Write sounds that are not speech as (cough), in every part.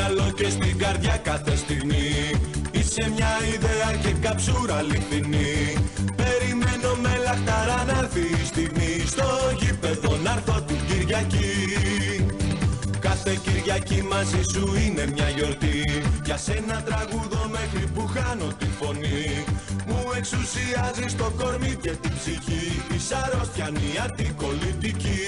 Είσαι στο μυαλό και στην καρδιά κάθε στιγμή. Είσαι μια ιδέα και καψούρα αληθινή. Περιμένω με λαχταρά να έρθει η στιγμή. Στο γήπεδο να έρθω την Κυριακή. Κάθε Κυριακή μαζί σου είναι μια γιορτή. Για σένα τραγουδώ μέχρι που χάνω τη φωνή. Μου εξουσιάζει το κορμί και την ψυχή. Είσαι αρρώστιανή αντικολλητική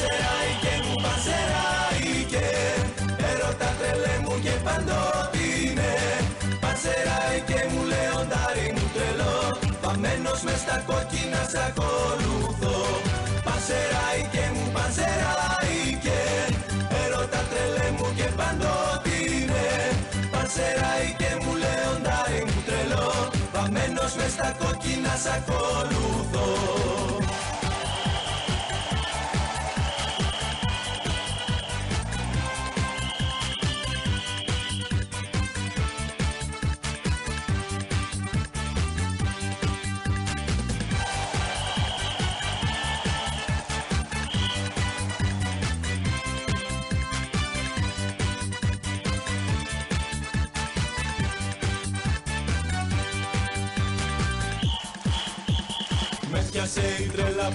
Πασεράει και μου πασεράει και Έρωτα τρελέ μου και παντότινε Πασεράει και μου λεοντάρι μου τρελό Παμένος μες στα κόκκινα σ' ακολουθώ Πασεράει και μου πασεράει και Έρωτα τρελέ μου και παντότινε Πασεράει και μου λεοντάρι μου τρελό Παμένος μες στα κόκκινα σ' ακολουθώ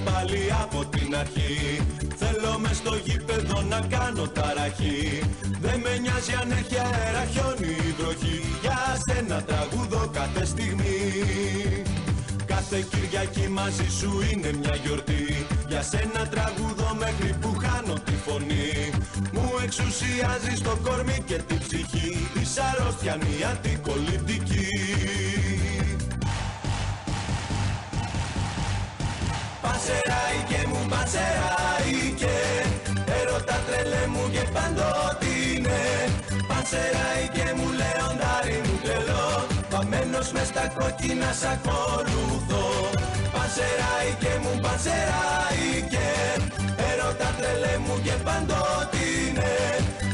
πάλι από την αρχή. Θέλω μες στο γήπεδο να κάνω ταραχή. Δεν με νοιάζει αν έχει αέρα χιόνι ή βροχή. Για σένα τραγουδώ κάθε στιγμή. Κάθε Κυριακή μαζί σου είναι μια γιορτή. Για σένα τραγουδώ μέχρι που χάνω τη φωνή. Μου εξουσιάζεις το κορμί και την ψυχή. Της αρρώστιανή αντικολλητική Πασεράει και μου πασεράει και Έρωτα τρελέ μου και παντότινε Πασεράει και μου λεοντάρι μου τρελό Παμένος μες στα κόκκινα σ' ακολουθώ Πασεράει και μου πασεράει και Έρωτα τρελέ μου και παντότινε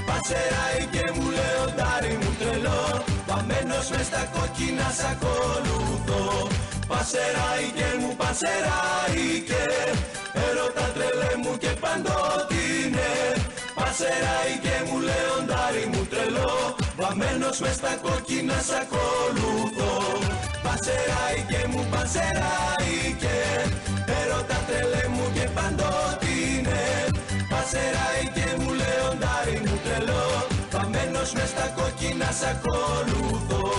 Πασεράει και μου λεοντάρι μου τρελό Παμένος μες στα κόκκινα σ' ακολουθώ Πασεράει και μου πασεράει και Έρωτα τρελέ μου και παντότινε Πασεράει και μου λεοντάρι μου τρελό Βαμμένος μες στα κόκκινα σ' ακολουθώ Πασεράει και μου πασεράει και Έρωτα τρελέ μου και παντότινε Πασεράει και μου λεοντάρι μου τρελό Βαμμένος μες στα κόκκινα σ' ακολουθώ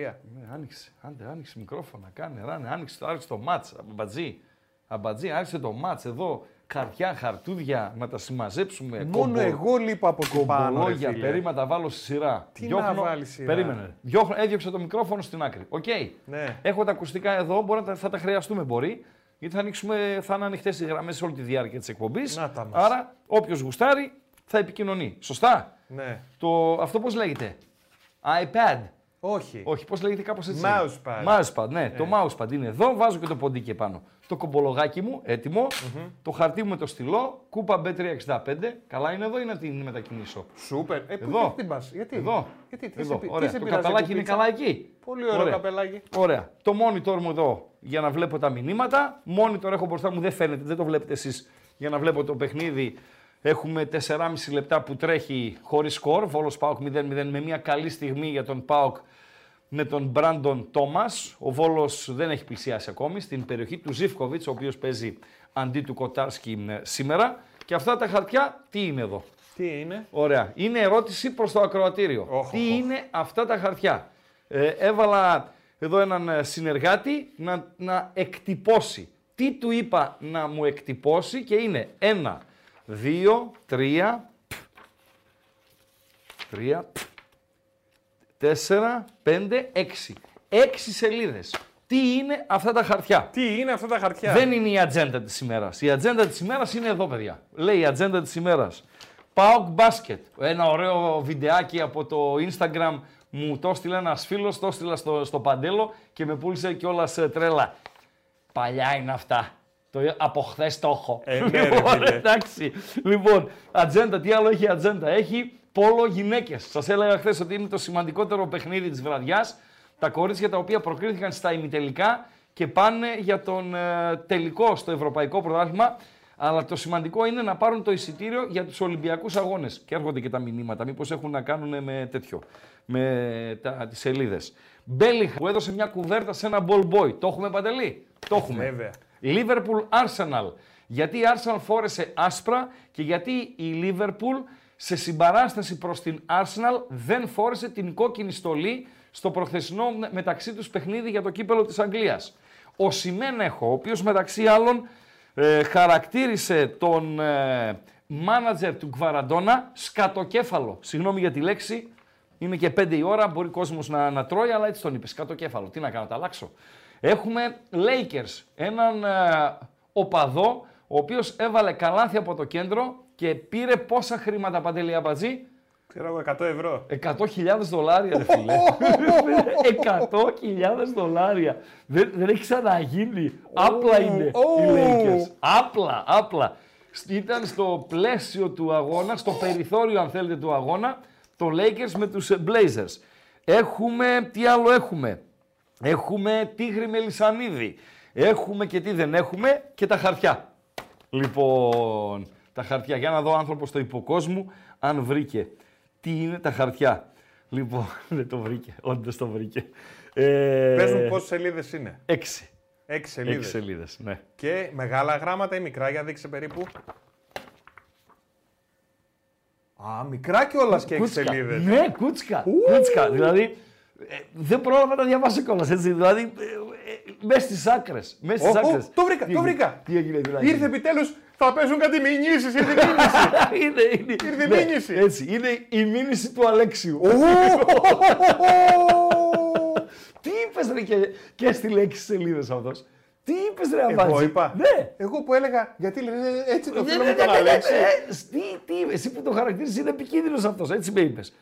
Ναι, άνοιξε, άντε, άνοιξε μικρόφωνα, κάνε, ράνε, άνοιξε το, άνοιξε το μάτς, αμπατζή. Αμπατζή, άρχισε το μάτς εδώ, χαρτιά, χαρτούδια, να τα συμμαζέψουμε. Μόνο εγώ λείπω από εκεί πάνω, ρε Κομπολόγια, φίλε. περίμενα τα βάλω στη σειρά. Τι να βάλεις σειρά; Περίμενε. Διώχνω, έδιωξε το μικρόφωνο στην άκρη. ΟΚ. Ναι. Έχω τα ακουστικά εδώ, μπορεί να τα, θα τα χρειαστούμε μπορεί. Γιατί θα, ανοίξουμε, θα είναι ανοιχτές οι γραμμές όλη τη διάρκεια της εκπομπής. Να τα μας. Άρα, όποιος γουστάρει θα επικοινωνεί. Σωστά; Ναι. Το, αυτό πώς λέγεται; iPad. Όχι. Όχι, πώς λέγεται κάπως έτσι. Mousepad. Mousepad, ναι. Το mousepad είναι εδώ, βάζω και το ποντίκι επάνω. Το κομπολογάκι μου, έτοιμο. Το χαρτί μου με το στυλό. Κούπα B365. Καλά είναι εδώ ή να την μετακινήσω; Σούπερ. Ε, πού Εδώ. γιατί την πας, γιατί. Εδώ. Γιατί, τι εδώ. σε, Ωραία. τι σε το πειράζει καπελάκι από είναι πίτσα; καλά εκεί. Πολύ ωραίο καπελάκι. Ωραία. Το monitor μου εδώ για να βλέπω τα μηνύματα. Monitor έχω μπροστά μου, δεν φαίνεται, δεν το βλέπετε εσείς για να βλέπω το παιχνίδι. Έχουμε 4,5 λεπτά που τρέχει χωρίς σκορ. Βόλος Πάοκ 0-0 με μια καλή στιγμή για τον Πάοκ με τον Μπράντον Τόμας. Ο Βόλος δεν έχει πλησιάσει ακόμη στην περιοχή του Ζήφκοβιτς, ο οποίος παίζει αντί του Κοτάρσκι ε, σήμερα. Και αυτά τα χαρτιά τι είναι εδώ; Τι είναι; Ωραία. Είναι ερώτηση προς το ακροατήριο. Οχ, Τι οχ, οχ. είναι αυτά τα χαρτιά; Ε, έβαλα εδώ έναν ε, συνεργάτη να, να εκτυπώσει. Τι του είπα να μου εκτυπώσει και είναι ένα, δύο, τρία, π, τρία, π, τέσσερα, πέντε, έξι. Έξι σελίδες. Τι τι είναι αυτά τα χαρτιά; Τι είναι αυτά τα χαρτιά; Δεν είναι η ατζέντα της ημέρας. Η ατζέντα της ημέρας είναι εδώ, παιδιά. Λέει η ατζέντα της ημέρας. Πάοκ μπάσκετ. Ένα ωραίο βιντεάκι από το Instagram μου το έστειλε ένας φίλος, το έστειλα στο, στο παντέλο και με πούλησε κιόλας τρέλα. Παλιά είναι αυτά. Το, από χθες το έχω. Ε, ναι, ρε, λοιπόν, φίλε. εντάξει. Λοιπόν, ατζέντα, τι άλλο έχει η ατζέντα. Έχει πόλο γυναίκες. Σας έλεγα χθες ότι είναι το σημαντικότερο παιχνίδι της βραδιάς. Τα κορίτσια τα οποία προκρίθηκαν στα ημιτελικά και πάνε για τον ε, τελικό στο Ευρωπαϊκό Πρωτάθλημα. Αλλά το σημαντικό είναι να πάρουν το εισιτήριο για τους Ολυμπιακούς Αγώνες. Και έρχονται και τα μηνύματα, μήπως έχουν να κάνουν με τέτοιο, με τα, τις σελίδες. Μπέλιχα που έδωσε μια κουβέρτα σε ένα ball boy. Το έχουμε παντελή; Το έχουμε. Βέβαια. Liverpool Arsenal. Γιατί η Arsenal φόρεσε άσπρα και γιατί η Liverpool σε συμπαράσταση προς την Arsenal δεν φόρεσε την κόκκινη στολή στο προχθεσινό μεταξύ τους παιχνίδι για το κύπελο της Αγγλίας. Ο Σιμένεχο, ο οποίος μεταξύ άλλων ε, χαρακτήρισε τον ε, μάνατζερ του Γκβαραντόνα σκατοκέφαλο. Συγγνώμη για τη λέξη, είναι και 5 η ώρα, μπορεί ο κόσμος να, να τρώει, αλλά έτσι τον είπε, σκατοκέφαλο. Τι να κάνω, τα αλλάξω. Έχουμε Lakers, έναν ε, οπαδό, ο οποίος έβαλε καλάθι από το κέντρο και πήρε πόσα χρήματα παντελή αμπατζή, Ξέρω εγώ 100 ευρώ. 100.000 δολάρια, ρε φίλε. (laughs) 100.000 δολάρια. Δεν, δεν έχει ξαναγίνει. Απλά είναι οι Ω. Lakers. Απλά, απλά. Ήταν στο πλαίσιο του αγώνα, στο περιθώριο αν θέλετε του αγώνα, το Lakers με τους ε, Blazers. Έχουμε, τι άλλο έχουμε; Έχουμε Τίγρη Μελισανίδη. Έχουμε και τι δεν έχουμε και τα χαρτιά. Λοιπόν, τα χαρτιά. Για να δω ο άνθρωπος του υποκόσμου αν βρήκε. Τι είναι τα χαρτιά. Λοιπόν, (laughs) δεν το βρήκε. Όντως το βρήκε. Ε, Πες μου πόσες σελίδες είναι. Έξι. Έξι σελίδε. Έξι σελίδες, ναι. Και μεγάλα γράμματα ή μικρά, για δείξε περίπου. Α, μικρά κιόλας και έξι Κούτσκα. σελίδες. Ναι, κούτσκα. Κούτσκα. Δηλαδή, ε, δεν πρόλαβα να τα διαβάσω κιόλας, έτσι. Δηλαδή, ε, ε, μέσα στις άκρες. Μέσα στις Ω, ω, άκρες. το βρήκα, Τι το έγινε, βρήκα. Τι έγινε, δηλαδή. Ήρθε επιτέλους, θα παίζουν κάτι μηνύσεις. Ήρθε μήνυση. (laughs) είναι, είναι. Ήρθε ναι, μήνυση. Έτσι, είναι η μήνυση του Αλέξιου. (laughs) Τι είπες ρε και, και στη λέξη σελίδες αυτός; Τι είπες ρε Εγώ Αμπάτζη. είπα. Ναι. Εγώ που έλεγα, γιατί λες έτσι το Ναι, φίλο ναι, με ναι, τον ναι, ναι, Αλέξη. ναι. Τι, τι, εσύ που το χαρακτήρισες είναι επικίνδυνος αυτός, έτσι με είπες.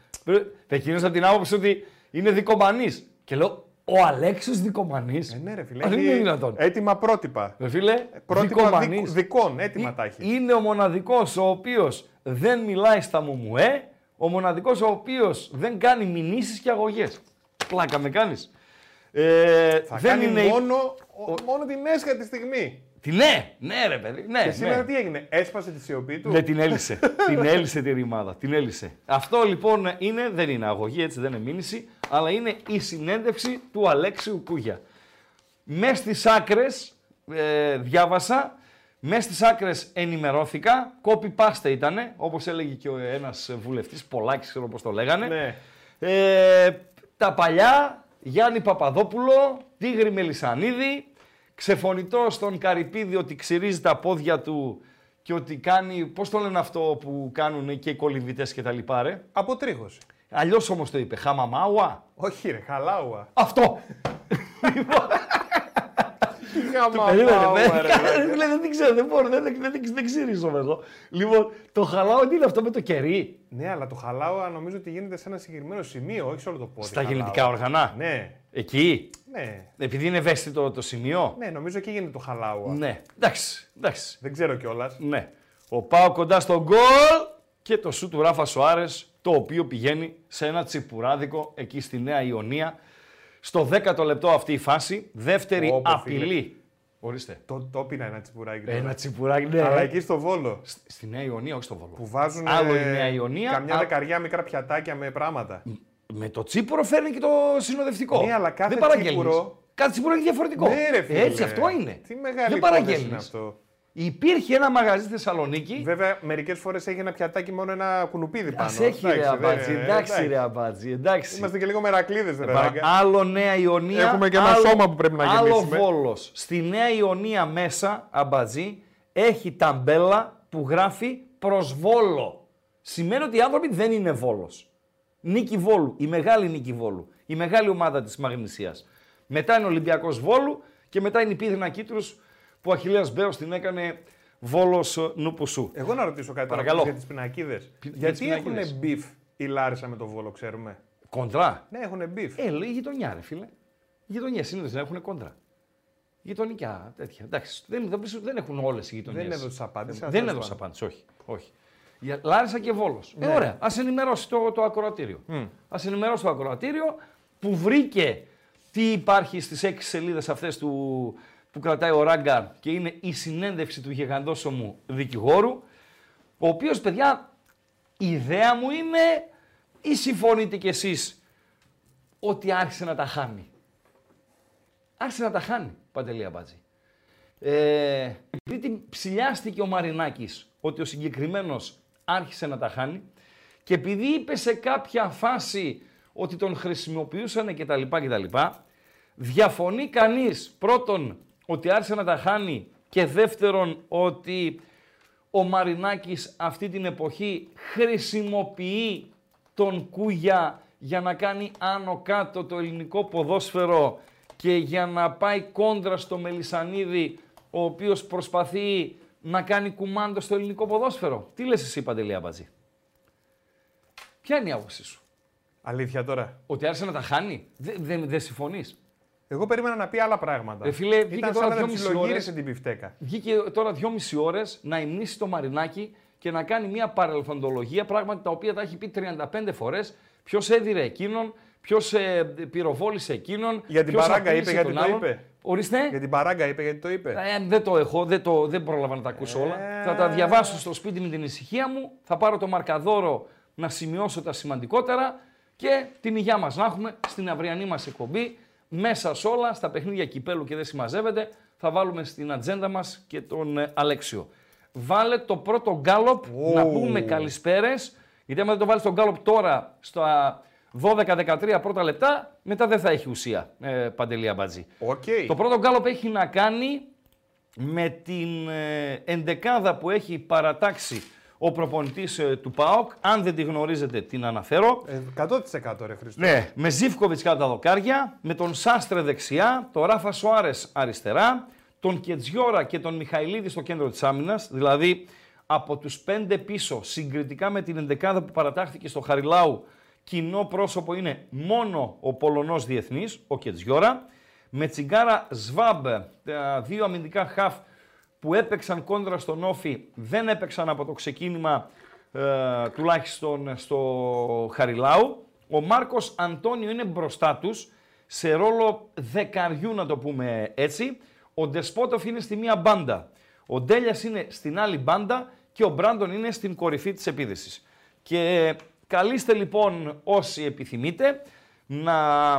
Εκείνος από την άποψη ότι είναι δικομανής. Και λέω, ο Αλέξιος δικομανής. Ε, ναι, ρε φίλε. Αν έχει είναι δυνατόν. Έτοιμα πρότυπα. Ρε φίλε, Πρότυπα δικομανής. δικ- δικών, έτοιμα Ε- τα έχει. Είναι ο μοναδικός ο οποίος δεν μιλάει στα μουμουέ, ο μοναδικός ο οποίος δεν κάνει μηνύσεις και αγωγές. Πλάκα με κάνεις. Ε, Θα δεν κάνει είναι... μόνο, ο- μόνο την έσχατη στιγμή. Τι, ναι, ναι ρε παιδί, ναι. Και σήμερα ναι. τι έγινε, έσπασε τη σιωπή του; Ναι, την έλυσε. (laughs) την έλυσε τη ρημάδα. Την έλυσε. Αυτό λοιπόν είναι, δεν είναι αγωγή, έτσι δεν είναι μήνυση, αλλά είναι η συνέντευξη του Αλέξιου Κούγια. Μες στις άκρες ε, διάβασα, μες στις άκρες ενημερώθηκα, copy-paste ήτανε, όπως έλεγε και ο ένας βουλευτής, Πολάκης ξέρω πώς το λέγανε. Ναι. Ε, τα παλιά, Γιάννη Παπαδόπουλο, Τίγρη Μελισανίδη, ξεφωνητό στον Καρυπίδη ότι ξυρίζει τα πόδια του και ότι κάνει, πώς το λένε αυτό που κάνουν και οι κολυμβητές και τα λοιπά ρε; Αποτρίχωση. Αλλιώς όμως το είπε, χαμαμάουα. Όχι ρε, χαλάουα. Αυτό. (laughs) Τι γαμάουα, Περίμενε, ρε, με. ρε. Λέει, δεν ξέρω, δεν μπορώ, δεν, δεν, δεν, δεν ξυρίζομαι εγώ. Λοιπόν, το χαλάω τι είναι αυτό με το κερί; Ναι, αλλά το χαλάουα νομίζω ότι γίνεται σε ένα συγκεκριμένο σημείο, όχι σε όλο το πόδι. Στα χαλάουα. γεννητικά όργανα; Ναι, Εκεί; ναι. Επειδή είναι ευαίσθητο το σημείο; Ναι, νομίζω εκεί γίνεται το χαλάουα. Ναι. Εντάξει, εντάξει. Δεν ξέρω κιόλας. Ναι. Ο Πάο κοντά στο γκολ και το σου του Ράφα Σοάρες, το οποίο πηγαίνει σε ένα τσιπουράδικο εκεί στη Νέα Ιωνία. Στο 10ο λεπτό αυτή η φάση, δεύτερη Όπο, απειλή. Ορίστε. Το, το πίνα ένα τσιπουράκι. τώρα. Ένα τσιπουράκι, ναι. Αλλά εκεί στο Βόλο. Σ- Στη Νέα Ιωνία, όχι στο Βόλο. Που βάζουν Άλλο ε, η Νέα Ιωνία. καμιά α- δεκαριά μικρά πιατάκια με πράγματα. Με το τσίπουρο φέρνει και το συνοδευτικό. Ναι, αλλά κάθε Δεν παραγγέλνεις. τσίπουρο- Κάθε τσίπουρο έχει διαφορετικό. Ναι, ρε φίλε. Έτσι, αυτό είναι. Τι μεγάλη Δεν υπόθεση παραγγέλνεις. είναι αυτό. Υπήρχε ένα μαγαζί στη Θεσσαλονίκη. Βέβαια, μερικές φορές έχει ένα πιατάκι μόνο ένα κουνουπίδι πάνω. Ας έχει ρε Εντάξει, αμπάτζι, δεν- εντάξει ρε αμπάτζι, εντάξει. Είμαστε και λίγο μερακλείδες, ρε Παρα- ράγκα. Άλλο Νέα Ιωνία. Έχουμε και ένα άλλο- σώμα που πρέπει να άλλο γεμίσουμε. Βόλος. Στη Νέα Ιωνία μέσα, αμπατζή, έχει ταμπέλα που γράφει προς Βόλο. Σημαίνει ότι οι άνθρωποι δεν είναι Βόλος. Νίκη Βόλου, η μεγάλη Νίκη Βόλου, η μεγάλη ομάδα της Μαγνησίας. Μετά είναι ο Ολυμπιακός Βόλου και μετά είναι η Πύδνα Κίτρους που ο Αχιλέας Μπέος την έκανε Βόλος ΝΠΣ. Εγώ να ρωτήσω κάτι τώρα Παρακαλώ. για τις πινακίδες. για τις Γιατί έχουν πινακίδες. beef η Λάρισα με το Βόλο, ξέρουμε; Κοντρά. Ναι, έχουν beef. Ε, λέει γειτονιά, ρε φίλε. Γειτονιά συνήθως έχουν κόντρα. Γειτονικά τέτοια. Εντάξει, δεν, δεν, δεν έχουν όλες οι γειτονιές. Δεν έδωσες απάντηση. αλλά Δεν τέλος έδωσα πάντων. απάντηση, όχι. όχι. Για Λάρισα και Βόλος. Ε, ωραία. Ας ενημερώσει το, το ακροατήριο. Α ενημερώσει το ακροατήριο που βρήκε τι υπάρχει στις έξι σελίδες αυτές του που κρατάει ο Ράγκα και είναι η συνέντευξη του γεγαντόσωμου δικηγόρου. Ο οποίος, παιδιά, η ιδέα μου είναι ή συμφωνείτε κι εσείς ότι άρχισε να τα χάνει. Άρχισε να τα χάνει, Παντελία Μπάτζη. Ε, επειδή την ψηλιάστηκε ο Μαρινάκης ότι ο συγκεκριμένος άρχισε να τα χάνει και επειδή είπε σε κάποια φάση ότι τον χρησιμοποιούσαν κτλ. κτλ διαφωνεί κανείς πρώτον ότι άρχισε να τα χάνει και δεύτερον ότι ο Μαρινάκης αυτή την εποχή χρησιμοποιεί τον Κούγια για να κάνει άνω κάτω το ελληνικό ποδόσφαιρο και για να πάει κόντρα στο Μελισανίδη ο οποίος προσπαθεί να κάνει κουμάντο στο ελληνικό ποδόσφαιρο. Τι λες εσύ Παντελία Μπατζή. Ποια είναι η άποψή σου; Αλήθεια τώρα. Ότι άρχισε να τα χάνει; Δεν δεν δεν συμφωνείς; Εγώ περίμενα να πει άλλα πράγματα. Ρε φίλε, βγήκε Ήταν τώρα σαν να δυόμιση ψιλογύρισε ώρες. την πιφτέκα. Βγήκε τώρα δυόμιση ώρες να υμνήσει το Μαρινάκι και να κάνει μια παρελθοντολογία, πράγματα τα οποία τα έχει πει 35 φορές. Ποιος έδιρε εκείνον, ποιος ε, πυροβόλησε εκείνον. Για την ποιος παράγκα απείλησε είπε, γιατί τον το άλλον. είπε. Ορίστε. Για την παράγκα είπε γιατί το είπε. Ε, δεν το έχω, δεν, το, δεν πρόλαβα να τα ακούσω όλα. Ε. Θα τα διαβάσω στο σπίτι με την ησυχία μου. Θα πάρω το μαρκαδόρο να σημειώσω τα σημαντικότερα και την υγειά μας να έχουμε στην αυριανή μας εκπομπή. Μέσα σε όλα, στα παιχνίδια κυπέλου και δεν συμμαζεύεται, θα βάλουμε στην ατζέντα μας και τον ε, Αλέξιο. Βάλε το πρώτο γκάλοπ, Ου. να πούμε καλησπέρες. Γιατί άμα δεν το βάλεις τον γκάλοπ τώρα στα 12-13 πρώτα λεπτά, μετά δεν θα έχει ουσία, ε, Παντελή Αμπατζή. Οκ. Το πρώτο γκάλοπ έχει να κάνει με την ε, εντεκάδα που έχει παρατάξει ο προπονητής ε, του ΠΑΟΚ. Αν δεν τη γνωρίζετε την αναφέρω. Ε, 100% ρε Χριστό. Ναι, με Ζήφκοβιτς κάτω τα δοκάρια, με τον Σάστρε δεξιά, τον Ράφα Σοάρες αριστερά, τον Κετζιόρα και τον Μιχαηλίδη στο κέντρο της άμυνας, δηλαδή από τους πέντε πίσω, συγκριτικά με την εντεκάδα που παρατάχθηκε στο Χαριλάου, κοινό πρόσωπο είναι μόνο ο Πολωνός διεθνής, ο Κετζιόρα, με τσιγκάρα Σβάμπ, τα δύο αμυντικά χαφ που έπαιξαν κόντρα στον Όφη, δεν έπαιξαν από το ξεκίνημα ε, τουλάχιστον στο Χαριλάου. Ο Μάρκος Αντώνιο είναι μπροστά τους, σε ρόλο δεκαριού να το πούμε έτσι. Ο Ντεσπότοφ είναι στη μία μπάντα. Ο Ντέλιας είναι στην άλλη μπάντα και ο Μπράντον είναι στην κορυφή της επίδεσης. Και καλείστε λοιπόν όσοι επιθυμείτε να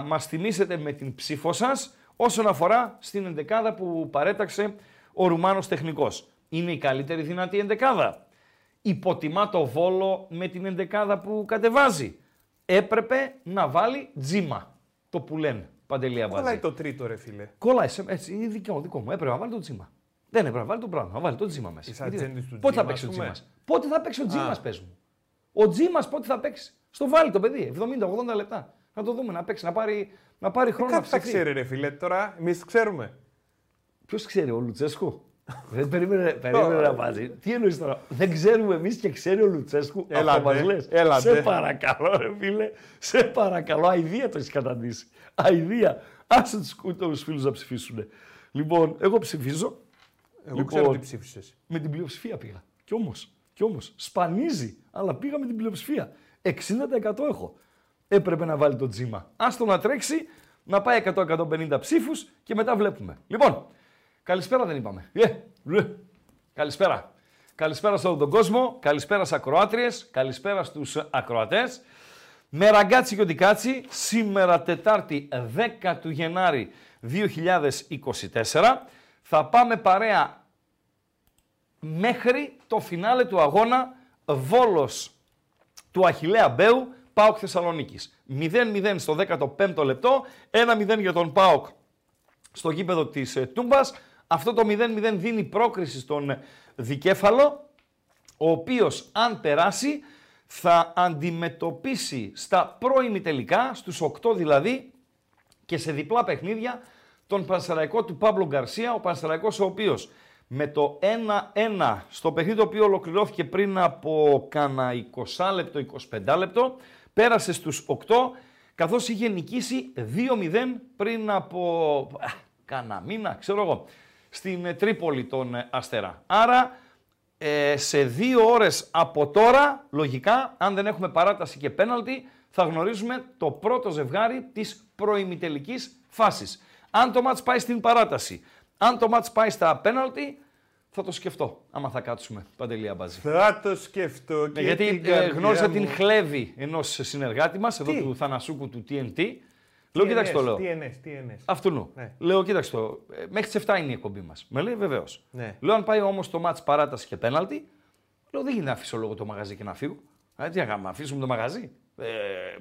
μας θυμίσετε με την ψήφο σας όσον αφορά στην εντεκάδα που παρέταξε ο Ρουμάνος τεχνικός. Είναι η καλύτερη δυνατή εντεκάδα. Υποτιμά το Βόλο με την εντεκάδα που κατεβάζει. Έπρεπε να βάλει τζίμα. Το που λένε. Παντελή Αμπατζή. Κολλάει το τρίτο ρε φίλε. Κολλάει, σε- έτσι, είναι δικό, δικό μου. Έπρεπε να βάλει το τζίμα. Δεν έπρεπε να βάλει το πράγμα, να βάλει το τζίμα μέσα. Τις Γιατί- ατζέντες του Πότε θα τζίμα, παίξει ο ας πούμε. τζίμας; Πότε θα παίξει ο τζίμας, πες μου; Ο τζίμα πότε θα παίξει; Στο βάλει το παιδί, 70-80 λεπτά. Να το δούμε, να παίξει, να πάρει, να πάρει χρόνο να Κάτι θα ψηθεί. ξέρει ρε φίλε τώρα. Εμείς ξέρουμε. Ποιος ξέρει, ο Λουτσέσκου; Δεν περίμενε, (laughs) περίμενε να βάζει. Τι εννοείς τώρα; Δεν ξέρουμε εμείς και ξέρει ο Λουτσέσκου. Έλατε, Αυτό μας λες. έλατε. Σε παρακαλώ, ρε φίλε. Σε παρακαλώ. Αιδία το έχεις καταντήσει. Αιδία. Άσε τους φίλους να ψηφίσουν. Λοιπόν, εγώ ψηφίζω. Εγώ Λοιπόν, ξέρω τι ψήφισες. Με την πλειοψηφία πήγα. Κι όμως, κι όμως, σπανίζει, αλλά πήγα με την πλειοψηφία. 60% έχω. Έπρεπε να βάλει το τζίμα. Άστο να τρέξει, να πάει 100-150 ψήφους και μετά βλέπουμε. Λοιπόν, καλησπέρα δεν είπαμε. Ε, ε, καλησπέρα. Καλησπέρα σε όλο τον κόσμο, καλησπέρα στις ακροάτριες, καλησπέρα στους ακροατές. Με ραγκάτσι και οτικάτσι, σήμερα Τετάρτη 10 του Γενάρη 2024, θα πάμε παρέα μέχρι το φινάλε του αγώνα Βόλος του Αχιλέα Μπέου, ΠΑΟΚ Θεσσαλονίκης. 0-0 στο 15ο λεπτό, 1-0 για τον ΠΑΟΚ στο γήπεδο της ε, Τούμπας. Αυτό το 0-0 δίνει πρόκριση στον ε, Δικέφαλο, ο οποίος αν περάσει θα αντιμετωπίσει στα πρώιμη τελικά, στους 8 δηλαδή, και σε διπλά παιχνίδια τον Πανσεραϊκό του Παύλο Γκαρσία, ο Πανσεραϊκός ο οποίος με το 1-1 στο παιχνίδι το οποίο ολοκληρώθηκε πριν από κάνα 20 λεπτό, 25 λεπτό, πέρασε στους 8 καθώς είχε νικήσει 2-0 πριν από α, κάνα μήνα, ξέρω εγώ, στην ε, Τρίπολη τον ε, Αστέρα. Άρα ε, σε δύο ώρες από τώρα, λογικά, αν δεν έχουμε παράταση και πέναλτι, θα γνωρίζουμε το πρώτο ζευγάρι της προημιτελικής φάσης. Αν το μάτς πάει στην παράταση, αν το μάτς πάει στα πέναλτι, θα το σκεφτώ, άμα θα κάτσουμε, Παντελή Αμπάζη. Θα το σκεφτώ και Ναι, γιατί την ε, καρδιά γνώρισα μου. την χλέβη ενός συνεργάτη μας, εδώ Τι; του Θανασούκου του TNT. Λέω, κοίταξε το λέω. Τι ενές, τι ενές. Αυτού νου. Ναι. Λέω, κοίταξε το. ε, Μέχρι τις 7 είναι η εκπομπή μας. Με λέει βεβαίως. Ναι. Λέω, αν πάει όμως το μάτ παράταση και πέναλτι, λέω, δεν γίνεται να αφήσω λόγω το μαγαζί και να φύγω. Α, τι να κάνουμε, αφήσουμε το μαγαζί. Ε,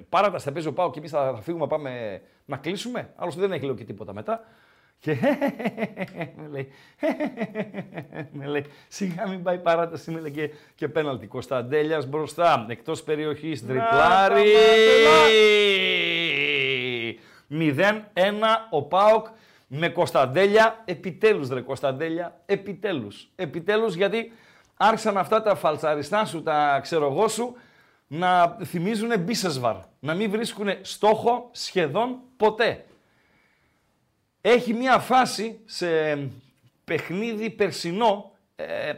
παράταση θα παίζει ο Πάο και εμείς θα, θα φύγουμε, πάμε να κλείσουμε. Άλλωστε δεν έχει λέω και τίποτα μετά. Και (laughs) με λέει, (laughs) με λέει, σιγά μην πάει παράταση, με λέει και, και πέναλτι. Κωνσταντέλιας μπροστά, εκτός περιοχής, τριπλάρι. 0-1 ο Πάοκ με Κωνσταντέλια. Επιτέλους ρε Κωνσταντέλια, επιτέλους. Επιτέλους γιατί άρχισαν αυτά τα φαλτσαριστά σου, τα ξέρω εγώ σου, να θυμίζουν μπίσεσβαρ. Να μην βρίσκουν στόχο σχεδόν ποτέ. Έχει μία φάση σε παιχνίδι περσινό, ε,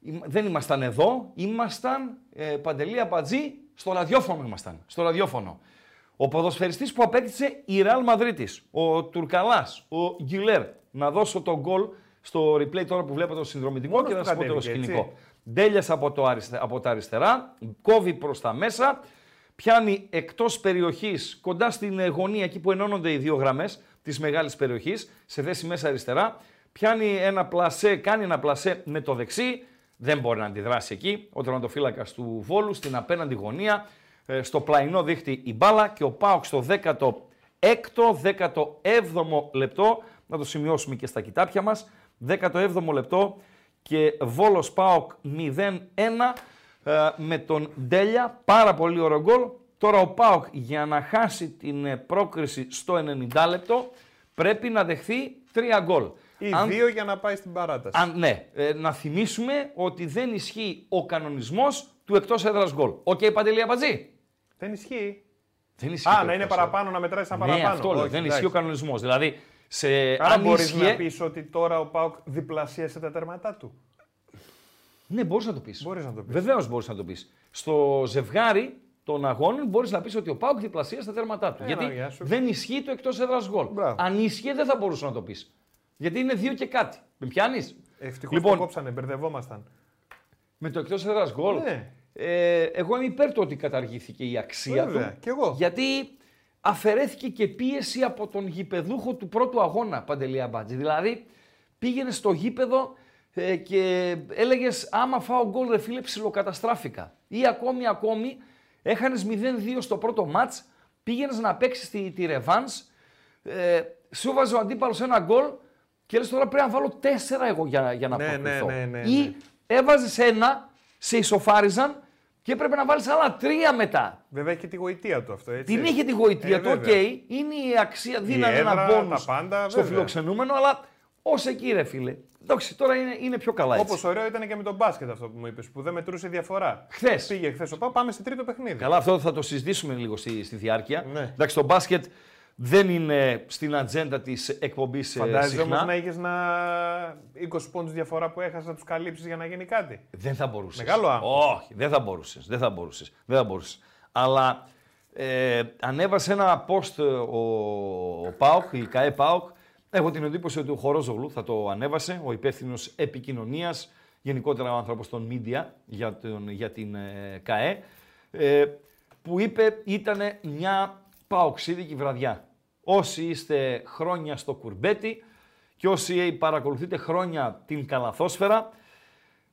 Είμα- δεν ήμασταν εδώ, ήμασταν ε, Παντελή Αμπατζή, στο ραδιόφωνο ήμασταν, στο ραδιόφωνο. Ο ποδοσφαιριστής που απέκτησε η Ρεάλ Μαδρίτης, ο Τουρκαλάς, ο Γκιλέρ. Να δώσω τον γκολ στο replay τώρα που βλέπετε το συνδρομητικό Μόνος και να του σας πω το κατέβηκε, σκηνικό. έτσι. Ντέλιας από, το αριστε- από τα αριστερά, κόβει προς τα μέσα, πιάνει εκτός περιοχής, κοντά στην ε, γωνία εκεί που ενώνονται οι δύο γραμμές της μεγάλης περιοχής, σε θέση μέσα αριστερά, πιάνει ένα πλασέ, κάνει ένα πλασέ με το δεξί, δεν μπορεί να αντιδράσει εκεί, ο τερματοφύλακας του Βόλου, στην απέναντι γωνία, ε, στο πλαϊνό δείχτη η μπάλα και ο Πάοξ στο 16ο, 17ο λεπτό, να το σημειώσουμε και στα κιτάπια μας, 17ο λεπτό και Βόλος ΠΑΟΚ 0-1 ε, με τον Ντέλια, πάρα πολύ ωραίο γκολ. Τώρα ο ΠΑΟΚ για να χάσει την ε, πρόκριση στο 90 λεπτό πρέπει να δεχθεί 3 γκολ. Ή Αν- δύο για να πάει στην παράταση. αν, ναι, ε, να θυμίσουμε ότι δεν ισχύει ο κανονισμός του εκτός έδρας γκολ. Οκ, Παντελή Αμπατζή. Δεν ισχύει. Δεν ισχύει. Α, το να είναι εκτός έδρας. παραπάνω, να μετράει σαν Ναι, παραπάνω. αυτό λέω. Όχι, Δεν εντάξει. ισχύει ο κανονισμός. Δηλαδή, σε, Άρα αν μπορείς ίσχυε- να πεις ότι τώρα ο Πάουκ διπλασίασε τα τέρματά του. Ναι, μπορείς να το πεις. Μπορείς να το πεις. Βεβαίως μπορείς να το πεις. Στο ζευγάρι των αγώνων μπορείς να πεις ότι ο Πάουκ διπλασίασε τα τέρματά του. Έλα, γιατί γεια σου. δεν ισχύει το εκτός έδρας γκολ. Μπράβο. Αν ίσχυε, δεν θα μπορούσε να το πεις. Γιατί είναι δύο και κάτι. Με πιάνεις; Ευτυχώς Λοιπόν. το κόψανε, μπερδευόμασταν. Με το εκτός έδρας γκολ. Ναι. Ε, εγώ είμαι υπέρ του ότι καταργήθηκε η αξία Βέβαια, του. κι εγώ. Γιατί αφαιρέθηκε και πίεση από τον γηπεδούχο του πρώτου αγώνα, Παντελή Αμπάτζη. Δηλαδή πήγαινε στο γήπεδο ε, και έλεγες άμα φάω γκολ ρε φίλε ψιλοκαταστράφηκα. Ή ακόμη ακόμη έχανες 0-2 στο πρώτο μάτς, πήγαινες να παίξεις τη, τη ρεβάνς, ε, σου βάζει ο αντίπαλος ένα γκολ και λες τώρα πρέπει να βάλω τέσσερα εγώ για, για να Ναι, προκριθώ. ναι, ναι, ναι, Ή ναι. έβαζες ένα, σε ισοφάριζαν και έπρεπε να βάλεις άλλα τρία μετά. Βέβαια έχει και τη γοητεία του αυτό, έτσι. Την είχε τη γοητεία Ε, του, οκ, βέβαια. είναι η αξία, δίνανε έδρα, ένα μπόνους τα πάντα, στο βέβαια. φιλοξενούμενο, αλλά ως εκεί ρε φίλε. Εντάξει, τώρα είναι, είναι πιο καλά έτσι. Όπως ωραίο ήταν και με τον μπάσκετ αυτό που μου είπες, που δεν μετρούσε διαφορά. Χθες. Πήγε χθες ο ΠΑΟΚ, πάμε σε τρίτο παιχνίδι. Καλά, αυτό θα το συζητήσουμε λίγο στη, στη διάρκεια. Ναι. Εντάξει, το μπάσκετ δεν είναι στην ατζέντα της εκπομπής ε, Φαντάζεσαι συχνά. όμως να είχες να 20 πόντους διαφορά που έχασες να τους καλύψεις για να γίνει κάτι. Δεν θα μπορούσες. Μεγάλο άγχος. Όχι, δεν θα μπορούσες. Δεν θα μπορούσες. Δεν θα μπορούσες. Αλλά ε, ανέβασε ένα post ε, ο, ο Πάοκ, η ΚΑΕ Πάοκ. Έχω την εντύπωση ότι ο Χορόζογλου θα το ανέβασε, ο υπεύθυνος επικοινωνίας, γενικότερα ο άνθρωπος των media για, τον, για την ε, ΚΑΕ, ε, που είπε ήταν μια παοξίδικη βραδιά. Όσοι είστε χρόνια στο κουρμπέτι και όσοι παρακολουθείτε χρόνια την καλαθόσφαιρα,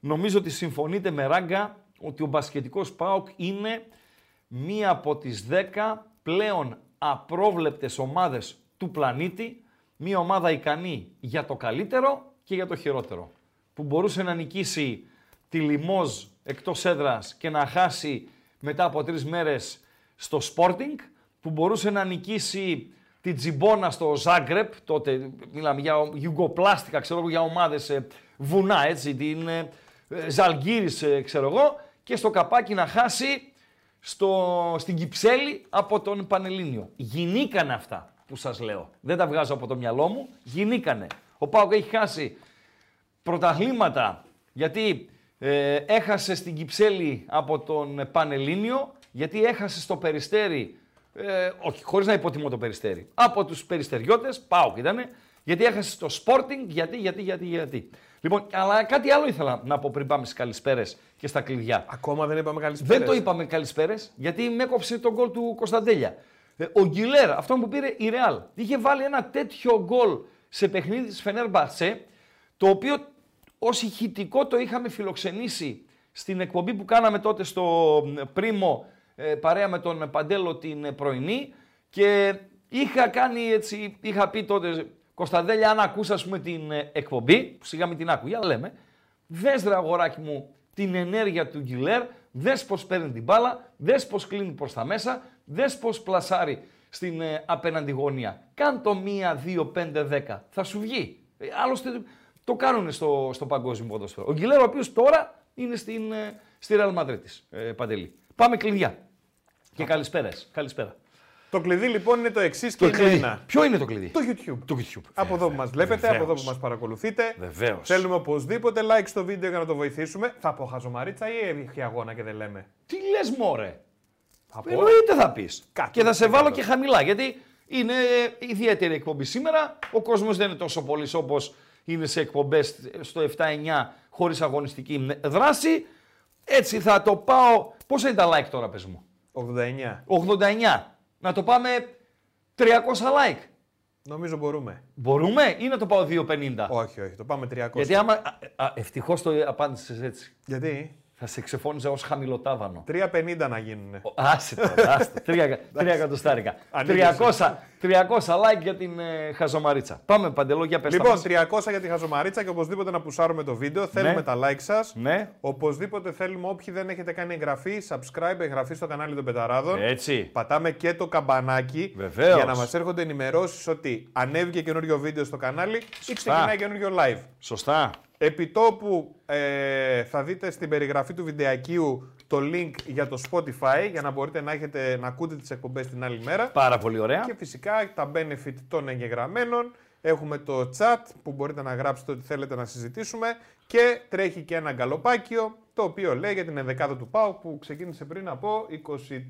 Νομίζω ότι συμφωνείτε με ράγκα ότι ο μπασκετικός ΠΑΟΚ είναι μία από τις 10 πλέον απρόβλεπτες ομάδες του πλανήτη, μία ομάδα ικανή για το καλύτερο και για το χειρότερο. Που μπορούσε να νικήσει τη Λιμόζ εκτός έδρας και να χάσει μετά από τρεις μέρες στο Sporting, που μπορούσε να νικήσει την Τζιμπόνα στο Ζάγκρεπ, τότε μιλάμε για Ιουγκοπλάστικα, ξέρω εγώ, για ομάδες βουνά, έτσι, την ε, Ζαλγκύρης, ε, ξέρω εγώ, και στο καπάκι να χάσει στο, στην Κυψέλη από τον Πανελλήνιο. Γινήκανε αυτά που σας λέω. Δεν τα βγάζω από το μυαλό μου. Γινήκανε. Ο Πάοκ έχει χάσει πρωταθλήματα γιατί ε, έχασε στην Κυψέλη από τον Πανελλήνιο, γιατί έχασε στο Περιστέρι, ε, όχι χωρίς να υποτιμώ το Περιστέρι, από τους Περιστεριώτες, Πάοκ ήτανε, γιατί έχασε στο Sporting, γιατί, γιατί, γιατί, γιατί. Λοιπόν, αλλά κάτι άλλο ήθελα να πω πριν πάμε στις καλησπέρες και στα κλειδιά. Ακόμα δεν είπαμε καλησπέρα. Δεν το είπαμε καλησπέρες, γιατί με έκοψε τον γκολ του Κωνσταντέλια. Ε, ο Γκιλέρ, αυτό που πήρε η Ρεάλ, είχε βάλει ένα τέτοιο γκολ σε παιχνίδι της Φενέρ Μπαρσέ, το οποίο ως ηχητικό το είχαμε φιλοξενήσει στην εκπομπή που κάναμε τότε στο Πρίμο ε, παρέα με τον Παντέλο την πρωινή. Και είχα κάνει έτσι, είχα πει τότε Κωνσταντέλια, αν ακούς ας πούμε την ε, εκπομπή, που σιγά μην την άκου, για λέμε, δες ρε αγοράκι μου την ενέργεια του Γκιλέρ, δες πώς παίρνει την μπάλα, δες πώς κλείνει προς τα μέσα, δες πώς πλασάρει στην ε, απέναντι γωνία. Κάν το 1, 2, 5, 10. Θα σου βγει. Ε, άλλωστε το κάνουν στο, στο παγκόσμιο ποδόσφαιρο. Ο Γκιλέρ ο οποίος τώρα είναι στην, ε, στη Real Madrid ε, Παντελή. Πάμε κλειδιά. Και καλησπέρας. Καλησπέρα. Το κλειδί λοιπόν είναι το εξής και είναι ένα. Ποιο είναι το κλειδί; Το YouTube. Το YouTube. Από εδώ που μας βλέπετε, από εδώ που μας παρακολουθείτε. Βεβαίως. Θέλουμε οπωσδήποτε like στο βίντεο για να το βοηθήσουμε. Θα πω χαζομαρίτσα ή έχει αγώνα και δεν λέμε; Τι λες, Μωρέ; Θα πω. Εννοείται θα πεις. Κάτι Και θα σε τέτοιο. βάλω και χαμηλά γιατί είναι ιδιαίτερη εκπομπή σήμερα. Ο κόσμος δεν είναι τόσο πολύ όπω είναι σε εκπομπές στο 7-9 χωρίς αγωνιστική δράση. Έτσι θα το πάω. Πόσα είναι τα like τώρα, πες μου; 89. 89. Να το πάμε 300 like. Νομίζω μπορούμε. Μπορούμε ή να το πάω 250. Όχι, όχι, το πάμε 300. Γιατί άμα. Ευτυχώς το απάντησες έτσι. Γιατί; Θα σε ξεφώνιζα ως χαμηλοτάβανο. 350 να γίνουν. Ο- Άσε τώρα, (laughs) άστε. Τρία, τρία εκατοστάρικα. Ανήκεσαι. 300, 300 like για την ε, χαζομαρίτσα. Πάμε παντελώ για πες τα Λοιπόν, μας. 300 για τη χαζομαρίτσα και οπωσδήποτε να πουσάρουμε το βίντεο. Θέλουμε τα like σας. Ναι. Οπωσδήποτε θέλουμε όποιοι δεν έχετε κάνει εγγραφή, subscribe, εγγραφή στο κανάλι των Πεταράδων. Έτσι. Πατάμε και το καμπανάκι Βεβαίως. για να μας έρχονται ενημερώσεις ότι ανέβηκε καινούριο βίντεο στο κανάλι ή ξεκινάει καινούριο live. Σωστά. Επιτόπου ε, θα δείτε στην περιγραφή του βιντεακίου το link για το Spotify για να μπορείτε να, έχετε, να ακούτε τις εκπομπές την άλλη μέρα. Πάρα πολύ ωραία. Και φυσικά τα benefit των εγγεγραμμένων. Έχουμε το chat που μπορείτε να γράψετε ό,τι θέλετε να συζητήσουμε και τρέχει και ένα γκαλοπάκιο το οποίο λέει για την ενδεκάδα του ΠΑΟ που ξεκίνησε πριν από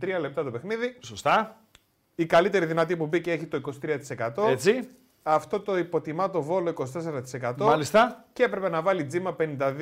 23 λεπτά το παιχνίδι. Σωστά. Η καλύτερη δυνατή που μπήκε έχει το 23%. Έτσι. Αυτό το υποτιμά το Βόλο 24%. Μάλιστα. Και έπρεπε να βάλει τζίμα 52%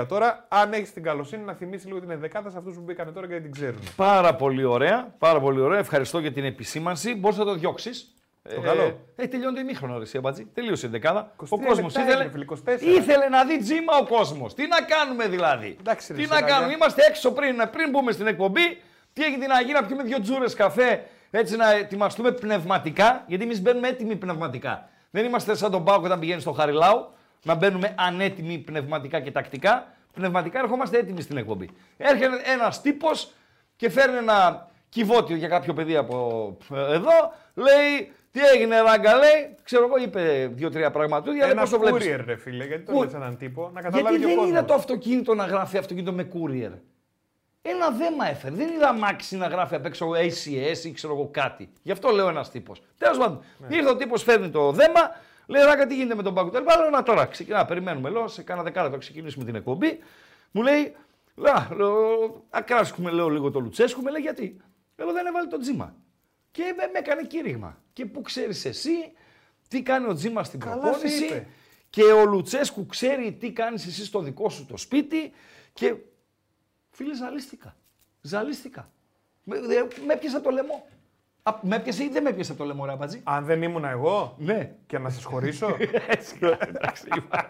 53% τώρα. Αν έχεις την καλοσύνη να θυμίσεις λίγο την ενδεκάδα σε αυτούς που μπήκαν τώρα γιατί την ξέρουν. Πάρα πολύ ωραία. Πάρα πολύ ωραία. Ευχαριστώ για την επισήμανση. Μπορείς να το διώξεις. Το καλό. Ε, τελειώνει το ημίχρονο, ρε, εσύ, Αμπατζή. Τελείωσε η δεκάδα. 23 Ο κόσμος λεπτά ήθελε, είναι, φίλε, 24. ήθελε να δει τζίμα ο κόσμος. Τι να κάνουμε δηλαδή; Εντάξει, ρε, τι να σιγά, κάνουμε; για. Είμαστε έξω πριν, πριν μπούμε στην εκπομπή. Τι έγινε να γίνει, να πιούμε δύο τζούρες καφέ. Έτσι να ετοιμαστούμε πνευματικά. Γιατί εμείς μπαίνουμε έτοιμοι πνευματικά. Δεν είμαστε σαν τον Πάοκ όταν πηγαίνει στο Χαριλάου. Να μπαίνουμε ανέτοιμοι πνευματικά και τακτικά. Πνευματικά ερχόμαστε έτοιμοι στην εκπομπή. Έρχεται ένας τύπος και φέρνει ένα κυβότιο για κάποιο παιδί από ε, εδώ. Λέει, τι έγινε, Ράγκα, λέει. Ξέρω εγώ, είπε δύο-τρία πραγματούδια. λέει, Ένα πώς το βλέπεις; courier, ρε φίλε, γιατί το Κου- λες έναν τύπο, να καταλάβει Γιατί και ο δεν είδα κόσμος. το αυτοκίνητο να γράφει αυτοκίνητο με courier; Ένα δέμα έφερε. Δεν είδα αμάξι να γράφει απ' έξω ACS ή ξέρω εγώ κάτι. Γι' αυτό λέω ένας τύπος. Τέλος πάντων, Ναι. ήρθε ο τύπος, φέρνει το δέμα, λέει Ράκα, τι γίνεται με τον Παγκοτέλ. Λέω να τώρα, ξεκινά, περιμένουμε. Λέω σε κάνα δεκάλεπτο ξεκινήσουμε την εκπομπή. Μου λέει, «Λα, λέω, ακράσκουμε λέω λίγο το Λουτσέσκου, με λέει γιατί; Λέω δεν έβαλε το τζίμα. Και με, με έκανε κήρυγμα. Και πού ξέρεις εσύ τι κάνει ο Τζίμα στην Καλά σε προπόνηση. είπε. Και ο Λουτσέσκου ξέρει τι κάνεις εσύ στο δικό σου το σπίτι και φίλε ζαλίστηκα. Ζαλίστηκα. Με, δε- με έπιασε το λαιμό. Α, με έπιασε ή δεν με έπιασε το λαιμό ρε Αμπατζή. Αν δεν ήμουν εγώ Ναι. και να σας χωρίσω. (laughs) Έτσι, εντάξει. είπα.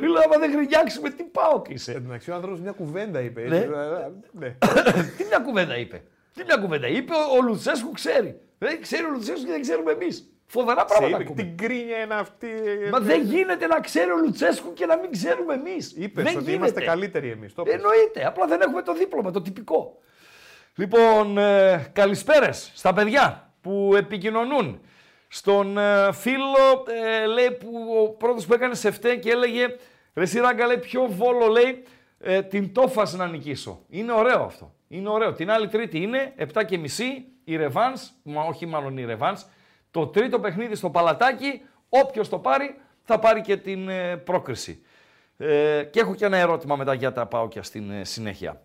Λέω, άμα δεν γρινιάξουμε, τι πάω και είσαι; Εν τω μεταξύ, ο άνθρωπος μια κουβέντα είπε. Ναι. έτσι, ε, ναι. (coughs) τι μια κουβέντα είπε; Τι μια κουβέντα είπε, ο, ο Λουτσέσκου ξέρει. Δεν ξέρει ο Λουτσέσκου και δεν ξέρουμε εμείς. Φοβερά Σε πράγματα είπε, ακούμε. την κρίνια είναι αυτή. Μα δεν γίνεται να ξέρει ο Λουτσέσκου και να μην ξέρουμε εμείς. Είπες ότι είμαστε καλύτεροι εμείς. Το είπες. Εννοείται. Απλά δεν έχουμε το δίπλωμα, το τυπικό. Λοιπόν, ε, καλησπέρες στα παιδιά που επικοινωνούν. Στον ε, φίλο ε, λέει που ο πρώτος που έκανε σε φταί και έλεγε Ρε Σιράγκα λέει πιο βόλο λέει ε, την τόφας να νικήσω. Είναι ωραίο αυτό. Είναι ωραίο. Την άλλη τρίτη είναι 7 και μισή η Ρεβάνς, μα όχι μάλλον η Ρεβάνς, το τρίτο παιχνίδι στο Παλατάκι, όποιος το πάρει θα πάρει και την ε, πρόκριση. Ε, και έχω και ένα ερώτημα μετά για τα πάω και στην ε, συνέχεια.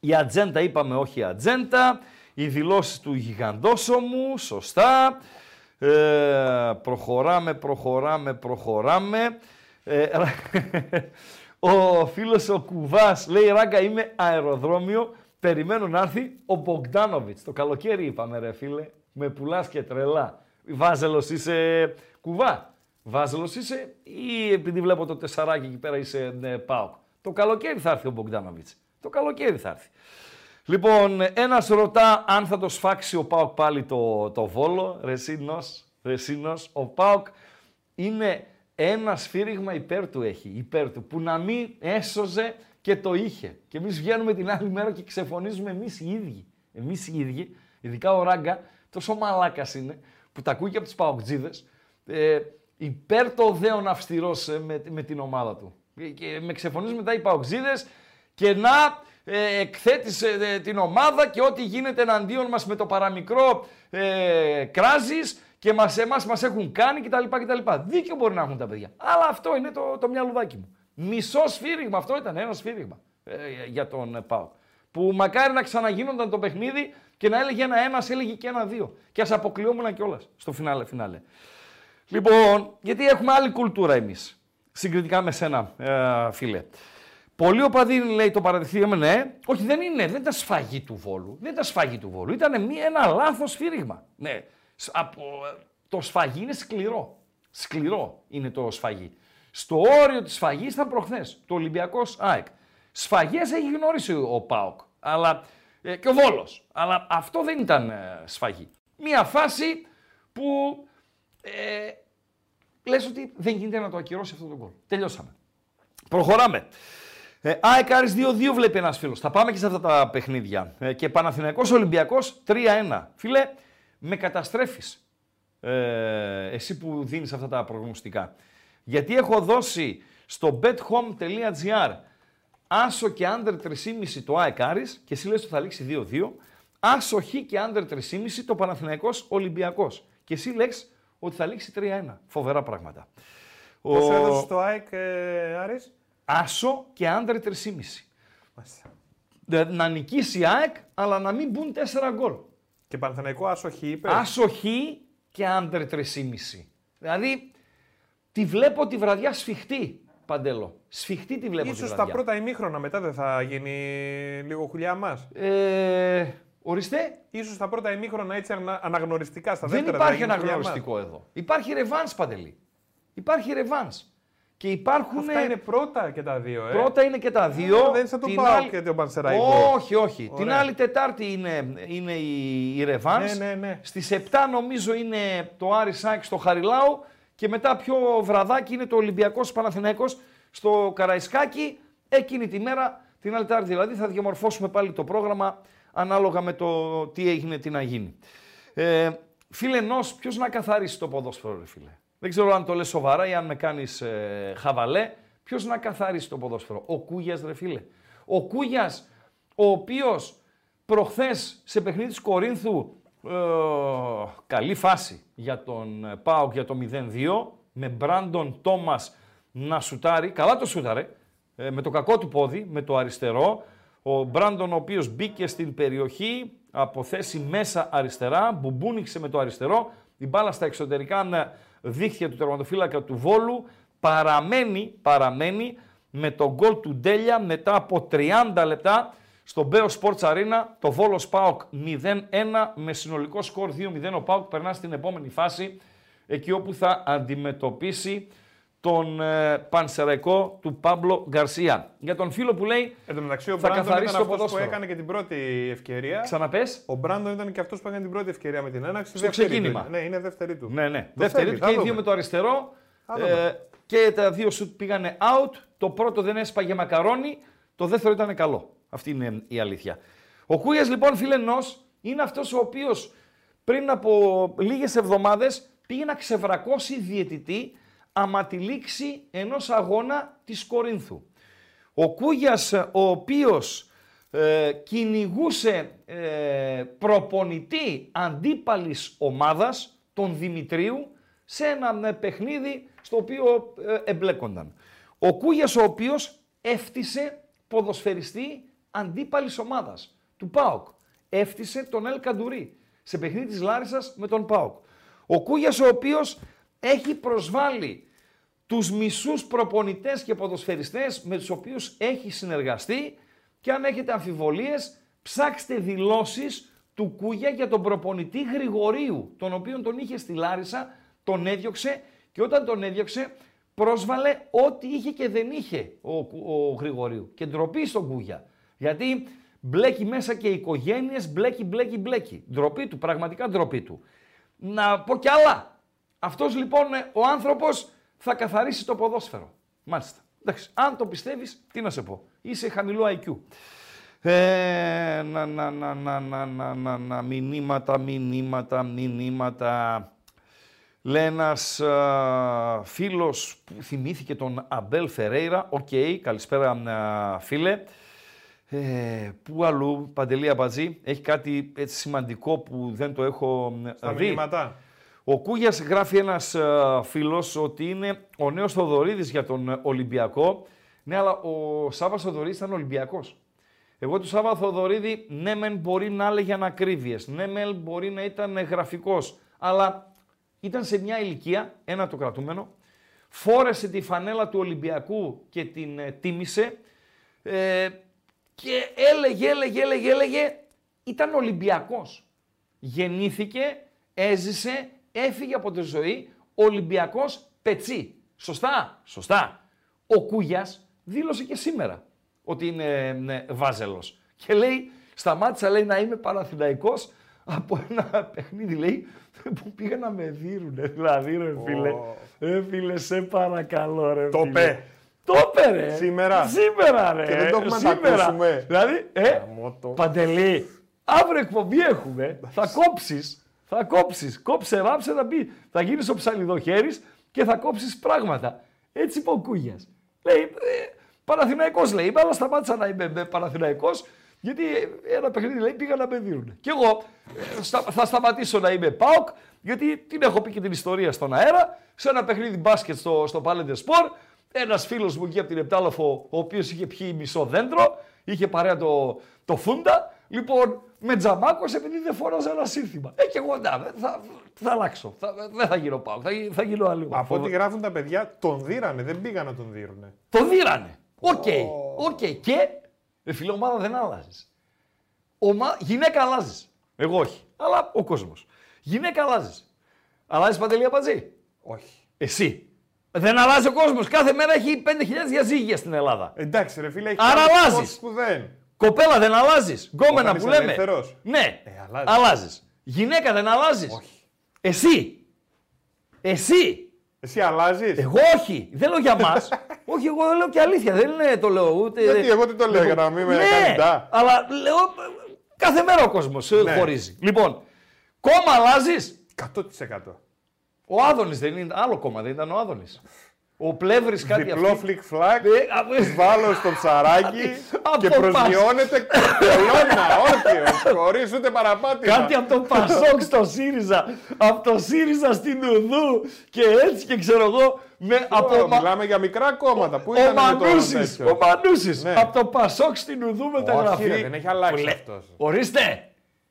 Η ατζέντα είπαμε όχι η ατζέντα, οι δηλώσεις του γιγαντόσωμου, σωστά. Ε, προχωράμε, προχωράμε, προχωράμε. Ε, (laughs) ο φίλος ο Κουβάς λέει «Ράγκα είμαι αεροδρόμιο, περιμένω να έρθει ο Μπογκδάνοβιτς». Το καλοκαίρι είπαμε ρε φίλε, με πουλάς και τρελά. Βάζελος είσαι κουβά. Βάζελος είσαι ή επειδή βλέπω το τεσσαράκι εκεί πέρα είσαι ναι, ΠΑΟΚ. Το καλοκαίρι θα έρθει ο Μπογκδάνοβιτς. Το καλοκαίρι θα έρθει. Λοιπόν, ένας ρωτά αν θα το σφάξει ο ΠΑΟΚ πάλι το, το Βόλο. Ρεσίνος, Ρεσίνος. Ο ΠΑΟΚ είναι ένα σφύριγμα υπέρ του έχει, υπέρ του, που να μην έσωζε και το είχε. Και εμείς βγαίνουμε την άλλη μέρα και ξεφωνίζουμε εμείς οι ίδιοι. Εμείς οι ίδιοι, ειδικά ο Ράγκα, τόσο μαλάκας είναι, που τα ακούει και από του Παοκτζίδες, ε, υπέρ το δέον αυστηρός ε, με, με την ομάδα του. Και με ξεφωνίζουν μετά οι Παοκτζίδες και να ε, εκθέτησε ε, την ομάδα και ό,τι γίνεται εναντίον μας με το παραμικρό ε, κράζεις και μας, εμάς μας έχουν κάνει κτλ. κτλ. Δίκιο μπορεί να έχουν τα παιδιά. Αλλά αυτό είναι το, το μυαλουδάκι μου. Μισό σφύριγμα, αυτό ήταν ένα σφύριγμα ε, για τον ε, Πάο. Που μακάρι να ξαναγίνονταν το παιχνίδι και να έλεγε ένα-ένα, έλεγε και ένα-δύο. Και ας αποκλειόμουν κιόλας στο φινάλε, φινάλε. Λοιπόν, γιατί έχουμε άλλη κουλτούρα εμείς. Συγκριτικά με σένα, ε, φίλε. Πολλοί οπαδοί λέει το παραδεχθήκαμε, ναι. Όχι, δεν είναι. Δεν ήταν σφαγή του βόλου. Δεν ήταν σφαγή του βόλου. Ήταν ένα λάθος σφύριγμα. Ναι. Από, το σφαγί είναι σκληρό. Σκληρό είναι το σφαγί. Στο όριο της σφαγής ήταν προχθές. Το Ολυμπιακός ΑΕΚ. Σφαγές έχει γνωρίσει ο ΠΑΟΚ. Αλλά, ε, και ο Βόλος. Αλλά αυτό δεν ήταν ε, σφαγή. Μία φάση που ε, λες ότι δεν γίνεται να το ακυρώσει αυτό το γκολ. Τελειώσαμε. Προχωράμε. Ε, ΑΕΚ Άρης 2-2 βλέπει ένας φίλος. Θα πάμε και σε αυτά τα παιχνίδια. Ε, και Παναθηναϊκός Ολυμπιακός 3-1. Φίλε, με καταστρέφεις. Ε, εσύ που δίνεις αυτά τα προγνωστικά. Γιατί έχω δώσει στο bethome.gr άσο και άντερ 3,5 το ΑΕΚ Άρης και εσύ λες ότι θα λήξει 2-2. Άσο χ και άντερ 3,5 το Παναθηναϊκός Ολυμπιακός. Και εσύ λες ότι θα λήξει 3-1. Φοβερά πράγματα. Πόσο ο... έδωσε το ΑΕΚ ε, Άρης; Άσο και άντρε 3,5. Να νικήσει η ΑΕΚ, αλλά να μην μπουν 4 γκολ. Και Παναθηναϊκό άσο χ είπε; Άσο χ και άντρε 3,5. Δηλαδή, τη βλέπω τη βραδιά σφιχτή, Παντέλο. Σφιχτή τη βλέπω Ίσως τη βραδιά. τα πρώτα ημίχρονα μετά δεν θα γίνει λίγο χουλιά μας. Ε, ορίστε. Ίσως τα πρώτα ημίχρονα έτσι ανα- αναγνωριστικά στα Δεν δεύτερα. υπάρχει θα γίνει χουλιά μας. αναγνωριστικό εδώ. Υπάρχει ρεβάνς, Παντελή. Υπάρχει ρεβάνς. Και υπάρχουν... Αυτά είναι πρώτα και τα δύο, ε. Πρώτα είναι και τα δύο. Ε, δεν θα το Την πάω άλλη- και το Πανσεραϊκό. Όχι, όχι. Ωραία. Την άλλη Τετάρτη είναι, είναι η, η Ρεβάνς. Ναι, ναι, ναι. Στις 7 νομίζω είναι το Άρης Σάκη στο Χαριλάου και μετά πιο βραδάκι είναι το Ολυμπιακός Παναθηναϊκός στο Καραϊσκάκι. Εκείνη τη μέρα, την άλλη Τετάρτη δηλαδή, θα διαμορφώσουμε πάλι το πρόγραμμα ανάλογα με το τι έγινε, τι να γίνει. Ε, φίλε Νος, ποιος να καθαρίσει το ποδόσφαιρο, ρε φίλε; Δεν ξέρω αν το λες σοβαρά ή αν με κάνεις ε, χαβαλέ. Ποιος να καθαρίσει το ποδόσφαιρο; Ο Κούγιας, ρε φίλε. Ο Κούγιας, ο οποίος προχθές σε παιχνίδι της Κορίνθου ε, καλή φάση για τον ε, ΠΑΟΚ για το 0-2 με Μπράντον Τόμας να σουτάρει. Καλά το σούταρε. ε, με το κακό του πόδι, με το αριστερό. Ο Μπράντον ο οποίος μπήκε στην περιοχή από θέση μέσα αριστερά, μπουμπούνιξε με το αριστερό, η μπάλα στα εξωτερικά ε, δίχτυα του τερματοφύλακα του Βόλου, παραμένει, παραμένει με τον γκολ του Ντέλια μετά από 30 λεπτά στο Μπέο Sports Arena, το Βόλος ΠΑΟΚ 0-1 με συνολικό σκορ 2-0. Ο ΠΑΟΚ περνά στην επόμενη φάση, εκεί όπου θα αντιμετωπίσει τον ε, Πανσεραϊκό του Πάμπλο Γκαρσία. Για τον φίλο που λέει, Εν τω μεταξύ, ο Θα Μπράντον καθαρίσει ήταν το αυτός που ποδόσφαιρο. έκανε και την πρώτη ευκαιρία. ξαναπες, Ο Μπράντον ήταν και αυτός που έκανε την πρώτη ευκαιρία με την έναξη. Στο Δεύτερη του ξεκίνημα. είναι. Ναι, είναι δεύτερη του. Ναι, ναι. Το Δεύτερη θέλει, του θα και οι δύο δούμε. με το αριστερό. Θα δούμε. και τα δύο σουτ πήγανε out. Το πρώτο δεν έσπαγε μακαρόνι. Το δεύτερο ήταν καλό. Αυτή είναι η αλήθεια. Ο Κούγιας λοιπόν φίλε Νος, είναι αυτός ο οποίος πριν από λίγες εβδομάδες πήγε να ξεβρακώσει διαιτητή άμα τη λήξη ενός αγώνα της Κορίνθου. Ο Κούγιας ο οποίος ε, κυνηγούσε ε, προπονητή αντίπαλης ομάδας, τον Δημητρίου, σε ένα ε, παιχνίδι στο οποίο ε, εμπλέκονταν. Ο Κούγιας ο οποίος έφτισε ποδοσφαιριστή αντίπαλης ομάδας, του ΠΑΟΚ. Έφτισε τον Ελ Καντουρί σε παιχνίδι της Λάρισας με τον ΠΑΟΚ. Ο Κούγιας ο οποίος έχει προσβάλει τους μισούς προπονητές και ποδοσφαιριστές με τους οποίους έχει συνεργαστεί και αν έχετε αμφιβολίες ψάξτε δηλώσεις του Κούγια για τον προπονητή Γρηγορίου, τον οποίον τον είχε στη Λάρισα, τον έδιωξε και όταν τον έδιωξε πρόσβαλε ό,τι είχε και δεν είχε ο, ο Γρηγορίου. Και ντροπή στον Κούγια. Γιατί μπλέκει μέσα και οι οικογένειες, μπλέκει, μπλέκει, μπλέκει. Ντροπή του, πραγματικά ντροπή του. Να πω κι άλλα. Αυτός λοιπόν ο άνθρωπος θα καθαρίσει το ποδόσφαιρο. Μάλιστα. Εντάξει, αν το πιστεύεις, τι να σε πω. Είσαι χαμηλό IQ. Ε, να, να, να, να, να, να, να, να, μηνύματα, μηνύματα, μηνύματα. Λέει ένας φίλος που θυμήθηκε τον Αμπέλ Φερέιρα. Οκ, καλησπέρα φίλε. Ε, πού αλλού, Παντελή Αμπατζή, έχει κάτι έτσι σημαντικό που δεν το έχω Στα δει. μηνύματα. Ο Κούγιας γράφει ένας α, φίλος ότι είναι ο νέος Θοδωρίδης για τον ε, Ολυμπιακό. Ναι, αλλά ο Σάββας Θοδωρίδης ήταν Ολυμπιακός. Εγώ του Σάββα Θοδωρίδη, ναι μεν μπορεί να έλεγε ανακρίβειες, ναι μεν μπορεί να ήταν γραφικός, αλλά ήταν σε μια ηλικία, ένα το κρατούμενο, φόρεσε τη φανέλα του Ολυμπιακού και την ε, τίμησε ε, και έλεγε, έλεγε, έλεγε, έλεγε, ήταν Ολυμπιακός. Γεννήθηκε, έζησε, έφυγε από τη ζωή, Ολυμπιακός πετσί. Σωστά, σωστά. Ο Κούγιας δήλωσε και σήμερα ότι είναι ναι, βάζελος. Και λέει, σταμάτησα λέει να είμαι Παναθηναϊκός από ένα παιχνίδι λέει που πήγα να με δίνουνε. Δηλαδή ρε φίλε, Ω. ρε φίλε σε παρακαλώ ρε Το φίλε. πε. Το πε ρε. Σήμερα. Σήμερα ρε. Και δεν το έχουμε να Σήμερα. ακούσουμε. Δηλαδή, ε, Γαμώτο. Παντελή, αύριο εκπομπή έχουμε. θα κόψεις. Θα κόψεις. Κόψε ράψε να πει. Θα γίνεις ο ψαλιδοχέρης και θα κόψεις πράγματα. Έτσι είπε ο Κούγιας. Λέει, ε, Παναθηναϊκός λέει, είμαι, αλλά σταμάτησα να είμαι ε, Παναθηναϊκός γιατί ε, ένα παιχνίδι λέει πήγα να με δίνουν. Και εγώ ε, στα- θα σταματήσω να είμαι ΠΑΟΚ, γιατί την έχω πει και την ιστορία στον αέρα. Σε ένα παιχνίδι μπάσκετ στο, στο Palette Sport, ένας φίλος μου εκεί από την Επτάλοφο, ο οποίος είχε πιει μισό δέντρο, είχε παρέα το, το φούντα. Λοιπόν, με τζαμάκο επειδή δεν φόραζε ένα σύνθημα. Ε, και εγώ να, θα, θα αλλάξω. Θα, δεν θα γίνω ΠΑΟΚ, θα, γι- θα γίνω αλλού. Από ό,τι γράφουν τα παιδιά, τον δίρανε, δεν πήγαν να τον δίνουνε. Το δείρανε. OK. OK. Και ρε φίλε, ομάδα δεν αλλάζεις. Ομα... Γυναίκα αλλάζεις. Εγώ όχι. Αλλά ο κόσμος. Γυναίκα αλλάζεις. Αλλάζεις Παντελή Αμπατζή; Όχι. Εσύ. Δεν αλλάζει ο κόσμος. Κάθε μέρα έχει 5.000 διαζύγια στην Ελλάδα. Εντάξει, ρε φίλε, έχει Άρα κάνει αλλάζεις. πόσους που δεν. Κοπέλα δεν αλλάζεις. Γκόμενα Όταν που είσαι λέμε. ελεύθερος. Ναι. Ε, αλλάζεις. αλλάζεις. Γυναίκα δεν αλλάζεις. Όχι. Εσύ. Εσύ. Εσύ αλλάζεις; Εγώ όχι. Δεν λέω για μας. (laughs) όχι, εγώ λέω και αλήθεια. Δεν είναι, το λέω ούτε. Γιατί, εγώ τι το λέω, για να μην με ναι, κάνει ντά. Αλλά λέω. Κάθε μέρα ο κόσμος Ναι. χωρίζει. Λοιπόν, κόμμα αλλάζεις; 100%. Ο Άδωνης δεν είναι. Άλλο κόμμα δεν ήταν ο Άδωνης. Ο Πλεύρης κάτι Διπλό αυτή- φλικ φλακ, Ε, α- βάλω στο ψαράκι (laughs) Από και πας. προσγειώνεται κολόνα, όρθιος, χωρίς ούτε παραπάτημα. Κάτι από το Πασόκ στο ΣΥΡΙΖΑ, από το ΣΥΡΙΖΑ στην Ουδού και έτσι και ξέρω εγώ με, από, Ω, μα- Μιλάμε για μικρά κόμματα. Πού ο ήταν με το Μανούσης, τέτοιο; ο Μανούσης, Ναι. από το Πασόκ στην Ουδού μεταγραφή. Όχι, ρε, δεν έχει αλλάξει Που λέ- αυτός. Ορίστε,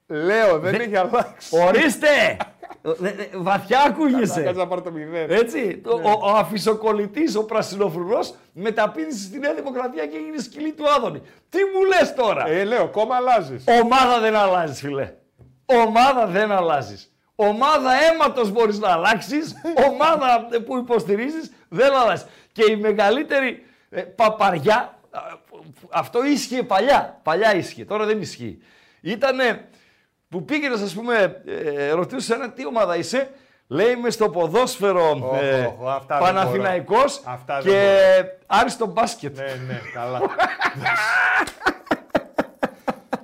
Λέω, δεν έχει αλλάξει. ορίστε, Ε, ε, βαθιά Κάτσε ακούγεσαι. να πάρω το μηδέν. Έτσι, το- Ναι. ο, ο αφισοκολλητής, ο πρασινοφρουρός, μεταπίδησε στη Νέα Δημοκρατία και έγινε σκυλή του Άδωνη. Τι μου λες τώρα; Ε, λέω, κόμμα αλλάζεις. Ομάδα δεν αλλάζεις, φιλέ. Ομάδα δεν αλλάζεις. Ομάδα αίματος μπορείς να αλλάξεις, ομάδα που υποστηρίζεις δεν αλλάζεις. Και η μεγαλύτερη ε, παπαριά, α, αυτό ίσχυε παλιά, παλιά ίσχυε, τώρα δεν ισχύει. Ήτανε που πήγαινες, ας πούμε, ε, ρωτούσες ένα τι ομάδα είσαι, λέει είμαι στο ποδόσφαιρο Οχ, ε, οχ, αυτά δεν Παναθηναϊκός μπορώ. Αυτά δεν και άριστο μπάσκετ. Ναι, ναι, καλά. (laughs)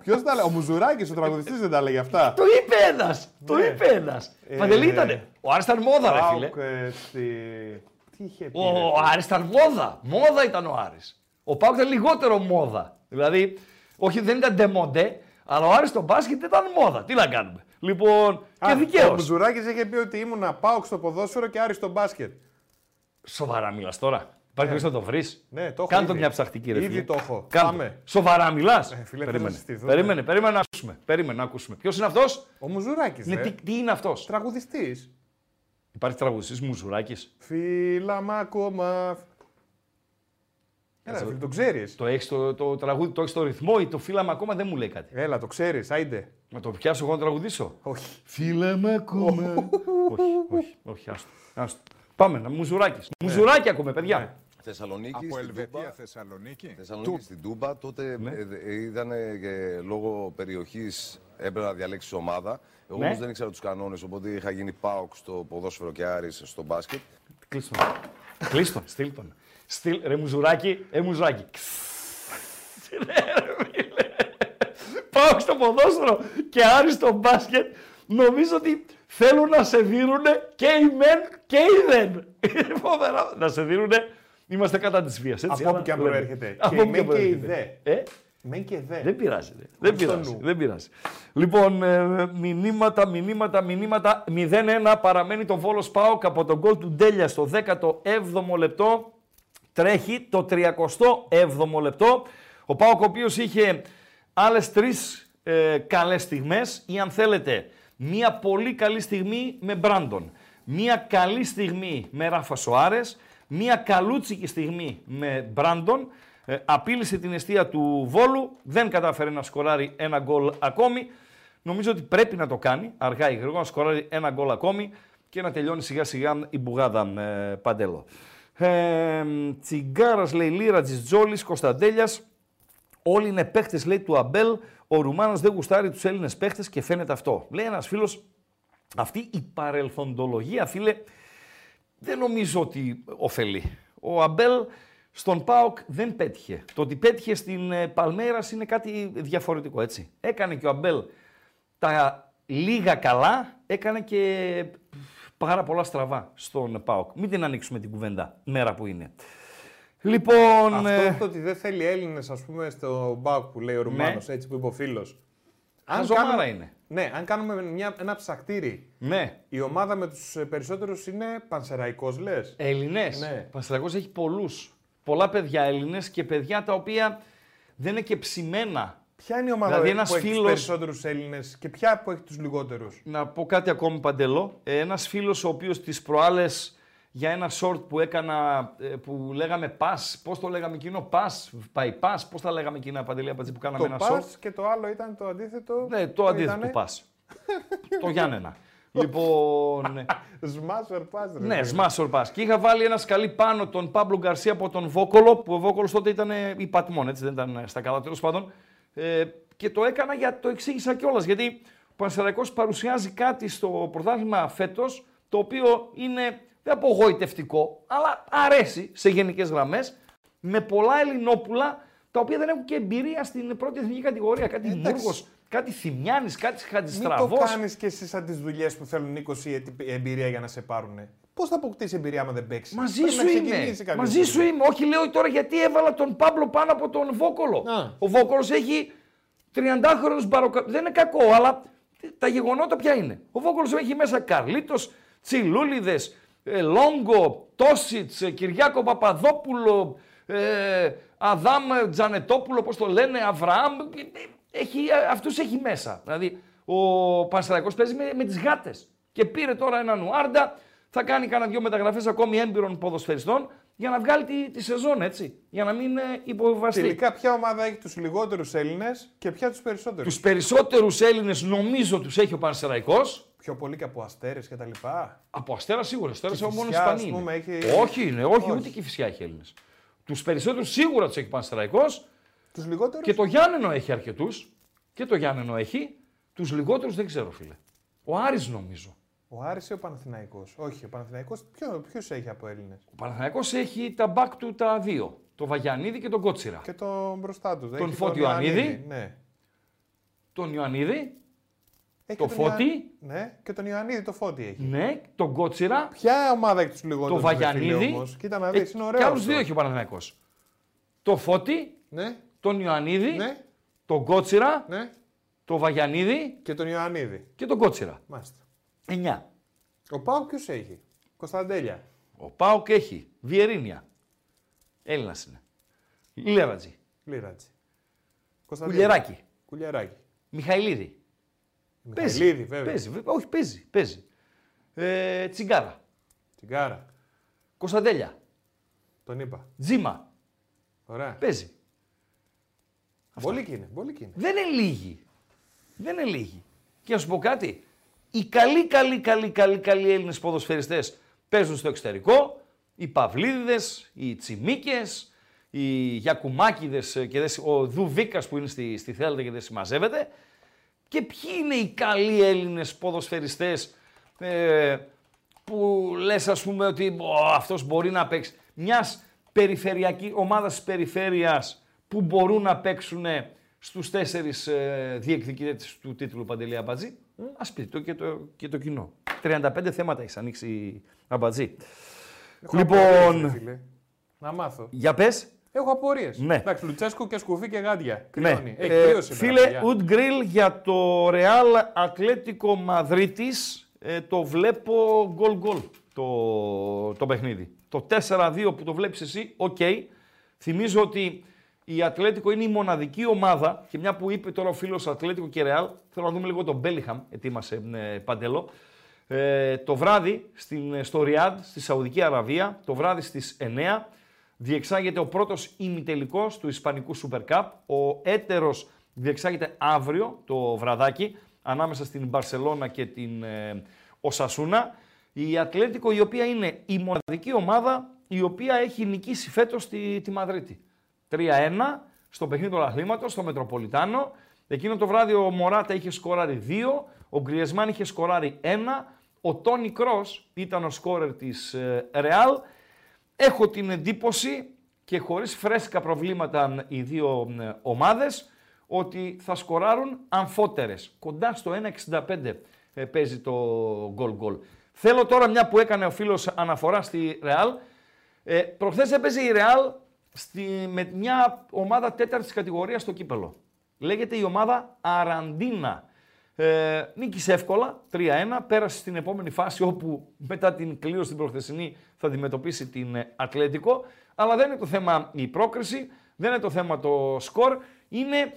Ποιος τα λέει, ο Μουζουράκης, ο τραγουδιστής δεν τα λέει αυτά. Το είπε ένας! Το Ναι. είπε ένας! Ε, Παντελή ναι. ήτανε. Ο Άρης ήταν μόδα, ρε φίλε. Πάουκ, ε, στη- Τι είχε πει. Ο, ρε. ο Άρης ήταν μόδα. Μόδα ήταν ο Άρης. Ο Πάουκ ήταν λιγότερο μόδα. Δηλαδή, όχι δεν ήταν ντεμόντε, αλλά ο Άρης στο μπάσκετ ήταν μόδα. Τι να κάνουμε. Λοιπόν, και Α, Ο δικαίω. Μουζουράκη είχε πει ότι ήμουν Πάουκ στο ποδόσφαιρο και Άρης στο μπάσκετ. Σοβαρά μιλάς τώρα. Υπάρχει ναι. να το βρεις. Ναι, το έχω Κάνε το ήδη. μια ψαχτική ρε Ήδη φίλε. το έχω. Κάνε το. Πάμε. Σοβαρά μιλάς. Ε, φίλε, θέλω να περίμενε. συστηθούμε. περίμενε, περίμενε να ακούσουμε. Περίμενε να ακούσουμε. Ποιος είναι αυτός; Ο Μουζουράκης. Ναι, τι, τι είναι αυτός; Τραγουδιστής. Υπάρχει τραγουδιστής Μουζουράκης; Φύλαμα ακόμα. Έλα, φίλε, το ξέρεις. Το έχεις το, το τραγούδι, το έχεις στο ρυθμό ή το φύλαμα ακόμα δεν μου λέει κάτι. Έλα, το ξέρεις. Άιντε. Να το πιάσω εγώ να τραγουδήσω; Όχι. Φύλαμα ακόμα. όχι, όχι, όχι, άστο. άστο. Πάμε, να μουζουράκι. Μουζουράκι ακούμε, παιδιά. Ναι. Θεσσαλονίκη. Από στην Ελβετία, Τούμπα. Θεσσαλονίκη. Θεσσαλονίκη στην Τούμπα. Τότε Ναι. ε, ε, ήταν και λόγω περιοχής έπρεπε να διαλέξεις ομάδα. Εγώ Ναι. όμως δεν ήξερα τους κανόνες, οπότε είχα γίνει πάοκ στο ποδόσφαιρο και Άρης στο μπάσκετ. Κλείστον. Κλείστον, στείλ τον. Στείλ, ρε μουζουράκι, ε μουζουράκι. Ρε, ρε, φίλε. Πάω στο ποδόσφαιρο και Άρης στο μπάσκετ. Νομίζω ότι θέλουν να σε δίνουν και οι μεν και οι δεν. Είναι Φοβερό. Να σε δίνουν. Είμαστε κατά της βίας. Από όπου και αν προέρχεται. Από Και όπου οι και μεν και οι προέρχεται. Ε, Μεν και δε. δεν πειράζει. Δε. Δεν στο πειράζει. νου. Δεν πειράζει. Λοιπόν, ε, μηνύματα, μηνύματα, μηνύματα. 0-1 παραμένει το Βόλος Πάοκ από τον γκολ του Ντέλια στο 17ο λεπτό. Τρέχει το 37ο λεπτό. Ο Πάοκ ο οποίος είχε άλλες τρεις ε, καλές στιγμές ή αν θέλετε μία πολύ καλή στιγμή με Μπράντον. Μία καλή στιγμή με Ράφα Σοάρες. Μία καλούτσικη στιγμή με Μπράντον. Ε, απείλησε την αιστεία του Βόλου, δεν κατάφερε να σκοράρει ένα γκολ ακόμη. Νομίζω ότι πρέπει να το κάνει αργά ή γρήγορα, να σκοράρει ένα γκολ ακόμη και να τελειώνει σιγά σιγά η μπουγάδα ε, Παντέλο. Ε, Τσιγκάρας λέει Λίρατζης, Τζόλης, Κωνσταντέλιας, Όλοι είναι παίχτες, λέει του Αμπέλ. Ο Ρουμάνος δεν γουστάρει τους Έλληνες παίχτες και φαίνεται αυτό. Λέει ένας φίλος, αυτή η παρελθοντολογία, φίλε, δεν νομίζω ότι ωφελεί. Ο Αμπέλ στον ΠΑΟΚ δεν πέτυχε. Το ότι πέτυχε στην ε, Παλμέρας είναι κάτι διαφορετικό, έτσι. Έκανε και ο Αμπέλ τα λίγα καλά, έκανε και πάρα πολλά στραβά στον ΠΑΟΚ. Μην την ανοίξουμε την κουβέντα, μέρα που είναι. Λοιπόν, Αυτό ε, το ότι δεν θέλει Έλληνες, ας πούμε, στο Μπάουκ που λέει ο Ρουμάνος, έτσι που είπε ο φίλος. χαζομάρα είναι. Ναι, αν κάνουμε μια, ένα ψακτήρι, Ναι, η ομάδα με τους περισσότερους είναι πανσεραϊκός, λες; Έλληνες. Ναι. Παναθηναϊκός έχει πολλούς. Πολλά παιδιά Έλληνες και παιδιά τα οποία δεν είναι και ψημένα. Ποια είναι η ομάδα Δηλαδή, που ένας έχεις του φίλος- περισσότερους Έλληνες και ποια που έχεις τους λιγότερους; Να πω κάτι ακόμη παντελώ. Ε, ένας φίλος ο οποίος τις προάλλες για ένα short που έκανα, ε, που λέγαμε pass, πώς το λέγαμε εκείνο, pass, by pass, πώς τα λέγαμε εκείνα παντελή Απατζή, που κάναμε Το ένα pass short; και το άλλο ήταν το αντίθετο. Ναι, το αντίθετο ήτανε του pass. το (laughs) Γιάννενα. λοιπόν, (laughs) Smash or pass, ρε Ναι, φίλε. σμάσορ πα. Και είχα βάλει ένας σκαλί πάνω τον Παύλο Γκαρσία από τον Βόκολο, που ο Βόκολο τότε ήταν υπατμόν, έτσι δεν ήταν στα καλά τέλος πάντων. Ε, και το έκανα για το εξήγησα κιόλας. Γιατί ο Πανσεραϊκός παρουσιάζει κάτι στο πρωτάθλημα φέτος, το οποίο είναι δεν απογοητευτικό, αλλά αρέσει σε γενικές γραμμές, με πολλά Ελληνόπουλα τα οποία δεν έχουν και εμπειρία στην πρώτη εθνική κατηγορία. Κάτι Εντάξει. Μούργος, κάτι Θημιάνης, κάτι Μην το Χατζηστραβός. κάνεις και εσύ σαν τις δουλειές που θέλουν 20 έτη εμπειρία για να σε πάρουν. Πώς θα αποκτήσει εμπειρία άμα δεν παίξει; Μαζί σου είμαι. Μαζί σου είμαι. Όχι, λέω τώρα γιατί έβαλα τον Παύλο πάνω από τον Βόκολο. Α. Ο Βόκολος έχει 30χρονου μπαροκα... Δεν είναι κακό, αλλά τα γεγονότα ποια είναι. Ο Βόκολος έχει μέσα Καρλίτος, Τσιλούλιδες, ε, Λόγκο, Τόσιτς, Κυριάκο Παπαδόπουλο, ε, Αδάμ Τζανετόπουλο, πώς το λένε, Αβραάμ. Έχει, αυτούς έχει μέσα. Δηλαδή, ο Πανσεραϊκός παίζει με, με τις γάτες. Και πήρε τώρα έναν Ουάρντα, θα κάνει κάνα δυο μεταγραφές ακόμη έμπειρων ποδοσφαιριστών για να βγάλει τη, τη σεζόν, έτσι. Για να μην ε, υποβιβαστεί. Τελικά ποια ομάδα έχει τους λιγότερους Έλληνες και ποια τους περισσότερους; Τους περισσότερους Έλληνες νομίζω τους έχει ο Πανσεραϊκός. Πιο πολύ και από αστέρες και τα λοιπά. Από Αστέρα σίγουρα. Αστέρα Και ο μόνο Κηφισιά, Ισπανοί. ας πούμε, είναι. έχει- Όχι, είναι, όχι, Όχι. ούτε και η φυσιά έχει Έλληνες. Τους περισσότερους σίγουρα τους έχει ο Πανσεραϊκός Τους λιγότερους; και το Γιάννενο έχει αρκετούς. Και το Γιάννενο έχει. Τους λιγότερους δεν ξέρω, φίλε. Ο Άρης νομίζω. Ο Άρης ή ο Παναθηναϊκός; Όχι, ο Παναθηναϊκός ποιο, ποιους έχει από Έλληνες; Ο Παναθηναϊκός έχει τα μπακ του τα δύο. Το Βαγιανίδη και τον Κότσιρα. Και τον μπροστά τους. Τον Φώτη Ιωαννίδη. Ναι. τον Ιωαννίδη, Έχει το και τον Φώτη. Ιωα- Ναι, και τον Ιωαννίδη το φώτι έχει. ναι, τον Κότσιρα Ποια ομάδα έχει τους λιγότερους. το Βαγιανίδη. Όμως; Κοίτα να ε, δει, είναι ωραίος. Και άλλους αυτό. δύο έχει ο Παναθηναϊκός. Το Φώτη, Ναι, τον Ιωαννίδη, ναι, τον Κότσιρα, ναι. τον Βαγιανίδη Και τον Ιωαννίδη. και τον Κότσιρα. Μάλιστα. 9. Ο Πάου ποιος έχει; Κωνσταντέλια. Ο Πάοκ έχει Βιερίνια. Έλληνας είναι. Λίρατζη. Λίρατζη. Κουλιεράκι. Κουλιεράκι. Μιχαηλίδη. Παίζει. Μιχαηλίδη, βέβαια. Παίζει. βέ- Όχι, παίζει. παίζει. Ε, τσιγκάρα. Τσιγκάρα. Κωνσταντέλια. Τον είπα. Τζίμα. Ωραία. Παίζει. Μπολίκοι είναι. Μπολίκοι είναι. Δεν είναι λίγοι. Δεν είναι λίγοι. Και να σου πω κάτι. Οι καλοί, καλοί, καλοί, καλοί, καλοί Έλληνες ποδοσφαιριστές παίζουν στο εξωτερικό. Οι Παυλίδηδες, οι Τσιμίκες, οι Γιακουμάκηδες και δεν, ο Δουβίκας που είναι στη, στη Θέλτα και δεν συμμαζεύεται. Και ποιοι είναι οι καλοί Έλληνες ποδοσφαιριστές ε, που λες ας πούμε ότι «Ω, αυτός μπορεί να παίξει μιας περιφερειακή ομάδας της περιφέρειας που μπορούν να παίξουν στους τέσσερις ε, διεκδικητές του τίτλου Παντελή Αμπατζή. Ας πει το και, το και το κοινό. 35 θέματα έχεις ανοίξει Αμπατζή. Έχω Λοιπόν, απορίες, ρε φίλε. Να μάθω. για πες. Έχω απορίες. Ναι. Εντάξει, Λουτσέσκο και σκουφί και γάντια. Ναι. Κρυώνει. Έχει Ε, κρύο σήμερα, φίλε, παιδιά. Ουντ Γκριλ για το Real Ατλέτικο Μαδρίτης ε, το βλέπω γκολ γκολ το, το παιχνίδι. Το 4-2 που το βλέπεις εσύ, οκ. Θυμίζω ότι η Ατλέτικο είναι η μοναδική ομάδα και μια που είπε τώρα ο φίλος Ατλέτικο και Real, θέλω να δούμε λίγο τον Μπέλιγχαμ, ετοίμασε ε, Παντελή. Ε, το βράδυ στην, στο Ριάντ, στη Σαουδική Αραβία, το βράδυ στις 9, διεξάγεται ο πρώτος ημιτελικός του Ισπανικού Super Cup. Ο έτερος διεξάγεται αύριο το βραδάκι ανάμεσα στην Μπαρσελώνα και την ε, Οσασούνα. Η Ατλέτικο η οποία είναι η μοναδική ομάδα η οποία έχει νικήσει φέτος τη, τη Μαδρίτη. 3-1 στο παιχνίδι του αθλήματος, στο Μετροπολιτάνο. Εκείνο το βράδυ ο Μωράτα είχε σκοράρει 2, ο Γκριεσμάν είχε σκοράρει 1, ο Τόνι Κρός ήταν ο σκόρερ της ε, Ρεάλ. Έχω την εντύπωση και χωρίς φρέσκα προβλήματα οι δύο ε, ομάδες ότι θα σκοράρουν αμφότερες. Κοντά στο 1,65 ε, παίζει το γκολ γκολ. Θέλω τώρα μια που έκανε ο φίλος αναφορά στη Ρεάλ. Ε, προχθές έπαιζε η Ρεάλ στη, με μια ομάδα τέταρτης κατηγορίας στο κύπελο. Λέγεται η ομάδα Αραντίνα. Ε, νίκησε εύκολα, 3-1, πέρασε στην επόμενη φάση όπου μετά την κλήρωση την προχθεσινή θα αντιμετωπίσει την ε, Ατλέτικο. Αλλά δεν είναι το θέμα η πρόκριση, δεν είναι το θέμα το σκορ, είναι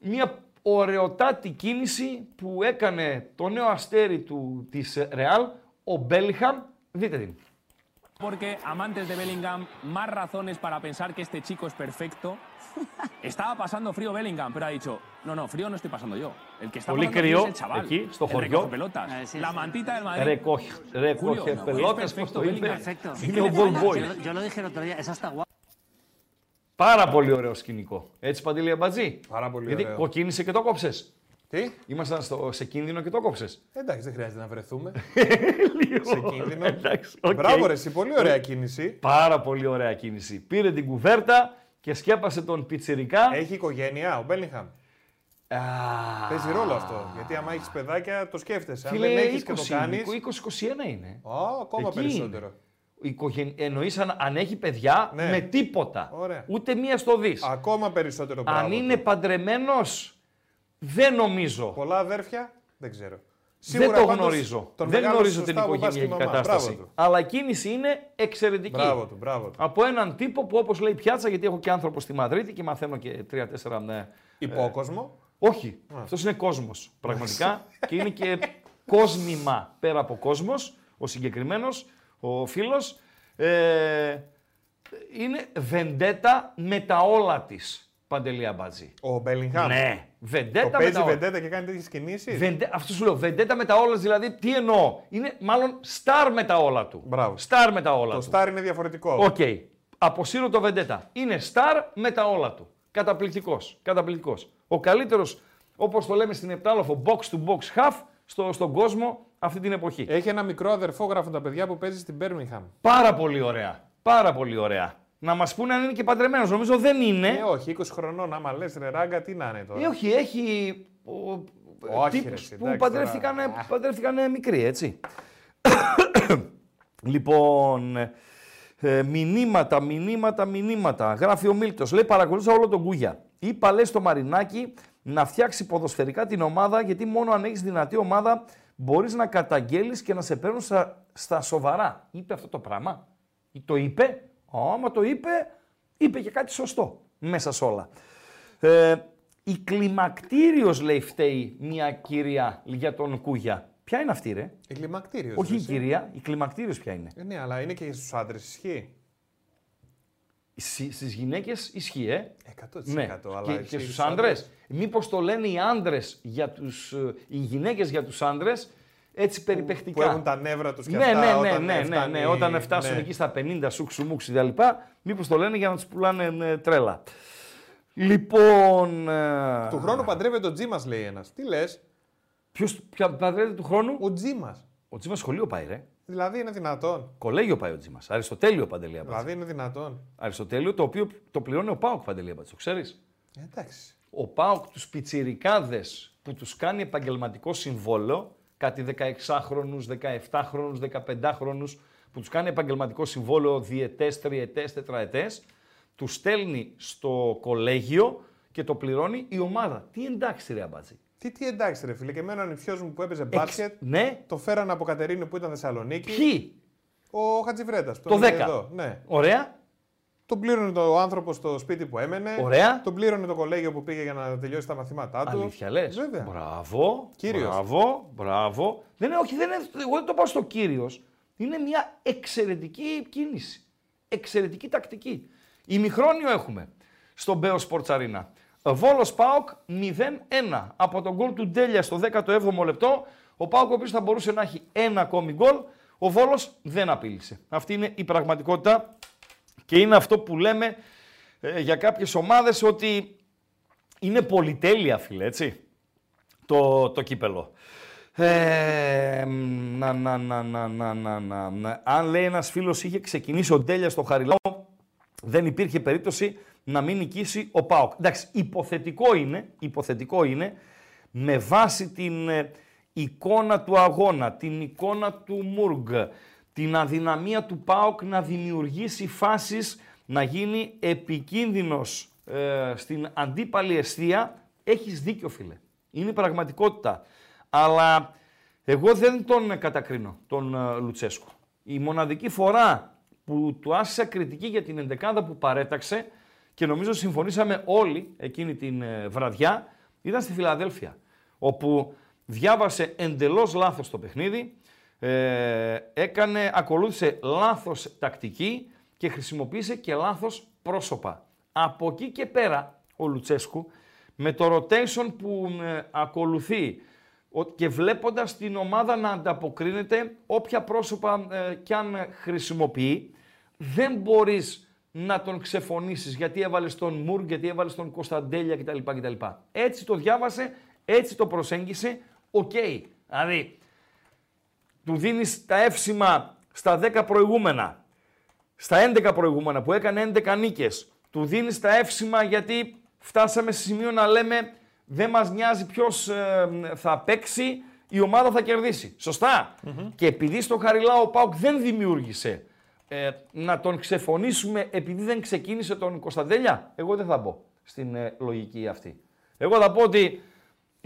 μια ωραιοτάτη κίνηση που έκανε το νέο αστέρι του, της Ρεάλ, ο Μπέλιχαμ. Δείτε την. Porque amantes de Bellingham, más razones para pensar que este chico es perfecto. Estaba pasando frío Bellingham, pero ha dicho, no, no, frío no estoy pasando yo. El que está Πολύ pasando κρύο, frío es el chaval. εκεί, στο el χωριό. recogepelotas. Eh, sí, La sí. mantita del Madrid. Ρεκόχε, ρεκόχε no, πελότες, es πώς το perfecto, είπε. Perfecto. Είναι ο Ball Boy. Yo, yo lo dije el otro día, es hasta guapo. Πάρα πολύ ωραίο σκηνικό. Έτσι, Παντελή Αμπατζή. Πάρα πολύ Γιατί ωραίο. κοκκίνησε και το 'κοψε. Τι; Ήμασταν στο, σε κίνδυνο και το 'κοψες. Εντάξει, δεν χρειάζεται να βρεθούμε. (laughs) Λίγο. σε κίνδυνο. Εντάξει, οκ. Μπράβο, ρε, εσύ, πολύ ωραία κίνηση. Πάρα πολύ ωραία κίνηση. Πήρε την κουβέρτα και σκέπασε τον πιτσιρικά. Έχει οικογένεια ο Μπέλιγχαμ. Α, Παίζει ρόλο αυτό. Γιατί άμα έχεις παιδάκια, το σκέφτεσαι. Αν Φίλε, δεν έχεις και 20, το κάνεις. 20-21 είναι. ακόμα Εκεί περισσότερο. Οικογεν... Εννοείς αν, αν έχει παιδιά Ναι. με τίποτα. Ωραία. Ούτε μία στο δεις. Ακόμα περισσότερο μπράβο. αν είναι του. Παντρεμένος, δεν νομίζω. Πολλά αδέρφια, δεν ξέρω. δεν το πάντως, γνωρίζω. τον δεν μεγάλο γνωρίζω την σωστά από βάση οικογενειακή τη μαμά. κατάσταση. Μπράβο του. Αλλά η κίνηση είναι εξαιρετική. Μπράβο του, μπράβο του. Από έναν τύπο που όπως λέει πιάτσα, γιατί έχω και άνθρωπο στη Μαδρίτη και μαθαίνω και τρία-τέσσερα. Ναι. Υπόκοσμο. Όχι, αυτός είναι κόσμος πραγματικά και είναι και κόσμημα πέρα από κόσμος, ο συγκεκριμένος, ο φίλος. Ε, είναι βεντέτα με τα όλα της, Παντελή Αμπατζή. Ο Μπέλιγχαμ. Ναι, Το βεντέτα με παίζει τα όλα. βεντέτα και κάνει τέτοιες κινήσεις. Βεντε... Αυτό σου λέω, βεντέτα με τα όλα, δηλαδή τι εννοώ; Είναι μάλλον στάρ με τα όλα του. Μπράβο. Στάρ με τα όλα Το του. στάρ είναι διαφορετικό. Οκ. Αποσύρω το βεντέτα. Είναι στάρ με τα όλα του. Καταπληκτικός. Καταπληκτικός. Ο καλύτερος, όπως το λέμε στην Επτάλοφο, box to box half στο, στον κόσμο αυτή την εποχή. Έχει ένα μικρό αδερφό, γράφουν τα παιδιά που παίζει στην Μπέρμιγχαμ. Πάρα πολύ ωραία. Πάρα πολύ ωραία. Να μας πούνε αν είναι και παντρεμένος. Νομίζω δεν είναι. Ε, όχι, 20 χρονών, άμα λες ρε ράγκα, τι να είναι τώρα; Ε, όχι, έχει. Ο, Όχι, τύπους ρε, εσύ, που εντάξει, παντρεύτηκαν, τώρα. παντρεύτηκαν μικροί, έτσι. (coughs) λοιπόν, ε, μηνύματα, μηνύματα, μηνύματα. Γράφει ο Μίλτος. Λέει, παρακολούθησα όλο τον Κούγια. Είπα, λέει στο Μαρινάκι, να φτιάξει ποδοσφαιρικά την ομάδα, γιατί μόνο αν έχεις δυνατή ομάδα μπορείς να καταγγέλεις και να σε παίρνουν στα, στα σοβαρά. Είπε αυτό το πράγμα; Το είπε; Άμα το είπε, είπε και κάτι σωστό μέσα σε όλα. Ε, η κλιμακτήριος, λέει, φταίει μια κυρία για τον Κούγια. Ποια είναι αυτή, ρε; Η κλιμακτήριος. Όχι η κυρία, η κλιμακτήριος ποια είναι; Ε, ναι, αλλά είναι και στους άντρες, ισχύει. Στι στις γυναίκες ισχύει, ε. 100% Ναι, αλλά και, ισχύει και στους στους άντρες. Μήπως το λένε οι άντρες για τους, ε, οι γυναίκες για τους άντρες, έτσι περιπεκτικά. Που έχουν τα νεύρα τους και ναι, αυτά. ναι, ναι, όταν ναι, ναι, φτάνει- ναι, όταν φτάσουν ναι. εκεί στα 50 σούξου μουξου κτλ. Μήπως το λένε για να τους πουλάνε ε, τρέλα. Λοιπόν, ε, Του χρόνου παντρεύεται ο Τζίμας, λέει ένας. Τι λες, ποιος ποια παντρεύεται του χρόνου; ο Τζίμας. Ο Τζίμας σχολείο πάει ρε. Δηλαδή είναι δυνατόν. Κολέγιο πάει ο Τζίμας. Αριστοτέλειο Παντελή Αμπάτση. Δηλαδή είναι δυνατόν. Αριστοτέλειο το οποίο το πληρώνει ο Πάοκ Παντελή Αμπάτση. Το ξέρεις; Ε, εντάξει. ο ΠΑΟΚ τους πιτσιρικάδες που τους κάνει επαγγελματικό συμβόλαιο, κάτι 16χρονους, 17χρονους, 15χρονους, που τους κάνει επαγγελματικό συμβόλαιο διετές, τριετές, τετραετές, τους στέλνει στο κολέγιο και το πληρώνει η ομάδα. Τι εντάξει ρε αμπάτζη. Τι, τι εντάξει, ρε φίλε. Και εμένα ο νηφιό μου που έπαιζε μπάσκετ, Ναι, το φέραν από Κατερίνη που ήταν Θεσσαλονίκη. ποιοι, Ο Χατζιβρέτα. το 10. Εδώ. Ναι. Ωραία, Τον πλήρωνε το άνθρωπο στο σπίτι που έμενε. Ωραία. Τον πλήρωνε το κολέγιο που πήγε για να τελειώσει τα μαθήματά του. αλήθεια λες. Βέβαια. Μπράβο, Κύριος. μπράβο, μπράβο. Δεν είναι, όχι, δεν είναι, εγώ δεν το πάω στο κύριος. Είναι μια εξαιρετική κίνηση. Εξαιρετική τακτική. Ημιχρόνιο έχουμε στον Μπέος Sports Arena. Βόλος Πάοκ 0-1. Από τον γκολ του Ντέλια στο 17ο λεπτό, ο Πάοκ ο οποίος θα μπορούσε να έχει ένα ακόμη γκολ, ο Βόλος δεν απείλησε. Αυτή είναι η πραγματικότητα και είναι αυτό που λέμε ε, για κάποιες ομάδες ότι είναι πολυτέλεια, φίλε, έτσι, το, το κύπελο. Ε, να, Αν λέει ένας φίλος είχε ξεκινήσει ο Ντέλιας στο Χαριλάο, δεν υπήρχε περίπτωση να μην νικήσει ο ΠΑΟΚ. Εντάξει, υποθετικό είναι, υποθετικό είναι, με βάση την ε, εικόνα του αγώνα, την εικόνα του Μουργκ, την αδυναμία του ΠΑΟΚ να δημιουργήσει φάσεις, να γίνει επικίνδυνος ε, στην αντίπαλη αιστεία, έχεις δίκιο φίλε. Είναι η πραγματικότητα. Αλλά εγώ δεν τον κατακρίνω, τον ε, Λουτσέσκο. Η μοναδική φορά που του άσκησα κριτική για την ενδεκάδα που παρέταξε και νομίζω συμφωνήσαμε όλοι εκείνη την ε, βραδιά, ήταν στη Φιλαδέλφια, όπου διάβασε εντελώς λάθος το παιχνίδι, ε, έκανε, ακολούθησε λάθος τακτική και χρησιμοποίησε και λάθος πρόσωπα. Από εκεί και πέρα ο Λουτσέσκου με το rotation που ε, ακολουθεί ο- και βλέποντας την ομάδα να ανταποκρίνεται όποια πρόσωπα ε, κι αν χρησιμοποιεί, δεν μπορείς να τον ξεφωνήσεις γιατί έβαλες τον Μουρ, γιατί έβαλες τον Κωνσταντέλια κτλ. κτλ. Έτσι το διάβασε, έτσι το προσέγγισε, οκ. Δηλαδή, του δίνεις τα εύσημα στα 10 προηγούμενα, στα 11 προηγούμενα που έκανε 11 νίκες, του δίνεις τα εύσημα γιατί φτάσαμε σε σημείο να λέμε δεν μας νοιάζει ποιος ε, θα παίξει, η ομάδα θα κερδίσει. Σωστά. Και επειδή στο Χαριλάο ο Πάουκ δεν δημιούργησε ε, να τον ξεφωνήσουμε επειδή δεν ξεκίνησε τον Κωνσταντέλια, εγώ δεν θα μπω στην ε, λογική αυτή. Εγώ θα πω ότι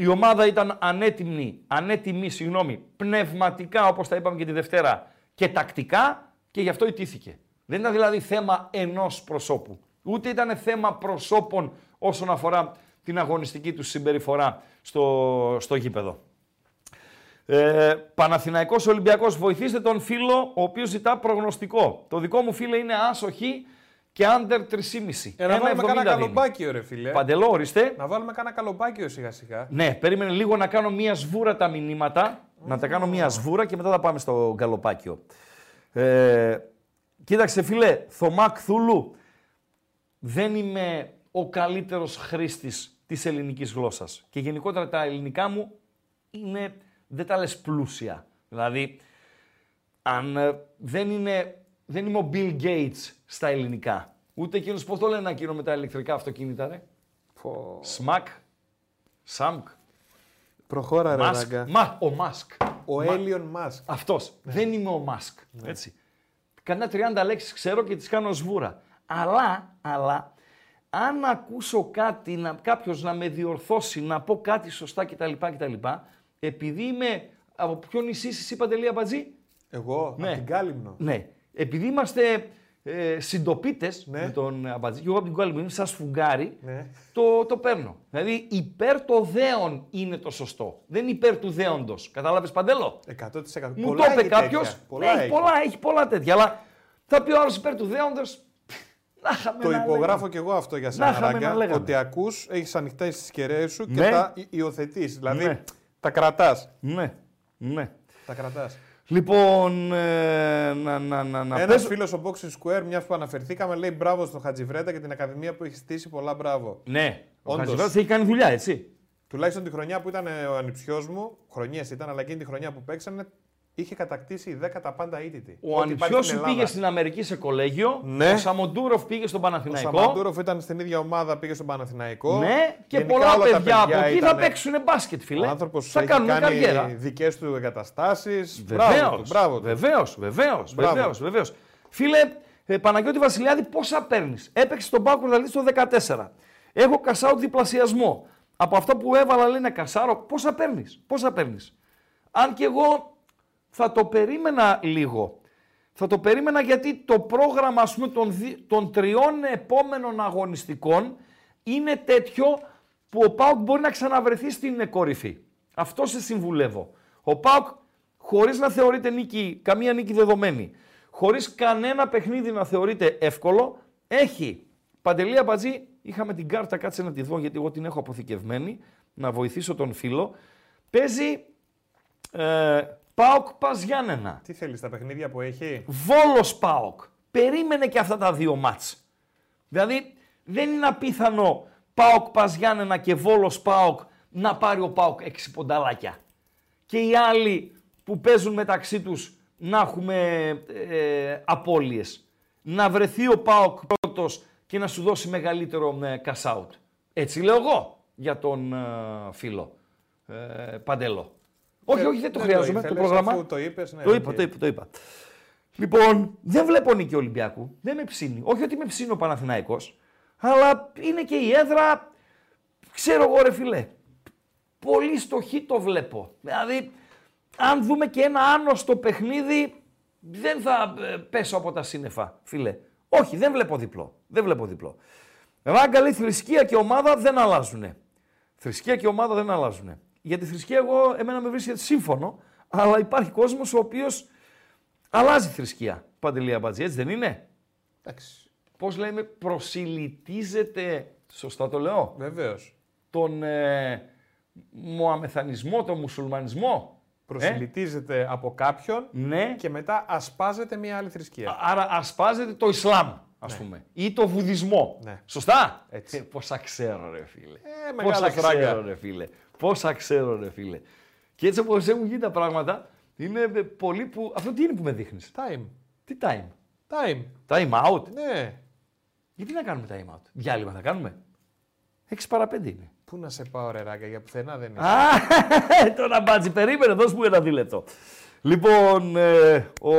η ομάδα ήταν ανέτοιμη, ανέτοιμη συγγνώμη, πνευματικά όπως τα είπαμε και τη Δευτέρα και τακτικά και γι' αυτό ιτήθηκε. Δεν ήταν δηλαδή θέμα ενός προσώπου. Ούτε ήταν θέμα προσώπων όσον αφορά την αγωνιστική τους συμπεριφορά στο, στο γήπεδο. Ε, Παναθηναϊκός Ολυμπιακός, βοηθήστε τον φίλο ο οποίος ζητά προγνωστικό. Το δικό μου φίλο είναι άσοχη και under 3,5. Ε, να βάλουμε 1,70 κάνα δίνει. καλομπάκιο, ρε φίλε. Παντελό, ορίστε. Να βάλουμε κάνα καλομπάκιο σιγά σιγά. Ναι, περίμενε λίγο να κάνω μία σβούρα τα μηνύματα. Να τα κάνω μία σβούρα και μετά θα πάμε στο γκαλοπάκιο. Ε, κοίταξε φίλε, Θωμά Κθούλου, δεν είμαι ο καλύτερος χρήστης της ελληνικής γλώσσας. Και γενικότερα τα ελληνικά μου είναι, δεν τα λες πλούσια. Δηλαδή, αν ε, δεν, είναι, δεν είμαι ο Bill Gates στα ελληνικά. Ούτε εκείνος πώ το λένε εκείνο με τα ηλεκτρικά αυτοκίνητα, ρε. Σμακ. Σαμκ. Προχώρα ρε Μάσκ. ράγκα. Μα, ο Μάσκ. Ο Έλον Μασκ. Αυτός. Δεν είμαι ο Μάσκ. Έτσι. Κανένα 30 λέξεις ξέρω και τις κάνω σβούρα. Αλλά, αλλά, αν ακούσω κάτι, να, κάποιος να με διορθώσει, να πω κάτι σωστά κτλ. κτλ επειδή είμαι. Από ποιο νησί εσείς είπατε, Λία Μπατζή; Εγώ, Ναι. από την Κάλυμνο. Ναι. Επειδή είμαστε ε, συντοπίτες Ναι. με τον Αμπατζή, και εγώ από την κόλλη μου είμαι σαν σφουγγάρι, Ναι. το, το παίρνω. Δηλαδή υπέρ το δέον είναι το σωστό. Δεν υπέρ του δέοντος. Κατάλαβε παντέλο; 100%. Μου Πολλά το είπε έχει κάποιος. τέτοια. Πολλά Έχει έχει. πολλά, έχει πολλά τέτοια. Αλλά θα πει ο άλλος υπέρ του δέοντος. Να είχαμε Το να υπογράφω κι εγώ αυτό για Να σένα, είχαμε να Ράγκα, λέγαμε. ότι ακούς, έχεις ανοιχτά τις κεραίες σου και Ναι. τα υ- υιοθετείς. Δηλαδή, Ναι. τα κρατάς. λέγαμε. Ναι, ναι. Τα κρατάς. Λοιπόν, ε, να, να, να, να Ένας παίζω- φίλος ο Boxing Square, μια που αναφερθήκαμε, λέει μπράβο στο Χατζιβρέτα και την Ακαδημία που έχει στήσει. Πολλά μπράβο. Ναι, ο Όντως. Χατζηβράτης έχει κάνει δουλειά, έτσι. Τουλάχιστον τη χρονιά που ήταν ε, ο ανιψιός μου, χρονιές ήταν, αλλά εκείνη τη χρονιά που παίξανε, είχε κατακτήσει 10 τα πάντα ήττητη. Ο Ό,τι ανιψιός υπάρχει στην σου πήγε Ελλάδα. στην Αμερική σε κολέγιο. Ναι. Ο Σαμοντούροφ πήγε στον Ο Παναθηναϊκό. Σαμαντούροφ ήταν στην ίδια ομάδα, πήγε στον Παναθηναϊκό. Ναι, και Γενικά πολλά όλα τα παιδιά από εκεί θα ήτανε- παίξουν μπάσκετ, φίλε. Ο άνθρωπος θα έχει κάνουν κάνει καριέρα. δικές του εγκαταστάσεις. Μπράβο Βεβαίως. του, μπράβο του. Βεβαίως, βεβαίως. Μπράβο. Βεβαίως, βεβαίως. Φίλε, ε, Παναγιώτη Βασιλιάδη, πόσα παίρνεις; Έπαιξε στον Πάκο Πρωταθλητή το 14. Έχω κασάω διπλασιασμό. Από αυτό που έβαλα λέει ένα κασάρο, πόσα παίρνεις; Πόσα παίρνεις; Αν και εγώ θα το περίμενα λίγο. Θα το περίμενα γιατί το πρόγραμμα ας πούμε, των, δι- των τριών επόμενων αγωνιστικών είναι τέτοιο που ο Πάουκ μπορεί να ξαναβρεθεί στην κορυφή. Αυτό σε συμβουλεύω. Ο Πάουκ χωρίς να θεωρείται νίκη, καμία νίκη δεδομένη, χωρίς κανένα παιχνίδι να θεωρείται εύκολο, έχει Παντελή Αμπατζή, είχαμε την κάρτα, κάτσε να τη δω γιατί εγώ την έχω αποθηκευμένη, να βοηθήσω τον φίλο. Παίζει ε, Πάοκ Πας Γιάννενα. Τι θέλεις, τα παιχνίδια που έχει; Βόλος Πάοκ. Περίμενε και αυτά τα δύο μάτς. Δηλαδή δεν είναι απίθανο Πάοκ Πας Γιάννενα και Βόλος Πάοκ να πάρει ο Πάοκ έξι πονταλάκια. Και οι άλλοι που παίζουν μεταξύ τους να έχουμε ε, απώλειες. Να βρεθεί ο Πάοκ πρώτος και να σου δώσει μεγαλύτερο ε, cash out. Έτσι λέω εγώ για τον ε, φίλο ε, Παντέλο. Όχι, όχι, δεν το δεν χρειάζομαι το, ήθελες, πρόγραμμα. αφού το είπες, ναι, το οκ. είπα, το είπα, το είπα. Λοιπόν, δεν βλέπω νίκη Ολυμπιακού. Δεν με ψήνει. Όχι ότι με ψήνει ο Παναθηναϊκός, αλλά είναι και η έδρα, ξέρω εγώ ρε φίλε, πολύ στοχή το βλέπω. Δηλαδή, αν δούμε και ένα άνοστο παιχνίδι, δεν θα ε, πέσω από τα σύννεφα, φίλε. Όχι, δεν βλέπω διπλό. Δεν βλέπω διπλό. Ράγκα λέει θρησκεία και ομάδα δεν αλλάζουν. Θρησκεία και ομάδα δεν αλλάζουν. Για τη θρησκεία, εγώ, εμένα με βρίσκεται σύμφωνο, αλλά υπάρχει κόσμος ο οποίος αλλάζει θρησκεία. Παντελή Αμπατζή, έτσι δεν είναι; Εντάξει. Πώς λέμε, προσιλητίζεται, σωστά το λέω, Βεβαίως. τον ε, μοαμεθανισμό, τον μουσουλμανισμό; Προσιλητίζεται από κάποιον Ναι, και μετά ασπάζεται μια άλλη θρησκεία. άρα ασπάζεται το Ισλάμ, ας πούμε, ή το Βουδισμό. Ναι. Σωστά; Έτσι. Ε, πόσα ξέρω ρε φίλε. Ε, πόσα μεγάλος ράγκα. ξέρω ρε φίλε. Πόσα ξέρω ρε φίλε. Και έτσι όπως έχουν γίνει τα πράγματα, είναι ε, πολύ που... Αυτό τι είναι που με δείχνεις; Time. Τι time; Time. Time out; Ναι. Γιατί να κάνουμε time out; Διάλειμμα θα κάνουμε; 6 παρα 5 είναι. Πού να σε πάω, ρε ράγκα, για πουθενά δεν είναι. Α, (laughs) τώρα μπάτζι, περίμενε, δώσ' μου ένα δίλεπτο. Λοιπόν, ε, ο,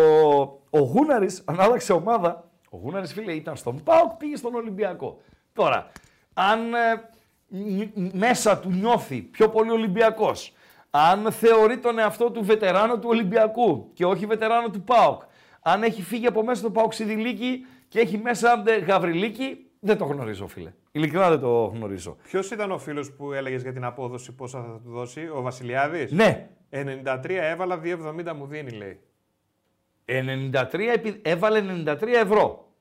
ο Γούναρης ανάλλαξε ομάδα. Ο Γούναρης, φίλε, ήταν στον ΠΑΟΚ, πήγε στον Ολυμπιακό. Τώρα, αν ε, νι- νι- μέσα του νιώθει πιο πολύ Ολυμπιακός, αν θεωρεί τον εαυτό του βετεράνο του Ολυμπιακού και όχι βετεράνο του ΠΑΟΚ, αν έχει φύγει από μέσα του ΠΑΟΚ Σιδηλίκη και έχει μέσα ε, Γαβριλίκη, δεν το γνωρίζω, φίλε. Ειλικρινά δεν το γνωρίζω. Ποιος ήταν ο φίλος που έλεγες για την απόδοση, πόσα θα του δώσει, ο Βασιλιάδης; Ναι, 93 έβαλα, 2,70 μου δίνει, λέει. 93, επί- έβαλε 93 ευρώ.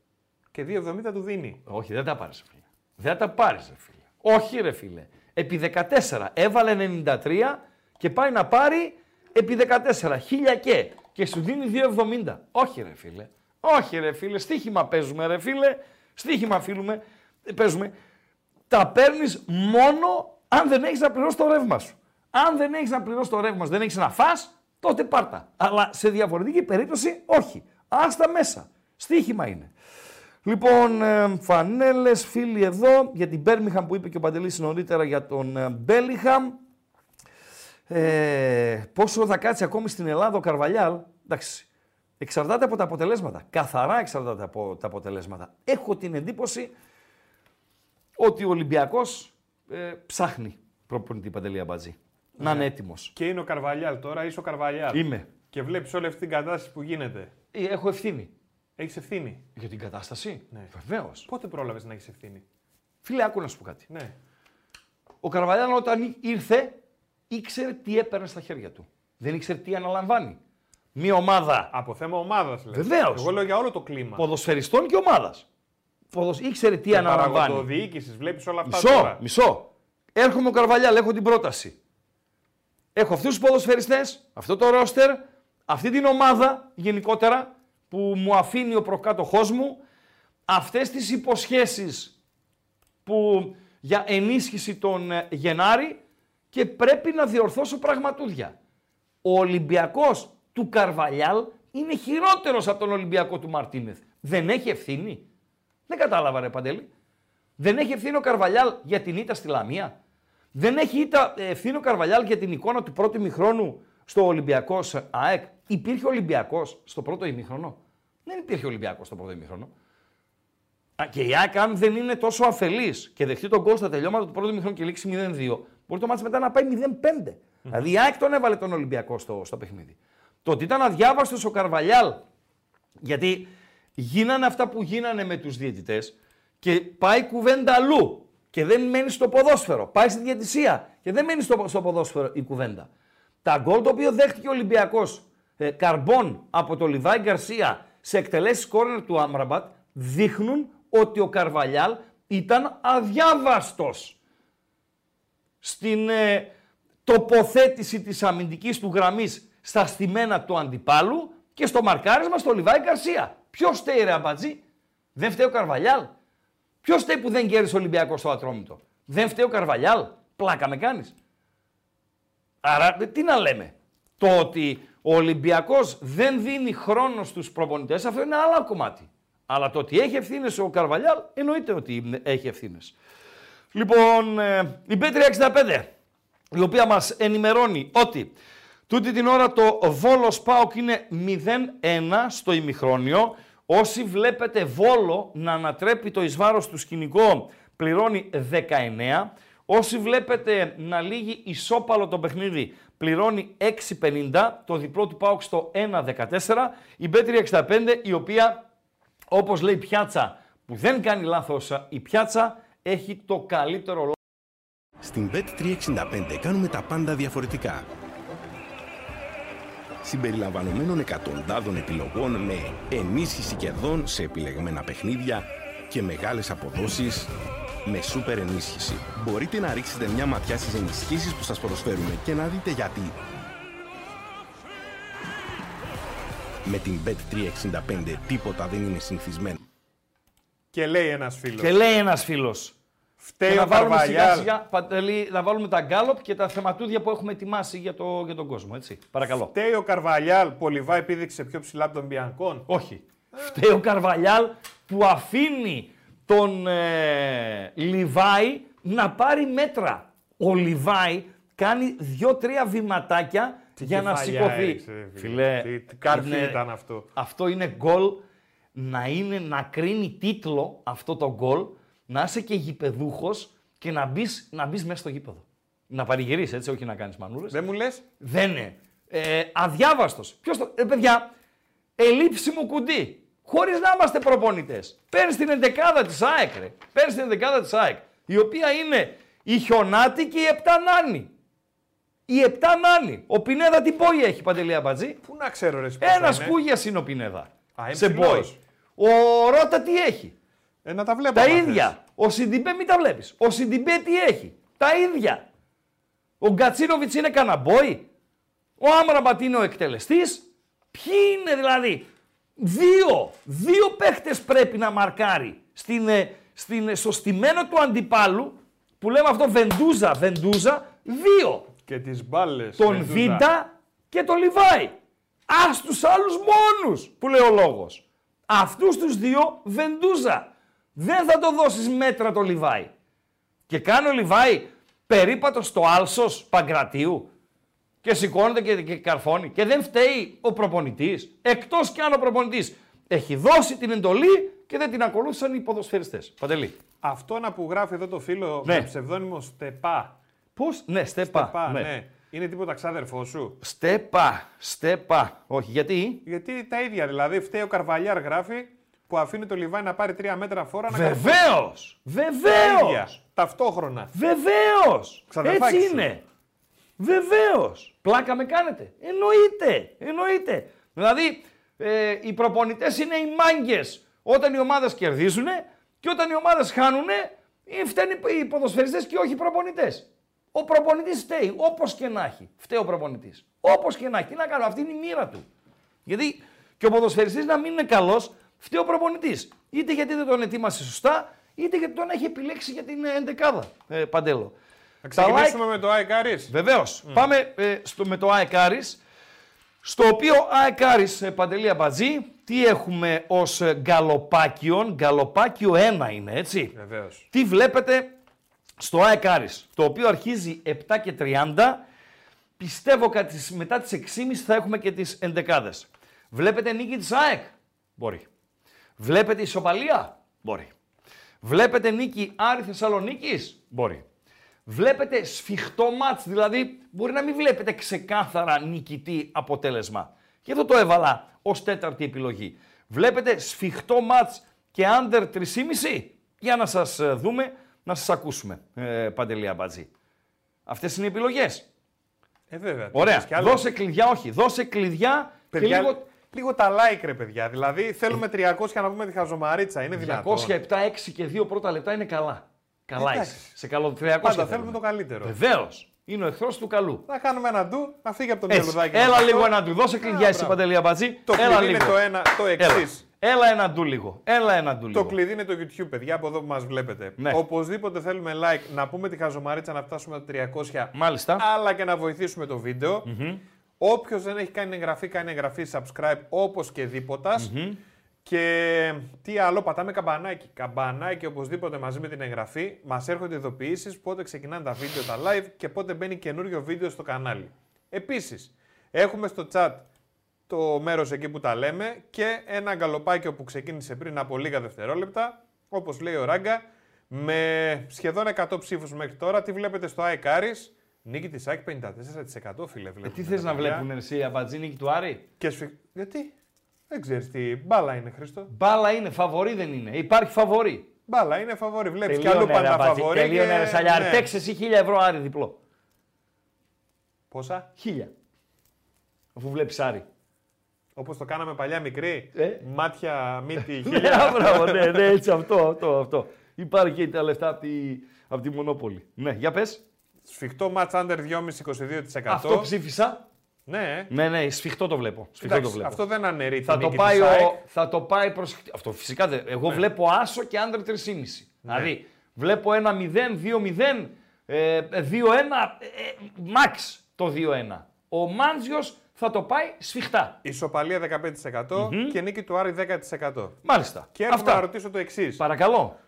Και 2,70 του δίνει. Όχι, δεν τα πάρεις, φίλε. Δεν τα πάρεις, ρε φίλε. Όχι, ρε φίλε. Επί 14 έβαλε 93 και πάει να πάρει επί 14. Χίλια και. Και σου δίνει 2,70. Όχι, ρε φίλε. Όχι, ρε φίλε. Στίχημα παίζουμε, ρε φίλε. Στίχημα φίλουμε. Παίζουμε. Τα παίρνεις μόνο αν δεν έχεις να πληρώσεις το ρεύμα σου. Αν δεν έχεις να πληρώσεις το ρεύμα σου, δεν έχεις να φας, τότε πάρτα. Αλλά σε διαφορετική περίπτωση, όχι. Άστα μέσα. Στίχημα είναι. Λοιπόν, ε, φανέλες, φίλοι εδώ για την Μπέρμιχαμ που είπε και ο Παντελής νωρίτερα για τον ε, Μπέλιχαμ. Ε, πόσο θα κάτσει ακόμη στην Ελλάδα ο Καρβαλιάλ. Εντάξει, εξαρτάται από τα αποτελέσματα. Καθαρά εξαρτάται από τα αποτελέσματα. Έχω την εντύπωση ότι ο Ολυμπιακός ε, ψάχνει προπονητή Παντελή Αμπατζή. Να είναι έτοιμος. Και είναι ο Καρβαλιάλ τώρα, είσαι ο Καρβαλιάλ. Είμαι. Και βλέπεις όλη αυτή την κατάσταση που γίνεται. Ε, Έχω ευθύνη. Έχεις ευθύνη. Για την κατάσταση; Ναι. Βεβαίως. Πότε πρόλαβες να έχεις ευθύνη; Φίλε, άκου να σου πω κάτι. Ναι. Ο Καρβαλιάλ όταν ήρθε ήξερε τι έπαιρνε στα χέρια του. Δεν ήξερε τι αναλαμβάνει. Μία ομάδα Από θέμα ομάδας λες. Βεβαίως. Εγώ λέω για όλο το κλίμα. ποδοσφαιριστών και ομάδας. Ήξερε τι αναλαμβάνει. Παραγωγοδιοίκησης, βλέπεις όλα αυτά Μισό, τώρα. μισό. Έρχομαι ο Καρβαλιάλ, έχω την πρόταση. Έχω αυτούς τους ποδοσφαιριστές, αυτό το ρόστερ, αυτή την ομάδα γενικότερα που μου αφήνει ο προκάτοχός μου, αυτές τις υποσχέσεις που για ενίσχυση τον ε, Γενάρη και πρέπει να διορθώσω πραγματούδια. Ο Ολυμπιακός του Καρβαλιάλ είναι χειρότερος από τον Ολυμπιακό του Μαρτίνεθ. Δεν έχει ευθύνη. Δεν κατάλαβα ρε Παντέλη. Δεν έχει ευθύνη ο Καρβαλιάλ για την ήττα στη Λαμία. Δεν έχει ήττα, ε, ευθύνη ο Καρβαλιάλ για την εικόνα του πρώτου ημιχρόνου στο Ολυμπιακός ΑΕΚ. Υπήρχε Ολυμπιακός στο πρώτο ημίχρονο. Δεν υπήρχε Ολυμπιακός στο πρώτο ημίχρονο. Α, Και η ΑΕΚ, αν δεν είναι τόσο αφελής και δεχτεί τον γκολ στα τελειώματα του πρώτου ημίχρονου και λήξει 0-2, μπορεί το μάτς μετά να πάει 0-5. Δηλαδή η ΑΕΚ τον έβαλε τον Ολυμπιακό στο, στο παιχνίδι. Το ότι ήταν αδιάβαστος ο Καρβαλιάλ, γιατί γίνανε αυτά που γίνανε με τους διαιτητές και πάει κουβέντα αλλού και δεν μένει στο ποδόσφαιρο. Πάει στη διαιτησία και δεν μένει στο, στο ποδόσφαιρο η κουβέντα. Τα γκολ το οποίο δέχτηκε ο Ολυμπιακός ε, καρμπών από το Λιβάη Γκαρσία σε εκτελέσεις κόρνερ του Άμραμπατ δείχνουν ότι ο Καρβαλιάλ ήταν αδιάβαστος στην ε, τοποθέτηση της αμυντικής του γραμμής στα στημένα του αντιπάλου και στο μαρκάρισμα στο Λιβάη Γκαρσία. Ποιος φταίει ρε αμπατζή, δεν φταίει ο Καρβαλιάλ. Ποιος φταίει που δεν κέρδισε ο Ολυμπιακός στο Ατρόμητο; Δεν φταίει ο Καρβαλιάλ. Πλάκα με κάνεις. Άρα τι να λέμε; Το ότι ο Ολυμπιακός δεν δίνει χρόνο στους προπονητές, αυτό είναι άλλο κομμάτι. Αλλά το ότι έχει ευθύνες ο Καρβαλιάλ, εννοείται ότι έχει ευθύνες. Λοιπόν, ε, η B365, η οποία μας ενημερώνει ότι τούτη την ώρα το Βόλο Πάοκ είναι 0-1 στο ημιχρόνιο. Όσοι βλέπετε Βόλο να ανατρέπει το εις βάρος του σκηνικό, πληρώνει 19. Όσοι βλέπετε να λύγει ισόπαλο το παιχνίδι, πληρώνει 6,50. Το διπλό του ΠΑΟΚ στο 1,14. Η B365, η οποία, όπως λέει η πιάτσα, που δεν κάνει λάθος η πιάτσα, έχει το καλύτερο λόγο. Στην Bet365 κάνουμε τα πάντα διαφορετικά. Συμπεριλαμβανομένων εκατοντάδων επιλογών με ενίσχυση κερδών σε επιλεγμένα παιχνίδια και μεγάλες αποδόσεις με σούπερ ενίσχυση. Μπορείτε να ρίξετε μια ματιά στις ενισχύσεις που σας προσφέρουμε και να δείτε γιατί. Με την Bet365 τίποτα δεν είναι συνηθισμένο. Και λέει ένας φίλος. Και λέει ένας φίλος. Φταίει Και ο να βάλουμε σιγά Καρβαλιάλ. σιγά, Παντελή, να βάλουμε τα γκάλοπ και τα θεματούδια που έχουμε ετοιμάσει για, το, για τον κόσμο, έτσι. Παρακαλώ. Φταίει ο Καρβαλιάλ που ο Λιβάη πήδηξε πιο ψηλά από τον Μπιανκόν. Όχι. Φταίει ο Καρβαλιάλ που αφήνει τον ε, Λιβάη να πάρει μέτρα. Ο Λιβάη κάνει δύο-τρία βηματάκια Τι για να κεφαλιά σηκωθεί. έριξε, ρε φίλε. Φιλέ, Τι- τι καρφί είναι- ήταν αυτό. Αυτό είναι γκολ να, είναι, να κρίνει τίτλο αυτό το γκολ, να είσαι και γηπεδούχος και να μπεις να μπεις μέσα στο γήπεδο. Να παρηγυρίσει, έτσι, όχι να κάνεις μανούρες. Δεν μου λες; Δεν είναι. Ε, αδιάβαστος. Ποιος το... Ε, παιδιά, ελείψιμο κουντί. Χωρίς να είμαστε προπονητές. Παίρνει την εντεκάδα της ΑΕΚ, ρε. Παίρνει την εντεκάδα της ΑΕΚ. Η οποία είναι η Χιονάτη και η Επτανάνη. Η Επτανάνη. Ο Πινέδα τι πόη έχει, Παντελή Αμπατζή. Πού να ξέρω ρε εσύ πώς θα Ένας είναι. κούγιας είναι ο Πινέδα. Α, είναι σε ψηλός. μπόι. Ο Ρότα τι έχει; Ε, να τα βλέπω. Τα άμα ίδια. θες. Ο Σιντιμπέ μην τα βλέπεις. Ο Σιντιμπέ τι έχει; Τα ίδια. Ο Γκατσίνοβιτς είναι καναμπόι. Ο Άμραμπατ είναι ο εκτελεστής. Ποιοι είναι δηλαδή. Δύο. Δύο παίχτες πρέπει να μαρκάρει στην, ε, στην, ε, στο στημένο του αντιπάλου που λέμε αυτό Βεντούζα, Βεντούζα. Δύο. Και τις μπάλες. Τον Βίντα και τον Λιβάη. Α τους άλλους μόνους που λέει ο λόγος. Αυτούς τους δύο βεντούζα. Δεν θα το δώσεις μέτρα το Λιβάη. Και κάνει ο Λιβάη περίπατο στο άλσος Παγκρατίου και σηκώνεται και, και καρφώνει. Και δεν φταίει ο προπονητής. Εκτός κι αν ο προπονητής έχει δώσει την εντολή και δεν την ακολούθησαν οι ποδοσφαιριστές. Παντελή. Αυτό να που γράφει εδώ το φίλο Ναι. με ψευδόνυμος Στεπά. Πώς, ναι, στέπα. Στεπά, ναι. ναι. Είναι τίποτα ξάδερφό σου; Στέπα, στέπα. Όχι, γιατί; Γιατί τα ίδια. Δηλαδή, φταίει ο Καρβαλιάρ γράφει που αφήνει το Λιβάη να πάρει τρία μέτρα φόρα να καρφώσει. Βεβαίως! Τα ίδια. Βεβαίως! Ταυτόχρονα. Βεβαίως! Ξαδερφάκι Έτσι σου. είναι. Βεβαίως! Πλάκα με κάνετε. Εννοείται. Εννοείται. Δηλαδή, ε, οι προπονητές είναι οι μάγκες όταν οι ομάδες κερδίζουν και όταν οι ομάδες χάνουν, ε, φταίνουν οι ποδοσφαιριστές και όχι οι προπονητές. Ο προπονητής φταίει, όπως και να έχει. Φταίει ο προπονητής. Όπως και να έχει. Τι να κάνω, αυτή είναι η μοίρα του. Γιατί και ο ποδοσφαιριστής να μην είναι καλός, φταίει ο προπονητής. Είτε γιατί δεν τον ετοίμασε σωστά, είτε γιατί τον έχει επιλέξει για την ε, εντεκάδα. Ε, παντέλο. Θα Τα like- ξεκινήσουμε με το ΑΕΚ Άρης. Βεβαίως. Πάμε ε, στο, με το ΑΕΚ Άρης, στο οποίο ΑΕΚ Άρης, ε, Παντελή Αμπατζή, τι έχουμε ως ε, γκαλοπάκιον, γκαλοπάκιο 1 είναι έτσι. Βεβαίως. Τι βλέπετε στο ΑΕΚ Άρης, το οποίο αρχίζει 7 και 30. Πιστεύω κάτι στις- μετά τις 6.30 θα έχουμε και τις ενδεκάδες. Βλέπετε νίκη της ΑΕΚ; Μπορεί. Βλέπετε ισοπαλία; Μπορεί. Βλέπετε νίκη Άρη Θεσσαλονίκης; Μπορεί. Βλέπετε σφιχτό μάτς, δηλαδή μπορεί να μην βλέπετε ξεκάθαρα νικητή αποτέλεσμα. Και εδώ το έβαλα ως τέταρτη επιλογή. Βλέπετε σφιχτό μάτς και under 3,5 για να σας ε, δούμε, να σας ακούσουμε, ε, Παντελή Αμπατζή. Αυτές είναι οι επιλογές. Ε, βέβαια. Ωραία. Θες κι άλλο; Δώσε κλειδιά, όχι. Δώσε κλειδιά Παιδιά, και λίγο... λίγο τα like ρε παιδιά. Δηλαδή θέλουμε 300 να πούμε τη χαζομαρίτσα. Είναι δυνατόν. 207, 6 και 2 πρώτα λεπτά είναι καλά. Καλά Εντάξει. είσαι. Σε καλό 300 Πάντα θέλουμε το καλύτερο. Βεβαίως. Είναι ο εχθρός του καλού. Να κάνουμε ένα ντου, να φύγει από το Έτσι. μυαλουδάκι. Έλα μας λίγο αυτό. ένα ντου. Δώσε κλειδιά εσύ μπράβο. Παντελή Αμπατζή. Το Έλα κλειδί λίγο. είναι το, ένα, το Έλα. εξής. Έλα ένα ντου λίγο. Έλα ένα ντου Το λίγο. κλειδί είναι το YouTube, παιδιά, από εδώ που μας βλέπετε. Ναι. Οπωσδήποτε θέλουμε like, να πούμε τη χαζομαρίτσα να φτάσουμε τα 300, Μάλιστα. αλλά και να βοηθήσουμε το βίντεο. Όποιος δεν έχει κάνει εγγραφή, κάνει εγγραφή, subscribe όπως και δίποτας. Και τι άλλο, πατάμε καμπανάκι. Καμπανάκι οπωσδήποτε μαζί με την εγγραφή. Μας έρχονται ειδοποιήσεις πότε ξεκινάνε τα βίντεο, τα live και πότε μπαίνει καινούριο βίντεο στο κανάλι. Επίσης, έχουμε στο chat το μέρος εκεί που τα λέμε και ένα γκαλοπάκι που ξεκίνησε πριν από λίγα δευτερόλεπτα. Όπως λέει ο Ράγκα, με σχεδόν 100 ψήφους μέχρι τώρα. Τι βλέπετε στο ΑΕΚ Άρης, Νίκη της ΑΕΚ 54% φίλε. Ε, Βλέπουμε, τι θες να παιδιά. βλέπουν εσύ, Αμπατζή νίκη του Άρη; Και σφι... Γιατί; Δεν ξέρεις τι. Μπάλα είναι, Χρήστο. Μπάλα είναι, φαβορή δεν είναι. Υπάρχει φαβορή. Μπάλα είναι φαβόρη. Βλέπεις κι Τελείωνε αλλού ρε πάντα Αμπατζή. φαβόρη. Τελείωνε ρε Σαλιάρη. ναι. Παίξε εσύ 1000 ευρώ Άρη διπλό. Πόσα; Χίλια. Αφού βλέπεις Άρη. Όπως το κάναμε παλιά μικρή. Ε. Μάτια, μύτη, (laughs) Ναι, χίλια. μπράβο, ναι, ναι, έτσι αυτό, αυτό, αυτό. Υπάρχει και τα λεφτά από τη, από τη Μονόπολη. Ναι, για πες. Σφιχτό match under 2,5-22%. Αυτό ψήφισα. Ναι. Ναι, ναι, σφιχτό το βλέπω. Σφιχτό Εντάξει, το βλέπω. αυτό δεν αναιρεί θα, την το νίκη πάει της ΑΕΚ. ο, θα το πάει προς... Αυτό φυσικά δεν. Εγώ βλέπω άσο και άντρα 3,5. Δηλαδή, βλέπω ένα 0, 2-0, ε, 2-1, ε, max το 2-1. Ο Μάντζιος θα το πάει σφιχτά. Ισοπαλία 15% και νίκη του Άρη 10%. Μάλιστα. Και έρχομαι Αυτά. να ρωτήσω το εξής. Παρακαλώ.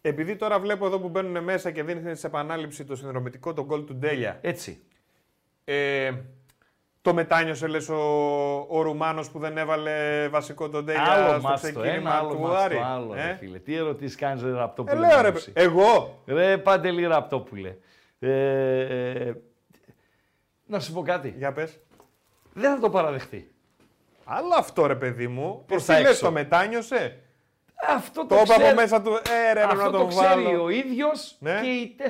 Επειδή τώρα βλέπω εδώ που μπαίνουν μέσα και δίνει σε επανάληψη το συνδρομητικό τον γκολ του Ντέλια. Έτσι. Ε, το μετάνιωσε λες ο, ο Ρουμάνος που δεν έβαλε βασικό τον Ντέλια Άλλο στο μάτς το ξεκίνημα ένα, άλλο του μάτς Άρη. το άλλο, ε; ρε φίλε. Τι ερωτήσεις κάνεις ρε Ραπτόπουλε. Ε, λέω ρε, Μάνουση. εγώ. Ρε Παντελή Ραπτόπουλε. Ε, ε, να σου πω κάτι. Για πες. Δεν θα το παραδεχτεί. Αλλά αυτό ρε παιδί μου. Προς Εσύ τα λες έξω. το μετάνιωσε. Αυτό το, Το είπα ξέρει, από μέσα του. Ε, ρε, έπρεπε αυτό να το το ξέρει βάλω. ο ίδιος Ναι. και οι 4-5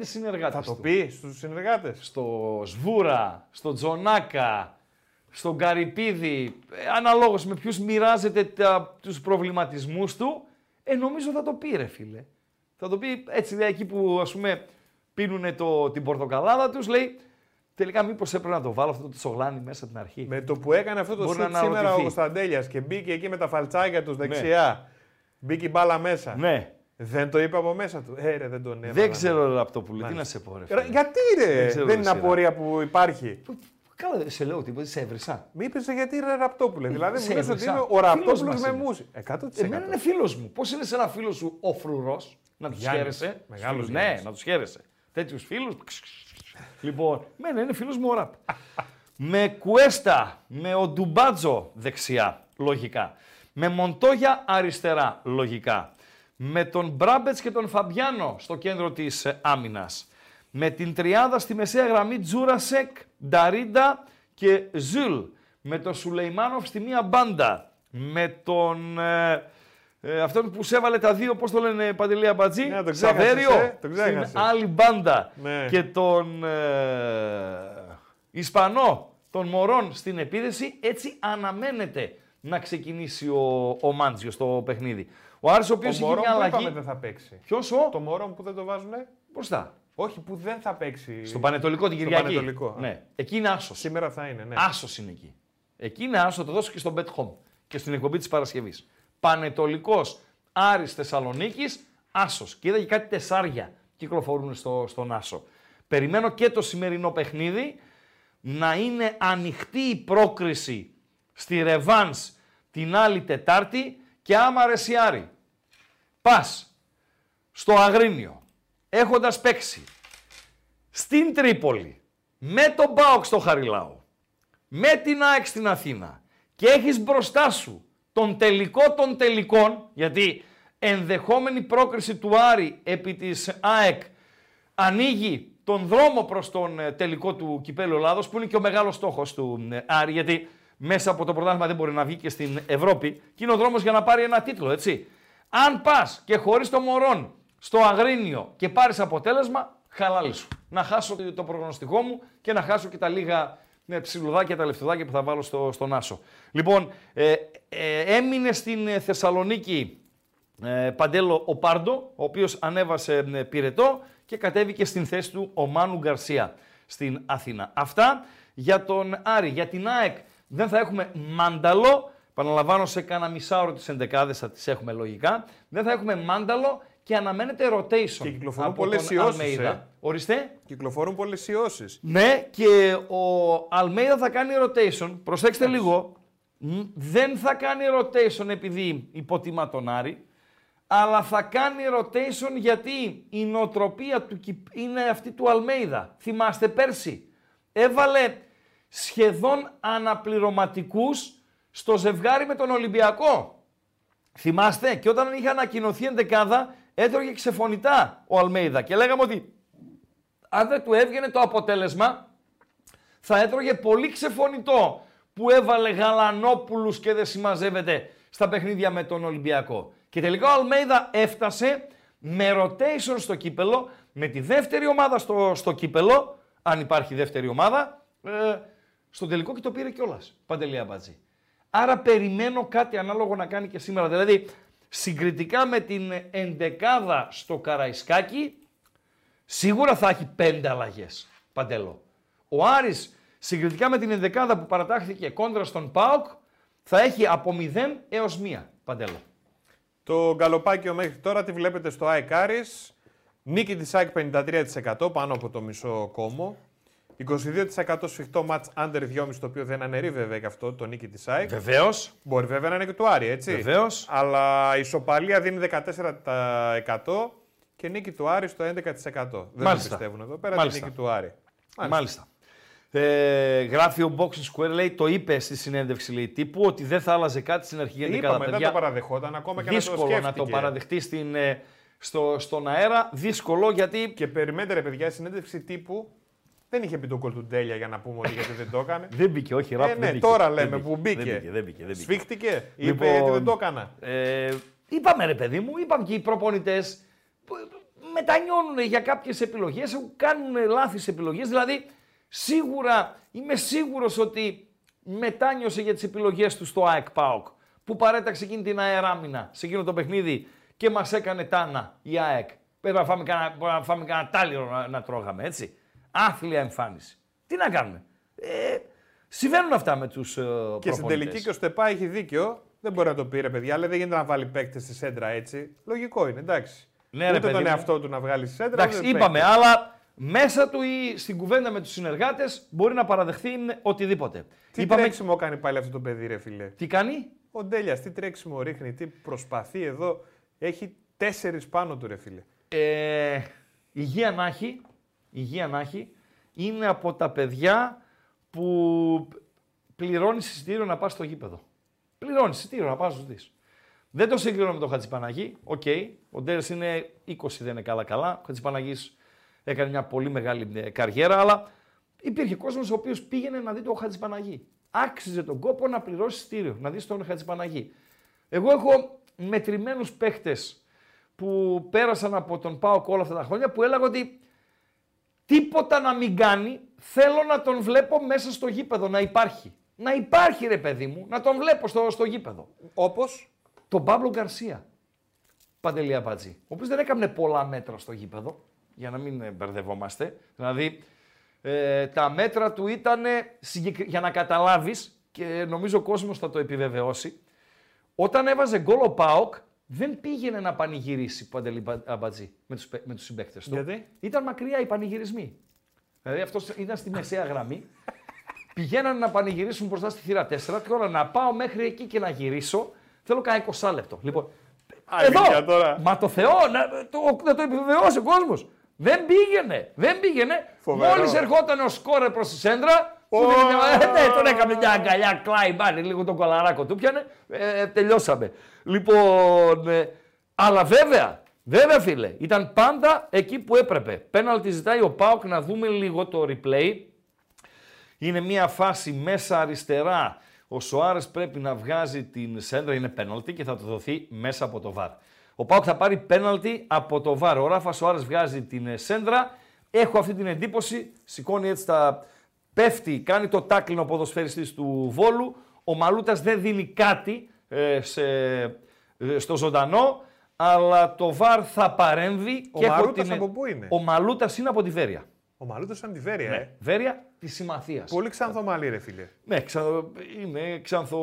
συνεργάτες Θα το του. πει στους συνεργάτες. Στο Σβούρα, στο Τζονάκα, στον Καρυπίδη, ε, αναλόγως με ποιους μοιράζεται τα, τους προβληματισμούς του, ε, νομίζω θα το πει ρε φίλε. Θα το πει έτσι λέει, εκεί που ας πούμε πίνουνε το, την πορτοκαλάδα τους, λέει τελικά μήπως έπρεπε να το βάλω αυτό το τσογλάνι μέσα την αρχή. Με το που έκανε αυτό το Μπορεί σουτ να σήμερα ο αναρωτηθεί. Κωνσταντέλιας και μπήκε εκεί με τα φαλτσάκια τους δεξιά. Μπήκε η μπάλα μέσα. Ναι, Δεν το είπε από μέσα του. Ε, ρε, δεν τον έβαλα. δεν ξέρω ρε Ραπτόπουλε, τι να Μάλιστα. σε πω ρε Ρε, φίλε. γιατί ρε, Δεν δεν, ξέρω, ρε, είναι σειρά. απορία που υπάρχει. Καλά, δεν σε λέω τίποτα, σε έβρισα. Μη είπες γιατί είναι Ραπτόπουλε. Δηλαδή σε μου λες ότι έβρισα. είμαι ο Φίλος Ραπτόπουλο μας με είναι. μουσι. 100%. Εμένα είναι φίλος μου. Πώς είναι σε ένα φίλο σου ο φρουρός να τους Γιάννης, χαίρεσαι; μεγάλος Φίλους, Ναι, Γιάννης. να τους χαίρεσαι. Τέτοιους φίλους. λοιπόν, μένα είναι φίλος μου ο Ραπ. με Κουέστα, με ο Ντουμπάτζο δεξιά, λογικά. Με Μοντόγια αριστερά, λογικά. Με τον Μπράμπετς και τον Φαμπιάνο στο κέντρο της ε, άμυνας. Με την τριάδα στη μεσαία γραμμή Τζούρασεκ, Νταρίντα και Ζουλ. Με τον Σουλεϊμάνοφ στη μία μπάντα. Με τον... Ε, ε, αυτόν που σε έβαλε τα δύο, πώς το λένε Παντελή Αμπατζή, Ναι, τον ξέχασες, Σαβέριο, ε, τον στην ξέχασες. άλλη μπάντα. Ναι. Και τον ε, Ισπανό των Μωρών στην επίδεση, έτσι αναμένεται να ξεκινήσει ο, ο Μάντζιο στο παιχνίδι. Ο Άρης ο Ο οποίος είχε Μωρόν μια που αλλαγή. είπαμε δεν θα παίξει. Ποιος ο; Το Μωρόν που δεν το βάζουνε; Μπροστά. Όχι, που δεν θα παίξει. Στο Πανετολικό την Στο Κυριακή. Πανετολικό. Ναι. Εκεί είναι άσος. Σήμερα θα είναι, ναι. Άσος είναι εκεί. Εκεί είναι άσος, το δώσω και στο Bet Home και στην εκπομπή της Παρασκευής. Πανετολικός Άρης Θεσσαλονίκης, άσος. Και είδα και κάτι τεσσάρια κυκλοφορούν στο, στον άσο. Περιμένω και το σημερινό παιχνίδι να είναι ανοιχτή η πρόκριση στη Ρεβάνς την άλλη Τετάρτη και άμα αρέσει Άρη. Πας στο Αγρίνιο, έχοντας παίξει στην Τρίπολη, με τον Μπάουκ στο Χαριλάου, με την ΑΕΚ στην Αθήνα και έχεις μπροστά σου τον τελικό των τελικών, γιατί ενδεχόμενη πρόκριση του Άρη επί της ΑΕΚ ανοίγει τον δρόμο προς τον ε, τελικό του Κυπέλου Ελλάδος, που είναι και ο μεγάλος στόχος του ε, Άρη, γιατί μέσα από το πρωτάθλημα δεν μπορεί να βγει και στην Ευρώπη και είναι ο δρόμος για να πάρει ένα τίτλο, έτσι. Αν πας και χωρίς το Μωρόν στο Αγρίνιο και πάρεις αποτέλεσμα, χαλάλη σου. Να χάσω το- το προγνωστικό μου και να χάσω και τα λίγα ναι, ψιλουδάκια, τα λεφτουδάκια που θα βάλω στο, στον Άσο. Λοιπόν, ε, ε, έμεινε στην ε, Θεσσαλονίκη ε, Παντέλο ο Πάρντο, ο οποίος ανέβασε ε, πυρετό και κατέβηκε στην θέση του ο Μάνου Γκαρσία στην Αθήνα. Αυτά για τον Άρη. Για την ΑΕΚ δεν θα έχουμε μάνταλο. Παναλαμβάνω σε κάνα μισάωρο τις εντεκάδες θα τις έχουμε λογικά. Δεν θα έχουμε μάνταλο και αναμένεται rotation Και κυκλοφορούν από πολλές τον ιώσεις, Αλμέιδα. ε. Ορίστε. Κυκλοφορούν πολλές ιώσεις. Ναι, και ο Αλμέιδα θα κάνει rotation. Προσέξτε λίγο. Μ, Δεν θα κάνει rotation επειδή υποτιμά τον Άρη, αλλά θα κάνει rotation γιατί η νοοτροπία του Κυπ- είναι αυτή του Αλμέιδα. Θυμάστε πέρσι. Έβαλε σχεδόν αναπληρωματικούς στο ζευγάρι με τον Ολυμπιακό. Θυμάστε και όταν είχε ανακοινωθεί ενδεκάδα έτρωγε ξεφωνητά ο Αλμέιδα και λέγαμε ότι αν δεν του έβγαινε το αποτέλεσμα, θα έτρωγε πολύ ξεφωνητό που έβαλε Γαλανόπουλους και δεν συμμαζεύεται στα παιχνίδια με τον Ολυμπιακό. Και τελικά ο Αλμέιδα έφτασε με rotation στο κύπελο, με τη δεύτερη ομάδα στο, στο κύπελο, αν υπάρχει δεύτερη ομάδα, ε, στο τελικό και το πήρε κιόλας. Παντελή Αμπατζή. Άρα περιμένω κάτι ανάλογο να κάνει και σήμερα. Δηλαδή, συγκριτικά με την εντεκάδα στο Καραϊσκάκι, Σίγουρα θα έχει πέντε αλλαγές. Παντέλο. Ο Άρης συγκριτικά με την ενδεκάδα που παρατάχθηκε κόντρα στον ΠΑΟΚ θα έχει από 0 έως 1. Παντέλο. Το γκαλοπάκιο μέχρι τώρα τη βλέπετε στο ΑΕΚ Άρης. Νίκη της ΑΕΚ 53% πάνω από το μισό κόμμο. 22% σφιχτό μάτς under 2,5 το οποίο δεν αναιρεί βέβαια και αυτό το νίκη της ΑΕΚ. Βεβαίως. Μπορεί βέβαια να είναι και του Άρη, έτσι. Βεβαίως. Αλλά η ισοπαλία δίνει 14% και νίκη του Άρη στο 11%. Δεν το Μάλιστα. πιστεύουν εδώ πέρα Μάλιστα. τη νίκη του Άρη. Μάλιστα. Ε, γράφει ο Boxing Square, λέει, το είπε στη συνέντευξη λέει, τύπου ότι δεν θα άλλαζε κάτι στην αρχική ενδεκάδα. Είπαμε, δεν παιδιά. το παραδεχόταν ακόμα και να το Δύσκολο σκέφτηκε. να το παραδεχτεί στην, ε, στο, στον αέρα. Δύσκολο γιατί Και περιμένετε ρε παιδιά, η συνέντευξη τύπου δεν είχε πει το κολ του Ντέλια για να πούμε ότι γιατί δεν το έκανε. (laughs) δεν μπήκε, όχι ράπ, ε, δεν ναι, μπήκε. τώρα Δεν λέμε που μπήκε. Δεν μπήκε, δεν μπήκε. Δεν μπήκε. Σφίχτηκε, Λοιπόν, είπε ότι δεν το έκανα. Ε, είπαμε ρε παιδί μου, είπαμε και οι προπονητές μετανιώνουν για κάποιες επιλογές, κάνουν λάθης επιλογές, δηλαδή σίγουρα είμαι σίγουρος ότι μετάνιωσε για τις επιλογές του στο ΑΕΚ ΠΑΟΚ που παρέταξε εκείνη την αεράμινα σε εκείνο το παιχνίδι και μας έκανε τάνα η ΑΕΚ. Πρέπει να φάμε κανένα, μπορεί να φάμε κανένα τάλιρο να, να τρώγαμε, έτσι. Άθλια εμφάνιση. Τι να κάνουμε; Ε, συμβαίνουν αυτά με τους ε, Και στην τελική και ο Στεπά έχει δίκιο. Δεν μπορεί να το πει ρε παιδιά, αλλά δεν γίνεται να βάλει παίκτες στη σέντρα έτσι. Λογικό είναι, εντάξει. Ναι, ρε Ούτε παιδί τον μου. εαυτό του να βγάλει στη σέντρα. Εντάξει, ούτε είπαμε, παίκτες. αλλά μέσα του ή στην κουβέντα με τους συνεργάτες μπορεί να παραδεχθεί οτιδήποτε. Τι τρέξιμο κάνει πάλι αυτό το παιδί, ρε φίλε; Τι κάνει, Ο Ντέλιας, τι τρέξιμο ρίχνει, τι προσπαθεί εδώ. Έχει τέσσερις πάνω του, ρε φίλε. ε, υγεία να έχει, υγεία να έχει, είναι από τα παιδιά που πληρώνεις εισιτήριο να πας στο γήπεδο. Πληρώνεις εισιτήριο να πας να δεις. Δεν το συγκρίνω με τον Χατζηπαναγή. Οκ, ο Ντέρες είναι 20, δεν είναι καλά-καλά. Ο Χατζηπαναγής έκανε μια πολύ μεγάλη ε, καριέρα, αλλά υπήρχε κόσμος ο οποίος πήγαινε να δει τον Χατζηπαναγή. Άξιζε τον κόπο να πληρώσει εισιτήριο, να δεις τον Χατζηπαναγή. Εγώ έχω μετρημένους παίχτες που πέρασαν από τον ΠΑΟΚ όλα αυτά τα χρόνια που έλεγα ότι τίποτα να μην κάνει, θέλω να τον βλέπω μέσα στο γήπεδο, να υπάρχει. Να υπάρχει ρε παιδί μου, να τον βλέπω στο, στο γήπεδο. Όπως; Τον Παύλο Γκαρσία, Παντελία Μπατζή, ο οποίος δεν έκανε πολλά μέτρα στο γήπεδο, για να μην ε, μπερδευόμαστε. Δηλαδή, ε, τα μέτρα του ήταν, για να καταλάβεις, και νομίζω ο κόσμος θα το επιβεβαιώσει, όταν έβαζε γκολ ο ΠΑΟΚ, δεν πήγαινε να πανηγυρίσει Παντελή Μπα- Αμπατζή με τους, παί- με τους συμπαίκτες του. Γιατί; Ήταν μακριά οι πανηγυρισμοί. Δηλαδή αυτός ήταν στη μεσαία γραμμή. Πηγαίνανε να πανηγυρίσουν μπροστά στη θύρα 4 και όλα να πάω μέχρι εκεί και να γυρίσω. Θέλω κάνα 20 λεπτό. Λοιπόν, Αλήθεια εδώ, τώρα. μα το Θεό, να το, να το επιβεβαιώσει ο κόσμος. Δεν πήγαινε, δεν πήγαινε. Φοβερό. Μόλις ερχόταν ο σκόρερ προς τη σέντρα, του Ω. δίνει μια- ε, ναι, τον έκαμε μια αγκαλιά, κλάι, μπάνι, λίγο τον κολαράκο του πιανε, ε, τελειώσαμε. Λοιπόν, ε, αλλά βέβαια, βέβαια φίλε, ήταν πάντα εκεί που έπρεπε. Πέναλτι ζητάει ο Πάοκ να δούμε λίγο το replay. Είναι μια φάση μέσα αριστερά. Ο Σοάρες πρέπει να βγάζει την σέντρα, είναι πέναλτι και θα το δοθεί μέσα από το βαρ. Ο Πάοκ θα πάρει πέναλτι από το βαρ. Ο Ράφα Σοάρες βγάζει την ε, σέντρα. Έχω αυτή την εντύπωση, σηκώνει έτσι τα... Πέφτει, κάνει το τάκλινο ποδοσφαιριστής του Βόλου. Ο Μαλούτας δεν δίνει κάτι ε, σε, ε, στο ζωντανό, αλλά το βαρ θα παρέμβει. Ο και έχω Μαρούτας την- από πού είναι; Ο Μαλούτας είναι από τη Βέρεια. Ο Μαλούτο σαν τη Βέρεια, Ναι. ε; Βέρεια της Συμμαθίας. Πολύ ξανθομαλή, ρε φίλε. Ναι, ξα... είναι ξανθο...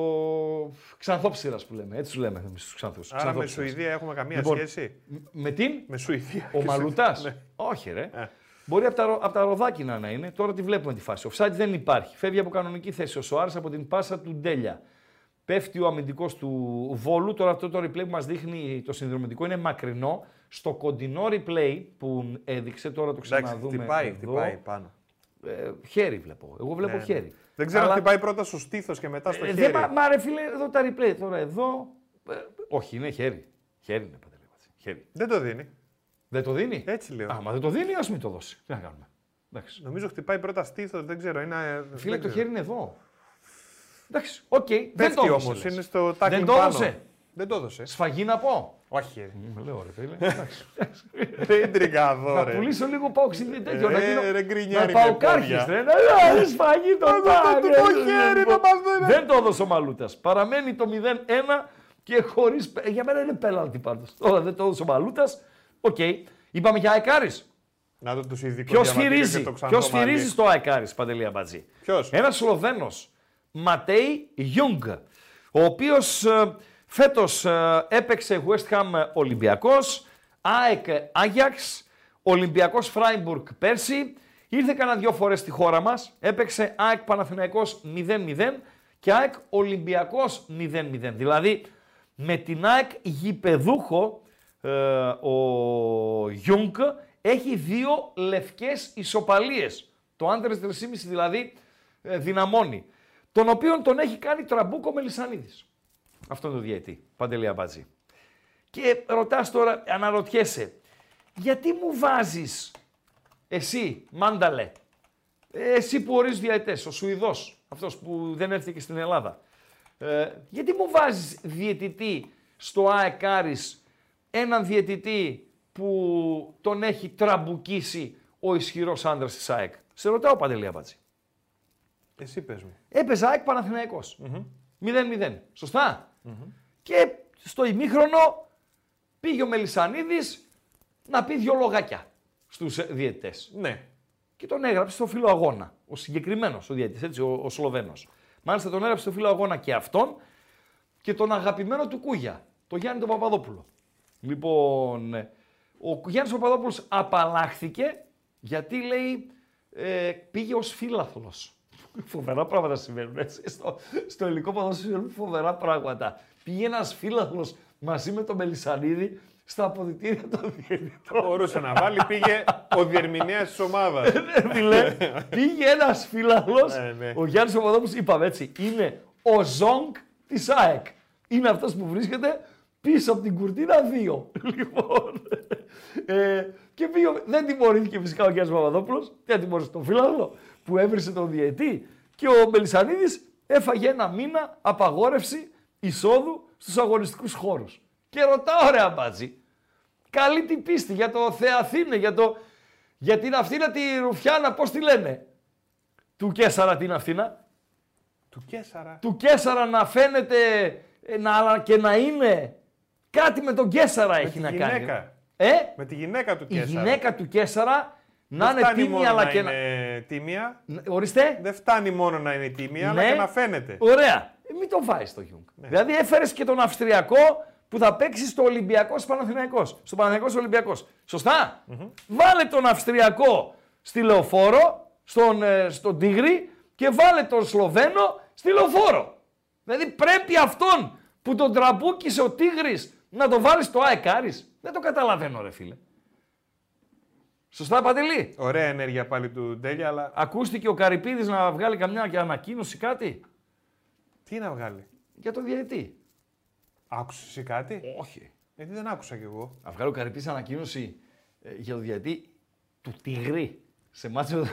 ξανθόψυρας που λέμε. Έτσι τους λέμε εμείς τους ξανθούς. Άρα με Ξανθόψυρας. Σουηδία έχουμε καμία Λοιπόν, σχέση; Με την, Με Σουηδία. ο και Μαλουτάς. Ναι. Όχι ρε. Ε. Μπορεί από τα, ρο- από τα ροδάκινα να είναι. Τώρα τη βλέπουμε τη φάση. Ο offside δεν υπάρχει. Φεύγει από κανονική θέση ο Σοάρης από την πάσα του Ντέλια. Πέφτει ο αμυντικός του Βόλου. Τώρα αυτό το replay που μας δείχνει το συνδρομητικό είναι μακρινό. Στο κοντινό replay που έδειξε, τώρα το Εντάξει, ξαναδούμε. χτυπάει, εδώ, χτυπάει πάνω. Ε, χέρι βλέπω. Εγώ βλέπω Ναι. χέρι. Δεν ξέρω Αλλά- αν χτυπάει πρώτα στο στήθος και μετά στο Ε, χέρι. δεν, μα, μα ρε φίλε, εδώ τα replay. Τώρα εδώ. ε, όχι, είναι χέρι. Χέρι είναι παντελή. Χέρι. Δεν το δίνει. Δεν το δίνει; Έτσι λέω. Α, μα δεν το δίνει, ας μην το δώσει. Τι να κάνουμε; Εντάξει. Νομίζω χτυπάει πρώτα στήθο, δεν ξέρω. Είναι... Φίλε, δεν το ξέρω. χέρι είναι εδώ. Εντάξει, οκ. δεν το Πέφτει έδωσε. όμως, λες. είναι στο τάκι Δεν το πάνω. έδωσε. Δεν το έδωσε. Σφαγή να πω. Όχι. ρε. Με λέω ρε φίλε. (laughs) Εντάξει. Δεν τριγαδό, Θα ρε. πουλήσω λίγο πάοξη τέτοιο. Ρε, να γίνω- ρε, να γκρινιάρι πάω με πόδια. κάρχης, ρε. Να να, σφαγή το το πάγε. του το χέρι, να μας το είναι. Δεν το έδωσε ο Μαλούτας. Παραμένει το 0-1 και χωρίς... πε- Για μένα είναι πέναλτι πάντως. Τώρα δεν το έδωσε ο Μαλούτας. Οκ. Είπαμε για Αεκάρης. Να το τους ειδικούς Ποιος διαβατήριο σφυρίζει, και το ποιος ξανθομάλι. σφυρίζει στο ΑΕΚ Άρης, Παντελή Αμπατζή; Ποιος; Ένας Σλοβαίνος, Ματέι Γιούγκ, ο οποίος ε, φέτος ε, έπαιξε West Ham Ολυμπιακός, ΑΕΚ Άγιαξ, Ολυμπιακός Φράιμπουργκ πέρσι, ήρθε κανένα δυο φορές στη χώρα μας, έπαιξε ΑΕΚ Παναθηναϊκός 0-0 και ΑΕΚ Ολυμπιακός 0-0. Δηλαδή με την ΑΕΚ γηπεδούχο ε, ο Γιούγκ έχει δύο λευκές ισοπαλίες. Το under 3,5 δηλαδή ε, δυναμώνει. Τον οποίον τον έχει κάνει τραμπούκο Μελισανίδης. Αυτό το διαιτητή, Παντελή Αμπατζή. Και ρωτάς τώρα, αναρωτιέσαι, γιατί μου βάζεις εσύ, Μάνταλε, ε, εσύ που ορίζεις διαιτητές, ο Σουηδός, αυτός που δεν έρθει και στην Ελλάδα, ε, γιατί μου βάζεις διαιτητή στο ΑΕΚ Άρης, έναν διαιτητή που τον έχει τραμπουκίσει ο ισχυρός άντρας της ΑΕΚ. Σε ρωτάω Παντελή Αμπατζή. Εσύ πες μου. Έπαιζε ΑΕΚ Παναθηναϊκός. 0-0. σωστα Και στο ημίχρονο πήγε ο Μελισανίδης να πει δυο λογάκια στους ε, διαιτητές. Ναι. Και τον έγραψε στο φύλλο αγώνα. Ο συγκεκριμένος ο διαιτητής, έτσι, ο, ο Σλοβαίνος. Μάλιστα τον έγραψε στο φύλλο αγώνα και αυτόν και τον αγαπημένο του Κούγια, τον Γιάννη τον Παπαδόπουλο. Λοιπόν, ε, ο Γιάννης Παπαδόπουλος απαλλάχθηκε Γιατί λέει ε, πήγε ως φίλαθλο. Φοβερά πράγματα συμβαίνουν. Έτσι. Στο, στο ελληνικό ποδόσφαιρο συμβαίνουν φοβερά πράγματα. Πήγε ένας φίλαθλο μαζί με τον Μελισανίδη στα αποδητήρια των διαιτητών. Μπορούσε να βάλει, πήγε ο διερμηνέας της ομάδας. Ναι, φίλε, πήγε ένας φίλαθλο. Ναι, ναι. Ο Γιάννης Παπαδόπουλος, είπαμε έτσι, είναι ο Ζόγκ της ΑΕΚ. Είναι αυτός που βρίσκεται πίσω από την κουρτίνα 2. (laughs) Λοιπόν. Ε, και πήγε, δεν τιμωρήθηκε φυσικά ο Γιάννης Παπαδόπουλος. Δεν τιμωρήθηκε τον φίλαθλο που έβρισε τον διαιτή. Και ο Μελισανίδης έφαγε ένα μήνα απαγόρευση εισόδου στους αγωνιστικούς χώρους. Και ρωτάω, ρε αμπάτζη, καλή την πίστη για το Θεαθήνε, για, το, για την Αυθήνα τη Ρουφιάνα, πώς τη λένε; Του Κέσαρα την Αυθήνα. Του Κέσαρα. Του Κέσαρα να φαίνεται ε, να, αλλά και να είναι κάτι με τον Κέσαρα έχει τη να γυναίκα. κάνει. Ε, Με τη γυναίκα του η Κέσαρα. γυναίκα του Κέσαρα να Δεν είναι φτάνει τίμια μόνο αλλά να και να... είναι τίμια. Ν- Ορίστε. Δεν φτάνει μόνο να είναι τίμια, αλλά Ναι. και να φαίνεται. Ωραία. Ε, μην το βάζει το Γιούγκ. Ναι. Δηλαδή έφερες και τον Αυστριακό που θα παίξει στο Ολυμπιακό Παναθηναϊκός. Στο Παναθηναϊκός Ολυμπιακός. Βάλε τον Αυστριακό στη λεωφόρο, στον, ε, στον Τίγρη και βάλε τον Σλοβαίνο στη λεωφόρο. Δηλαδή πρέπει αυτόν που τον τραμπούκησε ο Τίγρης να το βάλεις στο ΑΕΚΑΡΙΣ. Δεν το καταλαβαίνω ρε φίλε. Σωστά Παντελή; Ωραία ενέργεια πάλι του Ντέλια, αλλά Ακούστηκε ο Καρυπίδης να βγάλει καμιά και ανακοίνωση κάτι; Τι να βγάλει; για το διαιτή. Άκουσες εσύ κάτι; Όχι. Γιατί δεν άκουσα κι εγώ. Να βγάλω Καρυπής ανακοίνωση ε, για το διαιτή του Τίγρη σε μάτσο.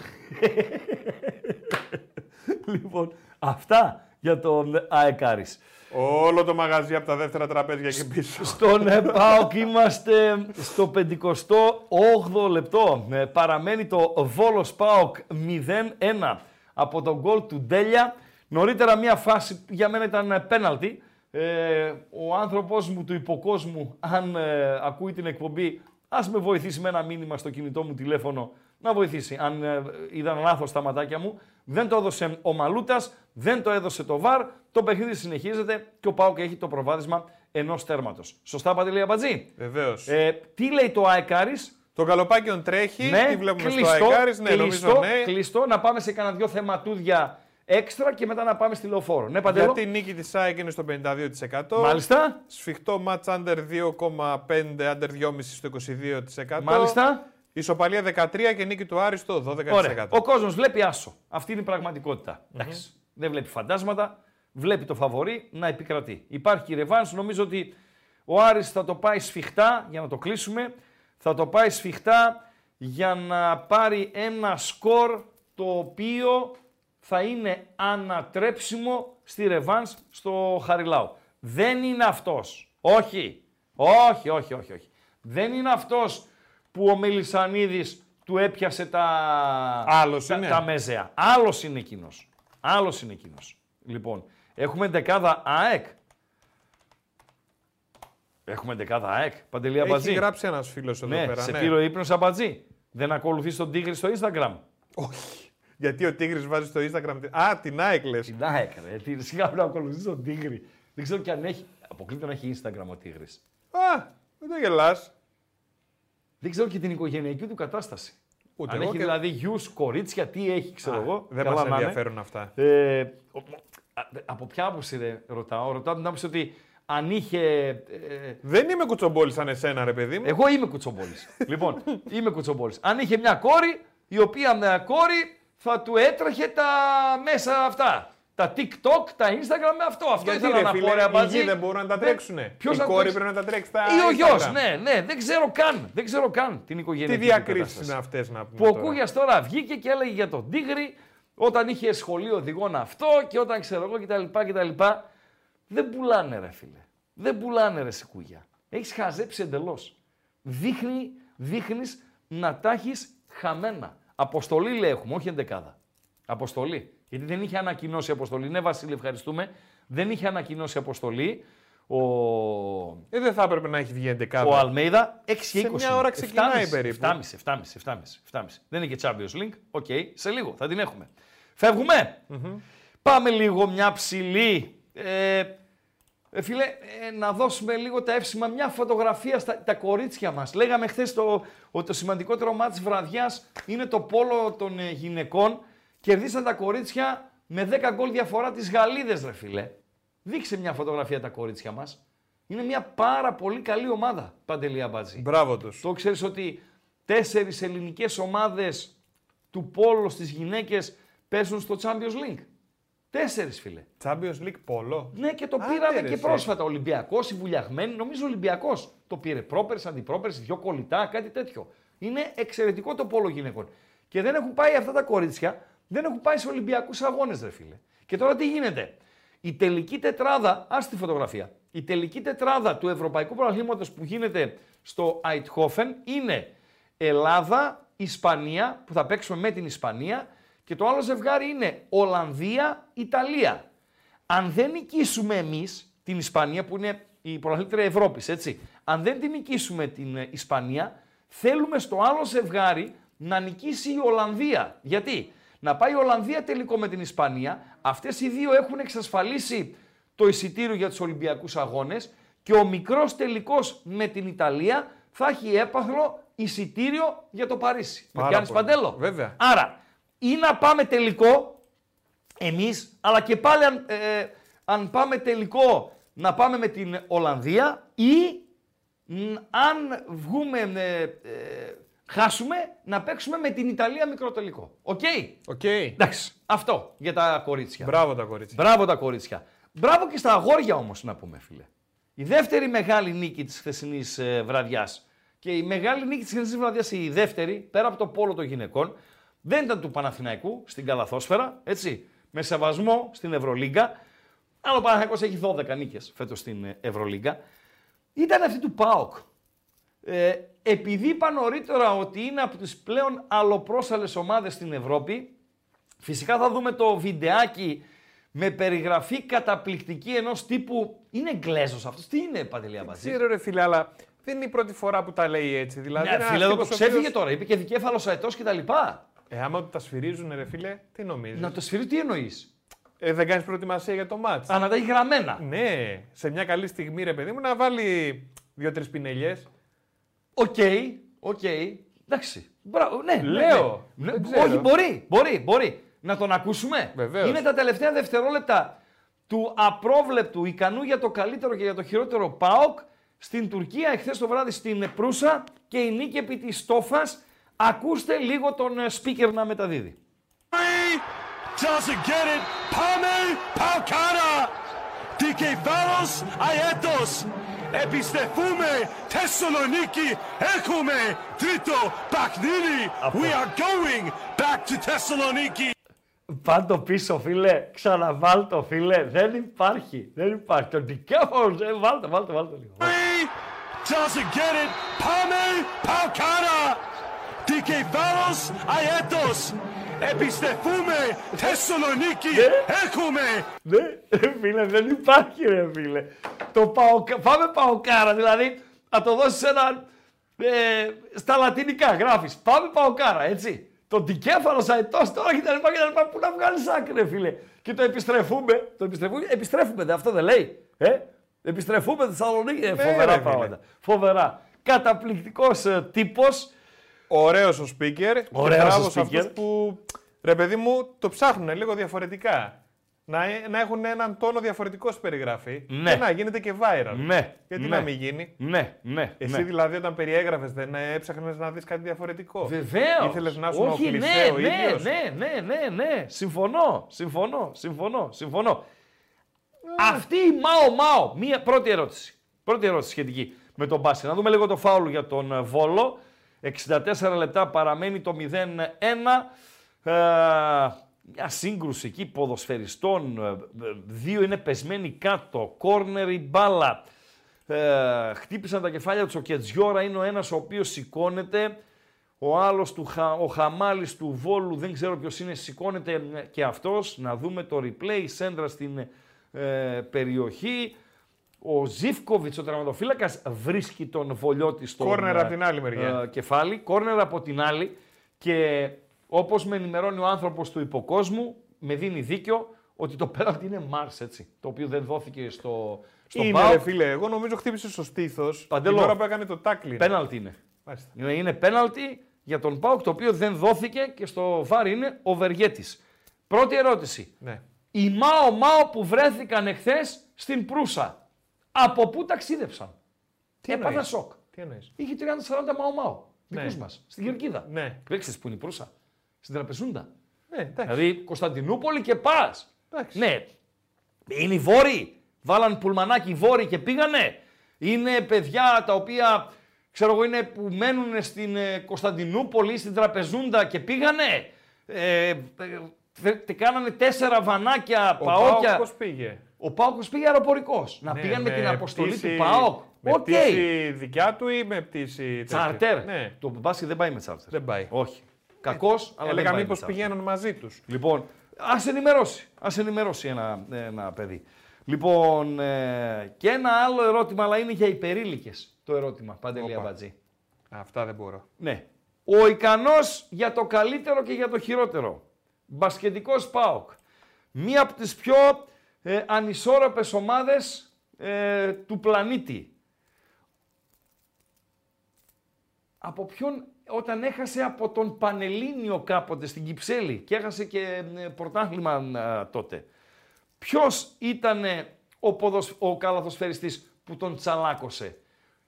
(laughs) λοιπόν, αυτά για τον Αεκάρης. Όλο το μαγαζί από τα δεύτερα τραπέζια και πίσω. Στον ε, ΠΑΟΚ είμαστε στο 58ο λεπτό. Ε, παραμένει το Βόλος ΠΑΟΚ 0-1 από τον γκολ του Ντέλια. Νωρίτερα μια φάση που για μένα ήταν ε, πέναλτι. Ε, ο άνθρωπος μου του υποκόσμου, αν ε, ακούει την εκπομπή, ας με βοηθήσει με ένα μήνυμα στο κινητό μου τηλέφωνο να βοηθήσει. Αν ε, είδαν λάθος τα ματάκια μου, δεν το έδωσε ο Μαλούτας, δεν το έδωσε το ΒΑΡ, το παιχνίδι συνεχίζεται και ο Πάουκ έχει το προβάδισμα ενός τέρματος. Σωστά, Παντελή Αμπατζή; Βεβαίως. Ε, τι λέει το Αεκάρης, Το καλοπάκιον τρέχει. ναι, τι βλέπουμε κλειστό, στο Αεκάρης. Ναι, κλειστό, νομίζω ναι. κλειστό, να πάμε σε κανένα δυο θεματούδια έξτρα και μετά να πάμε στη λεωφόρο. Ναι, Παντελό; Γιατί η νίκη της ΑΕΚ είναι στο 52%. Μάλιστα, Σφιχτό match under 2,5, under 2,5 στο 22%. μάλιστα. Ισοπαλία 13 και νίκη του Άρη στο 12%. Ωραία. Ο κόσμος βλέπει άσο. Αυτή είναι η πραγματικότητα. Εντάξει. Δεν βλέπει φαντάσματα. Βλέπει το φαβορή να επικρατεί. Υπάρχει και η ρεβάνς. Νομίζω ότι ο Άρης θα το πάει σφιχτά για να το κλείσουμε. Θα το πάει σφιχτά για να πάρει ένα σκορ το οποίο θα είναι ανατρέψιμο στη ρεβάνς στο Χαριλάου. Δεν είναι αυτός. Όχι. Όχι, όχι, όχι, όχι. Δεν είναι αυτός που ο Μελισανίδης του έπιασε τα, Άλλος τα, είναι. τα μέζεα. Άλλος είναι εκείνος. Άλλος είναι εκείνος. Λοιπόν, έχουμε δεκάδα ΑΕΚ. Έχουμε δεκάδα ΑΕΚ. Παντελή Έχει Αμπατζή. γράψει ένας φίλος εδώ Ναι, πέρα. σε ναι. πήρε ο ύπνος Αμπατζή. Δεν ακολουθείς τον Τίγρη στο Instagram. Όχι. Γιατί ο Τίγρης βάζει στο Instagram. τη- Α, την ΑΕΚ λες. Την ΑΕΚ, ρε. Τι, σιγά πρέπει να ακολουθείς τον Τίγρη. Δεν ξέρω κι αν έχει. Αποκλείται να έχει Instagram ο Τίγρης. Α, δεν το γελάς. Δεν ξέρω και την οικογενειακή του κατάσταση. Ούτε αν εγώ έχει και- δηλαδή γιους, κορίτσια, τι έχει, ξέρω εγώ. Δεν καλά μας να είναι. ενδιαφέρουν αυτά. Ε, ο- α, από ποια άποψη ρε, ρωτάω. Ρωτάω την άποψη ότι αν είχε. ε, Δεν είμαι κουτσομπόλης σαν εσένα, ρε παιδί μου. εγώ είμαι κουτσομπόλης. (laughs) λοιπόν, είμαι κουτσομπόλης. Αν είχε μια κόρη, η οποία μια κόρη θα του έτρεχε τα μέσα αυτά. Τα TikTok, τα Instagram με αυτό. Αυτό Γιατί ήθελα ρε να φίλε, πω, ρε οι Αμπατζή. γη δεν μπορούν να τα Δεν- τρέξουνε. Ποιος η να κόρη τρέξει; πρέπει να τα τρέξει στα Ή ο γιος, Instagram. ναι, ναι, δεν ξέρω καν. Δεν ξέρω καν την Τι οικογένεια. διακρίσεις είναι αυτές να πούμε. Που ο τώρα. Κούγιας τώρα βγήκε και έλεγε για τον Τίγρη όταν είχε σχολείο οδηγών αυτό και όταν ξέρω εγώ κτλ. κτλ. Δεν πουλάνε ρε φίλε. Δεν πουλάνε ρε σε Κούγια. Έχεις χαζέψει εντελώς. Δείχνει, δείχνεις να τα έχεις χαμένα. Αποστολή λέει έχουμε, όχι εντεκάδα. Αποστολή. Γιατί δεν είχε ανακοινώσει αποστολή. Ναι, Βασίλη, ευχαριστούμε. Δεν είχε ανακοινώσει αποστολή. Ο, Ε, δεν θα έπρεπε να έχει βγει 11. ο Αλμέιδα 6 και 20. Σε μια ώρα ξεκινάει 7,5, περίπου. 7,5, 7,5, 7,5, 7,5. Δεν είναι και Champions League. OK, σε λίγο θα την έχουμε. Φεύγουμε. Πάμε λίγο μια ψηλή. Ε, Ε, φίλε, ε, να δώσουμε λίγο τα εύσημα, μια φωτογραφία στα τα κορίτσια μας. Λέγαμε χθες το, ότι το σημαντικότερο μάτι της βραδιάς είναι το πόλο των ε, γυναικών. Κερδίσαν τα κορίτσια με 10 γκολ διαφορά τις Γαλλίδες, ρε φίλε. Δείξε μια φωτογραφία τα κορίτσια μας. Είναι μια πάρα πολύ καλή ομάδα, Παντελή Αμπάτζη. Μπράβο τους. Το ξέρεις ότι τέσσερις ελληνικές ομάδες του πόλο στις γυναίκες παίζουν στο Champions League. Τέσσερις, φίλε. Champions League Polo. Ναι, και το Άντε, πήραμε ρε, και εσύ. πρόσφατα. Ολυμπιακός, οι βουλιαγμένοι, νομίζω Ολυμπιακός το πήρε. Πρόπερση, αντιπρόπερση, δυο κολλητά, κάτι τέτοιο. Είναι εξαιρετικό το πόλο γυναικών. Και δεν έχουν πάει αυτά τα κορίτσια, δεν έχουν πάει σε Ολυμπιακούς αγώνες, ρε φίλε. Και τώρα τι γίνεται; Η τελική τετράδα, ας τη φωτογραφία. Η τελική τετράδα του Ευρωπαϊκού Πρωταθλήματος που γίνεται στο Αιτχόφεν είναι Ελλάδα, Ισπανία, που θα παίξουμε με την Ισπανία, και το άλλο ζευγάρι είναι Ολλανδία, Ιταλία. Αν δεν νικήσουμε εμείς την Ισπανία, που είναι η πρωταθλήτρια Ευρώπης, έτσι. Αν δεν την νικήσουμε την ε, Ισπανία, θέλουμε στο άλλο ζευγάρι να νικήσει η Ολλανδία. Γιατί; Να πάει η Ολλανδία τελικό με την Ισπανία. Αυτές οι δύο έχουν εξασφαλίσει το εισιτήριο για τους Ολυμπιακούς Αγώνες και ο μικρός τελικός με την Ιταλία θα έχει έπαθλο εισιτήριο για το Παρίσι. Με Πάρα πιάνει πολύ. παντέλο. Βέβαια. Άρα, ή να πάμε τελικό εμείς, αλλά και πάλι αν, ε, αν πάμε τελικό να πάμε με την Ολλανδία ή μ, αν βγούμε, ε, ε, χάσουμε, να παίξουμε με την Ιταλία μικρό τελικό. OK; OK. Εντάξει, αυτό για τα κορίτσια. Μπράβο τα κορίτσια. Μπράβο τα κορίτσια. Μπράβο και στα αγόρια όμως να πούμε φίλε. Η δεύτερη μεγάλη νίκη της χθεσινής ε, βραδιάς και η μεγάλη νίκη της χθεσινής βραδιάς η δεύτερη, πέρα από το πόλο των γυναικών, δεν ήταν του Παναθηναϊκού στην Καλαθόσφαιρα, έτσι, με σεβασμό στην Ευρωλίγκα. Αλλά ο Παναθηναϊκός έχει 12 νίκες φέτος στην ε, Ευρωλίγκα. Ήταν αυτή του ΠΑΟΚ. Ε, επειδή είπα νωρίτερα ότι είναι από τις πλέον αλλοπρόσαλες ομάδες στην Ευρώπη, φυσικά θα δούμε το βιντεάκι με περιγραφή καταπληκτική ενός τύπου... Είναι Εγγλέζος αυτός, τι είναι Παντελία Μπατζή. Ξέρω ρε φίλε, αλλά δεν είναι η πρώτη φορά που τα λέει έτσι. Δηλαδή, Ναι, είναι ένας φίλε, εδώ το τύπος ο οποίος- ξέφυγε τώρα, είπε και δικέφαλος αετός κτλ. Ε, άμα τα σφυρίζουν, ρε φίλε, τι νομίζεις; Να το σφυρί τι εννοείς; Ε, δεν κάνεις προετοιμασία για το μάτς. Α, να τα έχει γραμμένα. Ναι, σε μια καλή στιγμή, ρε παιδί μου, να βάλει δύο-τρεις πινελιές. OK, OK. Εντάξει. Μπράβο, ναι. ναι, Λέω. Ναι. Δεν Ναι, ξέρω. Όχι, μπορεί, μπορεί, μπορεί. Να τον ακούσουμε; Βεβαίως. Είναι τα τελευταία δευτερόλεπτα του απρόβλεπτου, ικανού για το καλύτερο και για το χειρότερο ΠΑΟΚ στην Τουρκία εχθές το βράδυ στην Προύσα και η νίκη επί της Τόφας. Ακούστε λίγο τον ε, speaker να μεταδίδει. Doesn't get it. Pame Paukara. DK Varos Aetos. Επιστεφούμε Θεσσαλονίκη. Έχουμε τρίτο παιχνίδι. We are going back to Thessaloniki. Πάντο πίσω, φίλε. Ξαναβάλ το, φίλε. Δεν υπάρχει. Δεν υπάρχει. Το δικαίωμα. Βάλτε, βάλτε, βάλτε λίγο. Doesn't get it. Pame Paukara. DK Varos Aetos. Επιστεφούμε Θεσσαλονίκη. Έχουμε Ναι, ρε φίλε, δεν υπάρχει ρε φίλε. Το πάω, πάμε παοκάρα, δηλαδή να το δώσεις ένα, ε, στα λατινικά γράφεις. Πάμε παοκάρα, έτσι. Το δικέφαλο αετός τώρα και τα λοιπά και τα λοιπά. Πού να βγάλεις άκρη ρε φίλε. Και το επιστρεφούμε, το επιστρεφούμε, επιστρέφουμε, δε, αυτό δεν λέει. Ε; Επιστρεφούμε Θεσσαλονίκη, ε, φοβερά ρε, φίλε. πράγματα. Φοβερά. Καταπληκτικός ε, τύπος. Ωραίος ο speaker. Ωραίος και μπράβος ο σε speaker. αυτούς που ρε παιδί μου το ψάχνουν λίγο διαφορετικά. Να, ε- να έχουν έναν τόνο διαφορετικό στη περιγραφή. Ναι. Και να γίνεται και viral. Ναι. Γιατί ναι. να μην γίνει; Ναι, ναι. Εσύ ναι. δηλαδή όταν περιέγραφες δεν έψαχνες να δεις κάτι διαφορετικό. Βεβαίως. Ήθελες να σου Όχι, ναι, κλεισέ ο ναι, ίδιος; ναι, ναι, ναι, ναι. Συμφωνώ, συμφωνώ, συμφωνώ, συμφωνώ. Αυτή η Μάο Μάο, μία πρώτη ερώτηση. Πρώτη ερώτηση σχετική με τον Μπάση. Να δούμε λίγο το φάουλ για τον ε, Βόλο. 64 λεπτά παραμένει το 0-1. Ε, μια σύγκρουση εκεί ποδοσφαιριστών. ε, ε, Δύο είναι πεσμένοι κάτω. Κόρνερ η μπάλα. Ε, χτύπησαν τα κεφάλια τους. Ο Κετζιόρα είναι ο ένας ο οποίος σηκώνεται. Ο άλλος, του, Χα- ο Χαμάλης του Βόλου, δεν ξέρω ποιος είναι, σηκώνεται ε, και αυτός. Να δούμε το replay, σέντρα στην ε, περιοχή. Ο Ζίφκοβιτς, ο τερματοφύλακας, βρίσκει τον Βολιώτη στο Κόρνερ απ' την άλλη μεριά. ε, κεφάλι. Κόρνερ από την άλλη. Και όπως με ενημερώνει ο άνθρωπος του υποκόσμου, με δίνει δίκιο ότι το πέναλτι είναι Μάρς, έτσι. Το οποίο δεν δόθηκε στο Στον είναι, ΠΑΟΚ, ρε φίλε, εγώ νομίζω χτύπησε στο στήθος την Παντελό. ώρα που έκανε το τάκλιν. πέναλτι είναι. Μάλιστα. Είναι- Είναι πέναλτι για τον Πάουκ το οποίο δεν δόθηκε και στο βάρ είναι ο Βεργέτης. Πρώτη ερώτηση. Ναι. Οι Μάο Μάο που βρέθηκαν εχθές στην Προύσα. Από πού ταξίδεψαν; Τι Έπαθα εννοείς; σοκ. Τι εννοείς; Είχε 30-40 Μάο Μάο. Δικούς Ναι. μας. Στην Κερκίδα. Ναι. Ξέρεις που είναι η Προύσα; Στην Τραπεζούντα. Ναι, εντάξει. Δηλαδή Κωνσταντινούπολη και πας. Εντάξει. Ναι. Είναι οι Βόρειοι. Βάλαν πουλμανάκι οι Βόρειοι και πήγανε. Είναι παιδιά τα οποία ξέρω εγώ είναι που μένουν στην ε, Κωνσταντινούπολη, στην Τραπεζούντα και πήγανε. Ε, ε, τε- κάνανε τέσσερα βανάκια Ο παόκια. Πάοκ πώς πήγε. Ο Πάοκος πήγε αεροπορικός. Να Ναι, πήγαν με την αποστολή πτήση- του ΠΑΟΚ. Με Οκ. πτήση δικιά του ή με πτήση. τέτοια; Τσάρτερ. Ναι. Το μπάσκετ δεν πάει με τσάρτερ. Δεν πάει. Όχι. Κακός, αλλά δεν Έλεγα πάει μήπως με τσάρτερ. πηγαίνουν μαζί τους. Λοιπόν, ας ενημερώσει. Ας ενημερώσει ένα, ένα παιδί. Λοιπόν, ε, και ένα άλλο ερώτημα, αλλά είναι για υπερήλικες το ερώτημα, Παντελή Όπα. Αμπατζή. Αυτά δεν μπορώ. Ναι. Ο ικανός για το καλύτερο και για το χειρότερο. Μπασκετικός ΠΑΟΚ. Μία από τις πιο ε, ανισόρροπες ομάδες ε, του πλανήτη. Από ποιον όταν έχασε από τον Πανελλήνιο κάποτε στην Κυψέλη και έχασε και ε, πρωτάθλημα ε, τότε. Ποιος ήταν ο, ποδοσ... ο καλαθοσφαιριστής που τον τσαλάκωσε;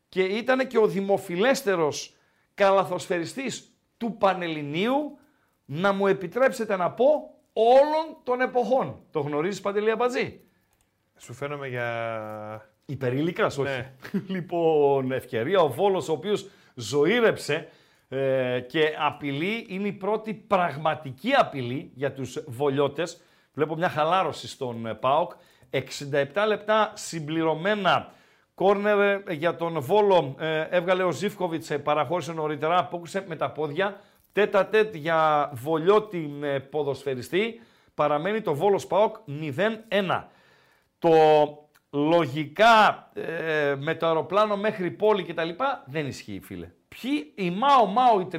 Και ήταν και ο δημοφιλέστερος καλαθοσφαιριστής του Πανελληνίου να μου επιτρέψετε να πω όλων των εποχών. Το γνωρίζεις Παντελή Αμπατζή. Σου φαίνομαι για. Υπερήλικας, όχι. Ναι. (laughs) λοιπόν, ευκαιρία ο Βόλος ο οποίος ζωήρεψε ε, και απειλή, είναι η πρώτη πραγματική απειλή για τους βολιώτες. Βλέπω μια χαλάρωση στον ε, ΠΑΟΚ. 67 λεπτά συμπληρωμένα κόρνερ ε, για τον Βόλο ε, έβγαλε ο Ζίφκοβιτς, ε, παραχώρησε νωρίτερα, απόκρισε με τα πόδια. Τέτα τέτ για βολιώτη ε, ποδοσφαιριστή. Παραμένει το Βόλος ΠΑΟΚ 0-1 το λογικά ε, με το αεροπλάνο μέχρι πόλη και τα λοιπά δεν ισχύει φίλε. Ποιοι οι Μάο Μάο οι 30,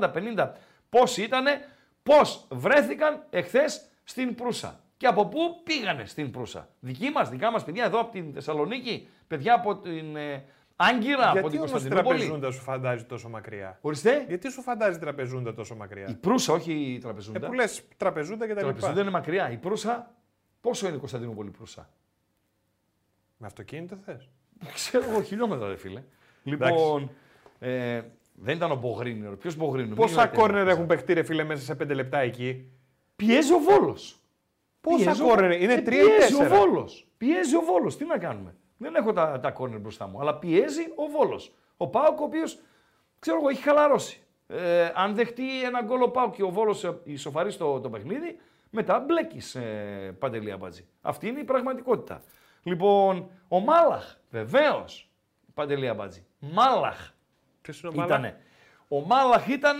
40, 50 πόσοι ήτανε, πώς βρέθηκαν εχθές στην Προύσα. Και από πού πήγανε στην Προύσα. Δική μας, δικά μας παιδιά εδώ από την Θεσσαλονίκη, παιδιά από την ε, Άγκυρα, από Γιατί την όμως η Κωνσταντινούπολη. τραπεζούντα σου φαντάζει τόσο μακριά; Ορίστε, Γιατί σου φαντάζει η τραπεζούντα τόσο μακριά; η Προύσα όχι η Ε, Τραπεζούντα. που λες τραπεζούντα και τα η λοιπά. Τραπεζούντα είναι μακριά. Η Προύσα, πόσο είναι η Κωνσταντινούπολη Προύσα; Με αυτοκίνητο θες; Ξέρω εγώ χιλιόμετρα, ρε φίλε. Λοιπόν, ε, δεν ήταν ο Μπογρίνιο. Ποιος Μπογρίνιο. Πόσα κόρνερ έχουν παιχτεί ρε φίλε μέσα σε 5 λεπτά εκεί; Πιέζει ο Βόλος. Πόσα κόρνερ, είναι 3 ή Πιέζει ο 4. Βόλος. Πιέζει ο Βόλος. Τι να κάνουμε; Δεν έχω τα, τα κόρνερ μπροστά μου. Αλλά πιέζει ο Βόλος. Ο Πάοκ, ο οποίος ξέρω εγώ, έχει χαλαρώσει. Ε, αν δεχτεί ένα γκολ ο Πάοκ και ο Βόλος ισοφαρίσει το, το παιχνίδι, μετά μπλέκεις ε, παντελή αμπατζή. Αυτή είναι η πραγματικότητα. Λοιπόν, ο Μάλαχ, βεβαίως. Παντελή αμπατζή. Μάλαχ. Ποιος είναι ο Μάλα. Ήτανε. Ο Μάλαχ ήταν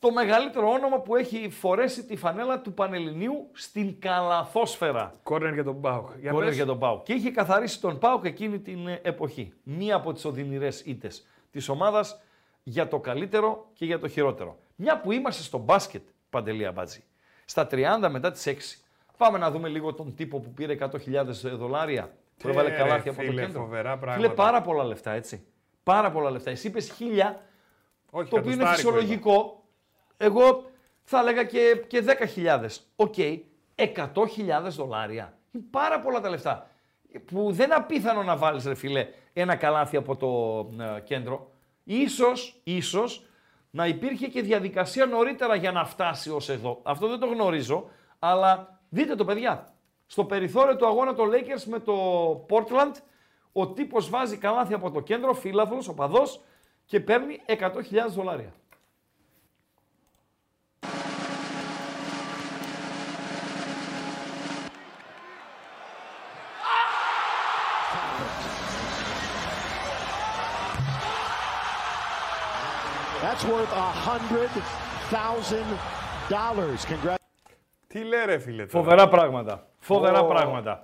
το μεγαλύτερο όνομα που έχει φορέσει τη φανέλα του Πανελληνίου στην καλαθόσφαιρα. Κόρνερ για τον Πάοκ. Για Κόρνερ πες. για τον Πάουκ. Και είχε καθαρίσει τον Πάουκ εκείνη την ε, εποχή. Μία από τις οδυνηρές ήττες της ομάδας για το καλύτερο και για το χειρότερο. Μια που είμαστε στο μπάσκετ, Παντελή Αμπάτζη, στα 30 μετά τις 6. Πάμε να δούμε λίγο τον τύπο που πήρε 100.000 δολάρια. Που έβαλε ρε, καλάθι από το φίλε, κέντρο. φοβερά Φίλε, πράγματα. πάρα πολλά λεφτά, έτσι. Πάρα πολλά λεφτά. Εσύ είπες χίλια, Όχι, το οποίο είναι κατοστάρικο φυσιολογικό. Εγώ θα έλεγα και, και 10.000. Οκ, 100.000 δολάρια. Είναι πάρα πολλά τα λεφτά. Που δεν απίθανο να βάλεις, ρε φίλε, ένα καλάθι από το ε, κέντρο. Ίσως, ίσως, να υπήρχε και διαδικασία νωρίτερα για να φτάσει ως εδώ. Αυτό δεν το γνωρίζω, αλλά δείτε το παιδιά. Στο περιθώριο του αγώνα το Lakers με το Portland, ο τύπος βάζει καλάθι από το κέντρο, φίλαθλος, οπαδός, και παίρνει 100.000 δολάρια. That's worth a hundred thousand dollars. Congratulations. Τι λέει ρε φίλε τώρα; Φοβερά πράγματα. Φοβερά Ω. πράγματα.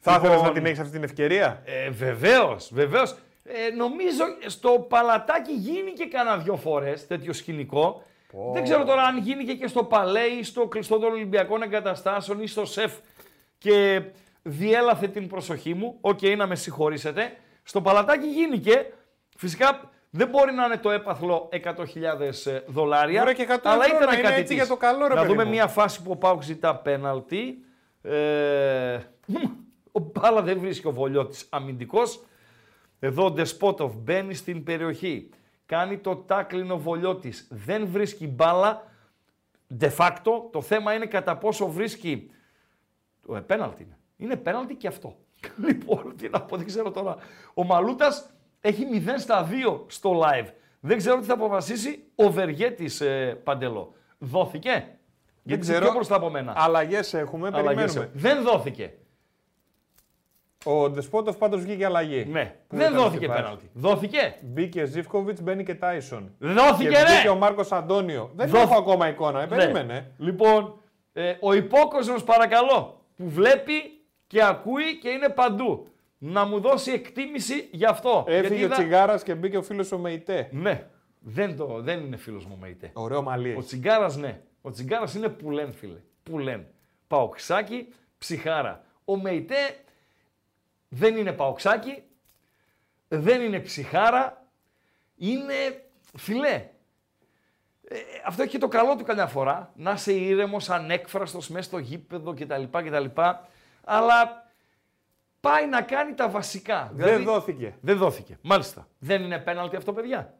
Θα ήθελες Λοιπόν, να την έχεις αυτή την ευκαιρία; Ε, βεβαίως, βεβαίως. Ε, νομίζω στο παλατάκι γίνει και κάνα δυο φορές τέτοιο σκηνικό. Δεν ξέρω τώρα αν γίνει και, και στο παλέ ή στο κλειστό των Ολυμπιακών Εγκαταστάσεων ή στο ΣΕΦ. Και διέλαθε την προσοχή μου. Οκ, να με συγχωρήσετε. Στο παλατάκι γίνηκε. Φυσικά δεν μπορεί να είναι το έπαθλο 100.000 δολάρια. Ωραία, και 100 αλλά ευρώ ήταν να είναι κάτι έτσι της. για το καλό, ρε Να παιδί δούμε μου. μια φάση που ο Πάουκ ζητά πέναλτι. Ε, ο Μπάλα δεν βρίσκει ο Βολιώτης αμυντικός. Εδώ ο Ντεσπότοφ μπαίνει στην περιοχή. Κάνει το τάκλινο Βολιώτης. Δεν βρίσκει μπάλα. De facto το θέμα είναι κατά πόσο βρίσκει. Ε, πέναλτι είναι. Είναι πέναλτι και αυτό. (laughs) Λοιπόν, τι να πω, δεν ξέρω τώρα. Ο Μαλούτας έχει 0 στα 2 στο live. Δεν ξέρω τι θα αποφασίσει ο Βεργέτης ε, Παντελό. Δόθηκε; Γιατί είσαι ξέρω. πιο μπροστά από μένα. Αλλαγές έχουμε, Αλλαγές περιμένουμε. έχουν. Δεν δόθηκε. Ο Ντεσπότοφ πάντως βγήκε αλλαγή. Ναι. Πού δεν ήταν δόθηκε αυτή η πέναλτι. Δόθηκε. Μπήκε Ζήφκοβιτ, μπαίνει και Τάισον. Δόθηκε, και βγήκε ρε! ο Μάρκος Αντώνιο. Δεν Δόθη- έχω ακόμα εικόνα. Ε, Ναι. περίμενε. Λοιπόν, ε, ο υπόκοσμος παρακαλώ, που βλέπει και ακούει και είναι παντού. Να μου δώσει εκτίμηση γι' αυτό. Έφυγε Γιατί ο είδα- Τσιγάρα και μπήκε ο φίλος ο Μεϊτέ. Ναι. Δεν, το, δεν είναι φίλος μου Μεϊτέ. Ωραίο μαλλί. Ο Τσιγκάρας ναι. Ο Τσιγκάρας είναι πουλέν φίλε. Πουλέν. Παοξάκι, ψυχάρα. Ο Μεϊτέ δεν είναι παοξάκι, δεν είναι ψυχάρα, είναι φιλέ. Ε, αυτό έχει και το καλό του καμιά φορά, να είσαι ήρεμος, ανέκφραστος μέσα στο γήπεδο κτλ. κτλ. Αλλά πάει να κάνει τα βασικά. Δεν Δηλαδή- δόθηκε. δεν δόθηκε. Μάλιστα. Δεν είναι πέναλτι αυτό, παιδιά.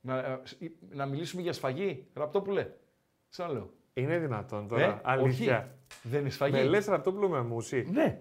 Να, ε, σ- να μιλήσουμε για σφαγή, Ραπτόπουλε. Σαν λέω. Είναι δυνατόν Ε, τώρα. αλήθεια. όχι. Δεν είναι σφαγή. Με λες Ραπτόπουλο με μουσί. Ναι.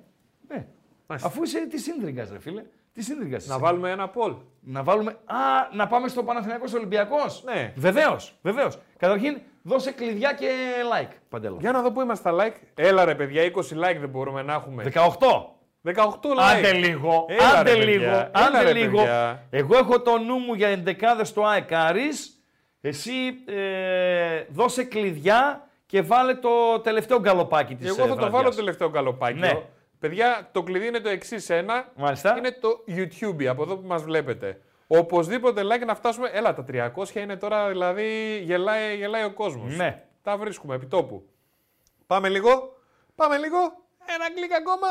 ναι. Μάλιστα. Αφού είσαι της σύνδριγκα, ρε φίλε. Τι σύνδριγκα. Να βάλουμε ένα πολ. να βάλουμε. Α, να πάμε στο Παναθηναϊκός Ολυμπιακός. Ναι. Βεβαίως, βεβαίως. Καταρχήν, δώσε κλειδιά και like, Παντέλο. Για να δω πού είμαστε στα like. Έλα ρε παιδιά, 20 like δεν μπορούμε να έχουμε. 18. 18 like. Άντε λίγο, Έλα, άντε ρε, λίγο, παιδιά. άντε Έλα, ρε, λίγο. παιδιά. Εγώ έχω το νου μου για εντεκάδες στο ΑΕΚ Άρης. Εσύ ε, δώσε κλειδιά και βάλε το τελευταίο γκαλοπάκι της Εγώ θα ε, το βραδιάς. βάλω τελευταίο καλοπάκι. Ναι. Παιδιά, το κλειδί είναι το εξής ένα. Μάλιστα. Είναι το YouTube, από εδώ που μας βλέπετε. Οπωσδήποτε like να φτάσουμε. Έλα, τα 300 είναι τώρα, δηλαδή γελάει, γελάει ο κόσμος. Ναι. Τα βρίσκουμε επί τόπου. Πάμε λίγο. Πάμε λίγο. Ένα κλικ ακόμα.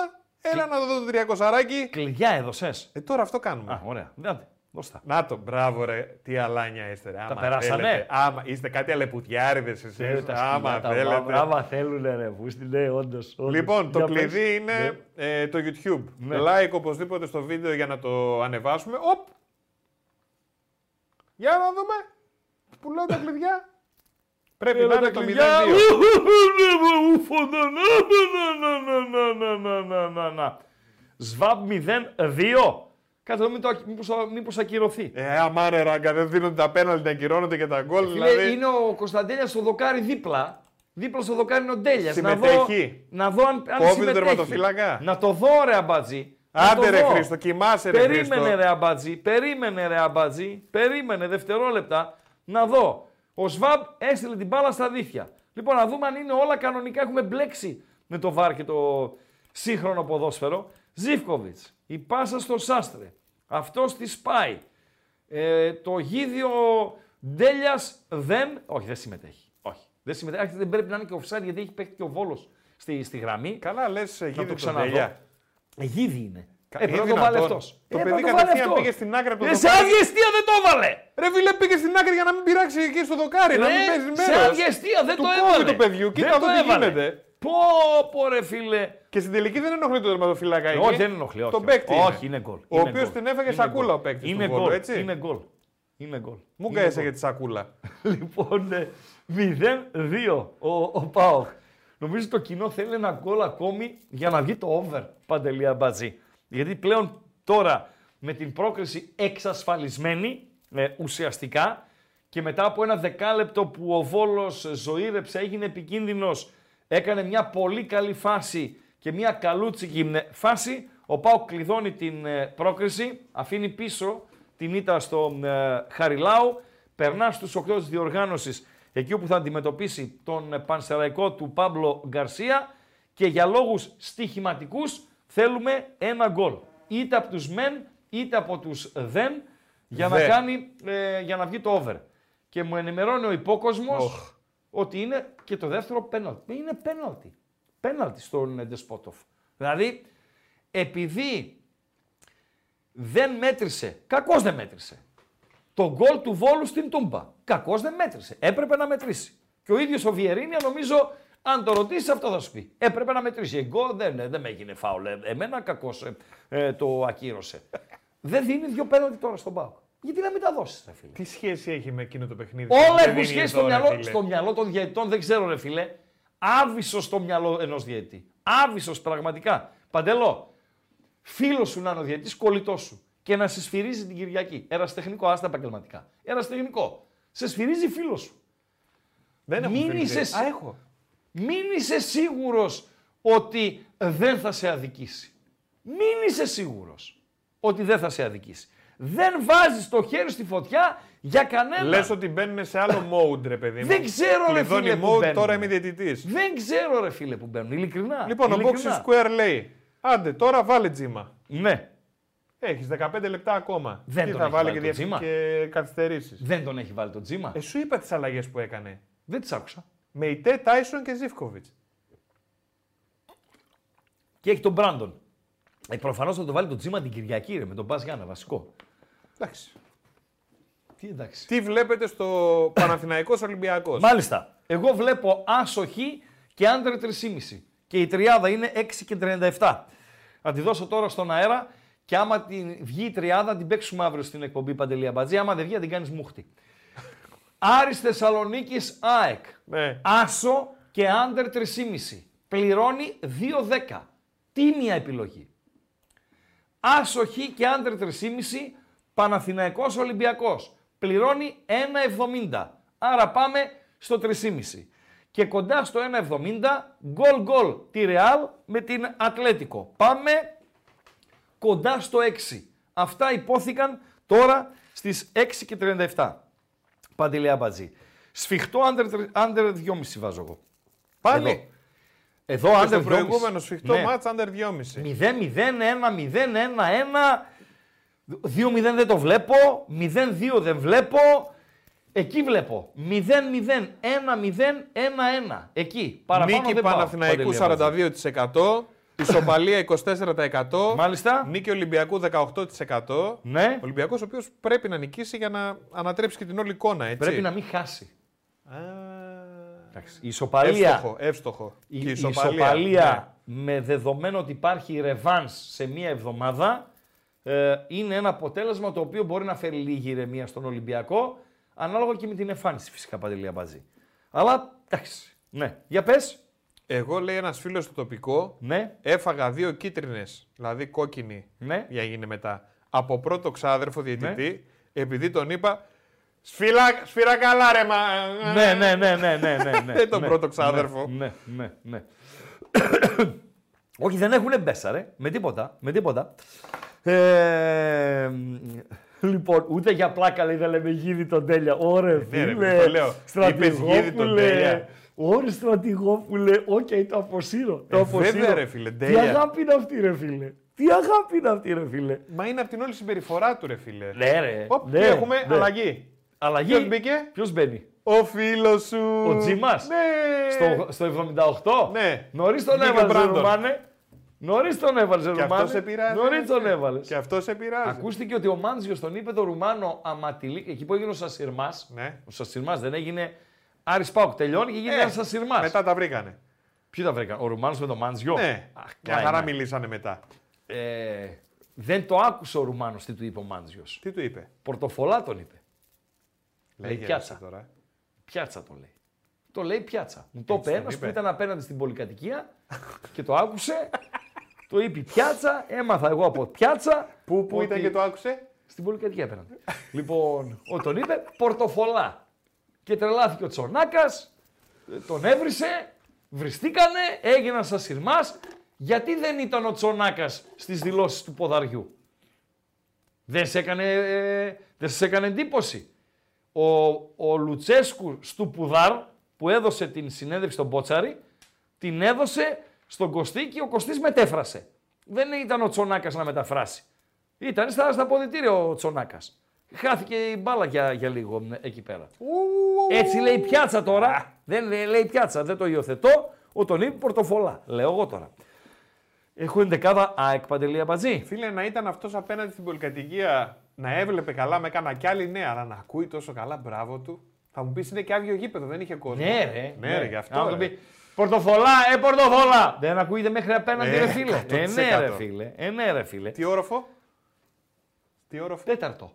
Έλα να δω το 300 αράκι. Κλειδιά έδωσες. Ε, τώρα αυτό κάνουμε. Α, ωραία. Άντε, δώσ' τα. Να το, μπράβο ρε, τι αλάνια είστε ρε. άμα περάσανε. θέλετε. Άμα, είστε κάτι αλεπουδιάριδες εσείς. Ε, τα άμα σκυλιά, τα θέλετε. μπράβα, άμα θέλουν ρε πούστη, ναι, όντως. όντως. Λοιπόν, το Για κλειδί πες. είναι Ναι. ε, το YouTube. Ναι. Like οπωσδήποτε στο βίντεο για να το ανεβάσουμε. Οπ! Για να δούμε. Πού λέω τα κλειδιά; Πρέπει να είναι το 0-2. Σβάμπ 0-2. Κάτσε εδώ, μήπω ακυρωθεί. Ε, αμάρε, ράγκα, δεν δίνονται τα πέναλτι να ακυρώνονται και τα γκολ. Δηλαδή... Είναι ο Κωνσταντέλια στο δοκάρι δίπλα. Δίπλα στο δοκάρι είναι ο Ντέλια. Συμμετέχει. Να δω, να δω αν, αν Κόβει τον τερματοφύλακα. Να το δω, ρε αμπατζή. Άντε ρε Χρήστο, κοιμάσαι ρε Χρήστο. Περίμενε ρε αμπατζή, περίμενε ρε αμπατζή, περίμενε δευτερόλεπτα να δω. Ο Σβάμπ έστειλε την μπάλα στα δίχτυα. Λοιπόν, να δούμε αν είναι όλα κανονικά. Έχουμε μπλέξει με το βάρ και το σύγχρονο ποδόσφαιρο. Ζήφκοβιτς, η πάσα στο Σάστρε. Αυτός τη σπάει. Ε, το γίδιο Ντέλιας δεν... Όχι, δεν συμμετέχει. Όχι, δεν συμμετέχει. Άρχισε, Δεν πρέπει να είναι και offside γιατί έχει παίξει και ο Βόλος στη, στη γραμμή. Καλά λες, Να γίνει το το ξαναδώ. τέλεια. Ε, γίδι είναι. Κα- Ε, πρέπει είναι να το βάλει δυνατόν. αυτός. Το Ε, παιδί πρέπει να το βάλει κατευθείαν αυτός. πήγε στην άκρη από το Ε, σε δοκάρι. άδεια αιστεία δεν το έβαλε. Ρε φίλε, πήγε στην άκρη για να μην πειράξει εκεί στο δοκάρι, να μην παίζεις σε μέρος. άδεια αιστεία δεν Του το κόβει έβαλε. του παιδιού, Δεν κοίτα το εδώ τι έβαλε. γίνεται. Πω, πω ρε φίλε. Και στην τελική δεν ενοχλεί το τερματοφύλακα εκεί. Όχι, δεν ενοχλεί. Όχι, Τον παίκτη. όχι, είναι γκολ. Ο είναι οποίος γκολ. την έφεγε Είναι σακούλα γκολ. ο παίκτης Είναι του Βόλου, γκολ. έτσι. Είναι γκολ. Είναι γκολ. Μου Είναι καέσαι γκολ. για τη σακούλα. (laughs) Λοιπόν, ε, 0-2 ο, ο Πάοκ. Νομίζω το κοινό θέλει ένα γκολ ακόμη για να βγει το over, Παντελία Μπατζή. Γιατί πλέον τώρα με την πρόκριση εξασφαλισμένη ε, ουσιαστικά και μετά από ένα δεκάλεπτο που ο Βόλος ζωήρεψε, έγινε επικίνδυνος, έκανε μια πολύ καλή φάση και μια καλούτσικη ε, φάση, ο Πάοκ κλειδώνει την ε, πρόκριση, αφήνει πίσω την ήττα στο ε, Χαριλάου, περνά στους 8 της διοργάνωσης, εκεί όπου θα αντιμετωπίσει τον ε, πανσεραϊκό του Πάμπλο Γκαρσία και για λόγους στοιχηματικούς θέλουμε ένα γκολ. Είτε από τους μεν, είτε από τους δεν, για, να, Δε. κάνει, ε, για να βγει το over. Και μου ενημερώνει ο υπόκοσμος ότι είναι και το δεύτερο πέναλτι. Είναι πέναλτι. Πέναλτι στον ε, Ντεσπότοφ. Δηλαδή, επειδή δεν μέτρησε, κακώς δεν μέτρησε, το γκολ του Βόλου στην Τούμπα. Κακώς δεν μέτρησε. Έπρεπε να μετρήσει. Και ο ίδιος ο Βιερίνια νομίζω, αν το ρωτήσεις, αυτό θα σου πει. Έπρεπε να μετρήσει. Εγώ δεν, δεν με έγινε φάουλ. Ε, Εμένα κακώς ε, ε, το ακύρωσε. δεν δίνει δύο πέναντι τώρα στον Πάο. Γιατί να μην τα δώσεις, ρε φίλε; Τι σχέση έχει με εκείνο το παιχνίδι; Όλα Δεν έχουν δίνει σχέση στο τώρα, μυαλό, φίλε. στο μυαλό των διαιτητών, δεν ξέρω ρε φίλε. Άβυσο στο μυαλό ενός διαιτητή. Άβυσο πραγματικά. Παντελό, φίλος σου να είναι ο διαιτητής, κολλητός σου. Και να σε σφυρίζει την Κυριακή. Εραστεχνικό, άστα επαγγελματικά. Εραστεχνικό. Σε σφυρίζει φίλος σου. Δεν έχω Μην φίλους είσαι, διαιτητές. Α, έχω. Μην είσαι σίγουρος ότι δεν θα σε αδικήσει. Μην είσαι σίγουρος ότι δεν θα σε αδικήσει. Δεν βάζεις το χέρι στη φωτιά για κανένα. Λες ότι μπαίνουν σε άλλο mode, ρε παιδί μου. Δεν ξέρω, ρε Κλειδώνει φίλε, που mode, μπαίνουν. τώρα είμαι διαιτητής. Δεν ξέρω ρε φίλε που μπαίνουν, ειλικρινά. Λοιπόν, ο ειλικρινά. Boxing Square λέει, άντε τώρα βάλε τζίμα. Ναι, Έχεις 15 λεπτά ακόμα. Δεν Τι τον θα έχει βάλει βάλει και, το διευθυ- τζίμα; και καθυστερήσεις. δεν τον έχει βάλει το τζίμα; Ε, σου είπα τις αλλαγές που έκανε. Δεν τις άκουσα. Με Ιτέ, Τάισον και Ζήφκοβιτς. Και έχει τον Μπράντον. Ε, προφανώς θα το βάλει το τζίμα την Κυριακή ρε, με τον Μπάς Γιάννα, βασικό. Εντάξει. Τι εντάξει. Τι βλέπετε στο Παναθηναϊκός Ολυμπιακός; Μάλιστα. Εγώ βλέπω άσοχη και άντρε 3,5. Και η τριάδα είναι 6 και 37. Θα τη δώσω τώρα στον αέρα και άμα την βγει η τριάδα την παίξουμε αύριο στην εκπομπή Παντελία Μπατζή. Άμα δεν βγει θα την κάνεις μούχτη. Άρης Θεσσαλονίκης ΑΕΚ. Ναι. Άσο και άντερ 3,5. Πληρώνει 2,10. Τίμια επιλογή. Άσο Χ και άντερ 3,5. Παναθηναϊκός Ολυμπιακός. Πληρώνει 1,70. Άρα πάμε στο 3,5. Και κοντά στο 1,70 γκολ γκολ τη Ρεάλ με την Ατλέτικο. Πάμε κοντά στο 6. Αυτά υπόθηκαν τώρα στις 6 και 37. Παντελεά Μπατζή. Σφιχτό άντερ 2,5 βάζω εγώ. Πάλι. Εδώ Και άντερ στο 2,5. προηγούμενο σφιχτό Ναι. μάτς under 2,5. 0-0-1-0-1-1. 2-0 δεν το βλέπω. 0-2 δεν βλέπω. Εκεί βλέπω. 0-0-1-0-1-1. Εκεί. Παραπάνω Νίκη δεν πάω, Παναθηναϊκού Παντελή Αμπατζή. 42%. Ισοπαλία 24%. Μάλιστα. Νίκη Ολυμπιακού 18%. Ναι. Ολυμπιακός ο οποίος πρέπει να νικήσει για να ανατρέψει και την όλη εικόνα, έτσι. Πρέπει να μην χάσει. Α, Εντάξει. Η ισοπαλία, Εύστοχο, εύστοχο. η, Και η ισοπαλία, ναι. με δεδομένο ότι υπάρχει ρεβάνς σε μία εβδομάδα ε, είναι ένα αποτέλεσμα το οποίο μπορεί να φέρει λίγη ηρεμία στον Ολυμπιακό ανάλογα και με την εμφάνιση φυσικά Παντελία Μπαζή. Αλλά εντάξει. Ναι. Για πες. Εγώ λέει ένας φίλος στο τοπικό, Ναι. έφαγα δύο κίτρινες, δηλαδή κόκκινη, Ναι. για γίνει μετά, από πρώτο ξάδερφο διαιτητή, επειδή τον είπα, σφύρα, σφύρα καλά ρε μα. Ναι, ναι, ναι, ναι, ναι, ναι, ναι. (laughs) Δεν τον ναι, πρώτο ξάδερφο. Ναι, ναι, ναι. Όχι, δεν έχουν μπέσα, ρε. Με τίποτα, με τίποτα. Ε, λοιπόν, ούτε για πλάκα λέει δεν λέμε γίδι τον τέλεια. Ωρε, Ναι, ρε, φίλε, το λέω. Είπες γίδι τον τέλεια. Ωρε, στρατηγόπουλε, οκ, το αποσύρω. Το Ε, αποσύρω. βέβαια, ρε, φίλε, Τι τέλεια. αγάπη είναι αυτή, ρε φίλε. Τι αγάπη είναι αυτή, ρε φίλε. Μα είναι από την όλη συμπεριφορά του ρε φίλε. Ναι, ρε. Οπ, ναι, και έχουμε ναι. αλλαγή. Αλλαγή. Ποιος μπήκε; Ποιος μπαίνει; Ο φίλος σου. Ο Τζίμας; Ναι. Στο, στο 78. Ναι. Νωρίς τον Βγήκε ο έβαλε, Μπράντον. Ρουμάνε. Νωρίς τον έβαλε, Και Ρουμάνε. αυτό σε πειράζει. Νωρίς ρε, τον φίλε. έβαλες. Και αυτός σε πειράζει. Ακούστηκε ότι ο Μάντζιο τον είπε το Ρουμάνο Αματιλή, εκεί που έγινε ο Σασιρμάς. Ναι. Ο Σασιρμάς δεν έγινε. Άρης Πάουκ τελειώνει και γίνεται Ε, ένας Σασιρμά. Μετά τα βρήκανε. Ποιοι τα βρήκαν, ο Ρουμάνος με τον Μάντζιο. Ναι. Αχ, Μια κλάι, χαρά ναι. μιλήσανε μετά. Ε, δεν το άκουσε ο Ρουμάνος τι του είπε ο Μάντζιο. Τι του είπε; Πορτοφολά τον είπε. Λέει Λέγε, πιάτσα. ρε, τώρα. Πιάτσα το λέει. Το λέει πιάτσα. Μου το είπε τον ένα που είπε. ήταν απέναντι στην πολυκατοικία και το άκουσε. το είπε πιάτσα. Έμαθα εγώ από πιάτσα. Πού, πού ήταν ότι- και το άκουσε; Στην πολυκατοικία απέναντι. λοιπόν, ο, τον είπε πορτοφολά. Και τρελάθηκε ο Τσονάκα, τον έβρισε, βριστήκανε, έγιναν σαν σειρμάς. Γιατί δεν ήταν ο Τσονάκα στις δηλώσεις του ποδαριού; Δεν σε έκανε, ε, δεν σε έκανε εντύπωση. Ο, ο Λουτσέσκου στου Πουδάρ που έδωσε την συνέντευξη στον Μπότσαρη, την έδωσε στον Κωστή και ο Κωστής μετέφρασε. Δεν ήταν ο Τσονάκας να μεταφράσει. Ήταν στα, στα αποδητήρια ο Τσονάκας. Χάθηκε η μπάλα για, για λίγο μ, εκεί πέρα. Έτσι λέει πιάτσα τώρα. Δεν λέει, λέει πιάτσα, δεν το υιοθετώ. Ο τον είπε πορτοφολά. Λέω εγώ τώρα. Έχω εντεκάδα ΑΕΚ Παντελή Αμπατζή. Φίλε, να ήταν αυτός απέναντι στην πολυκατοικία να έβλεπε καλά με κάνα κι άλλη ναι, αλλά να ακούει τόσο καλά, μπράβο του. Θα μου πεις είναι και άδειο γήπεδο, δεν είχε κόσμο. Ναι, ρε. Ναι, ρε, γι' αυτό. Να του ρε. πει, Πορτοφολά, ε, πορτοφολά. Δεν ακούγεται μέχρι απέναντι, Ε, ρε φίλε. Ε, ναι, ρε 100%. φίλε. Ε, ναι, ρε φίλε. Τι όροφο; Τι όροφο. Τέταρτο.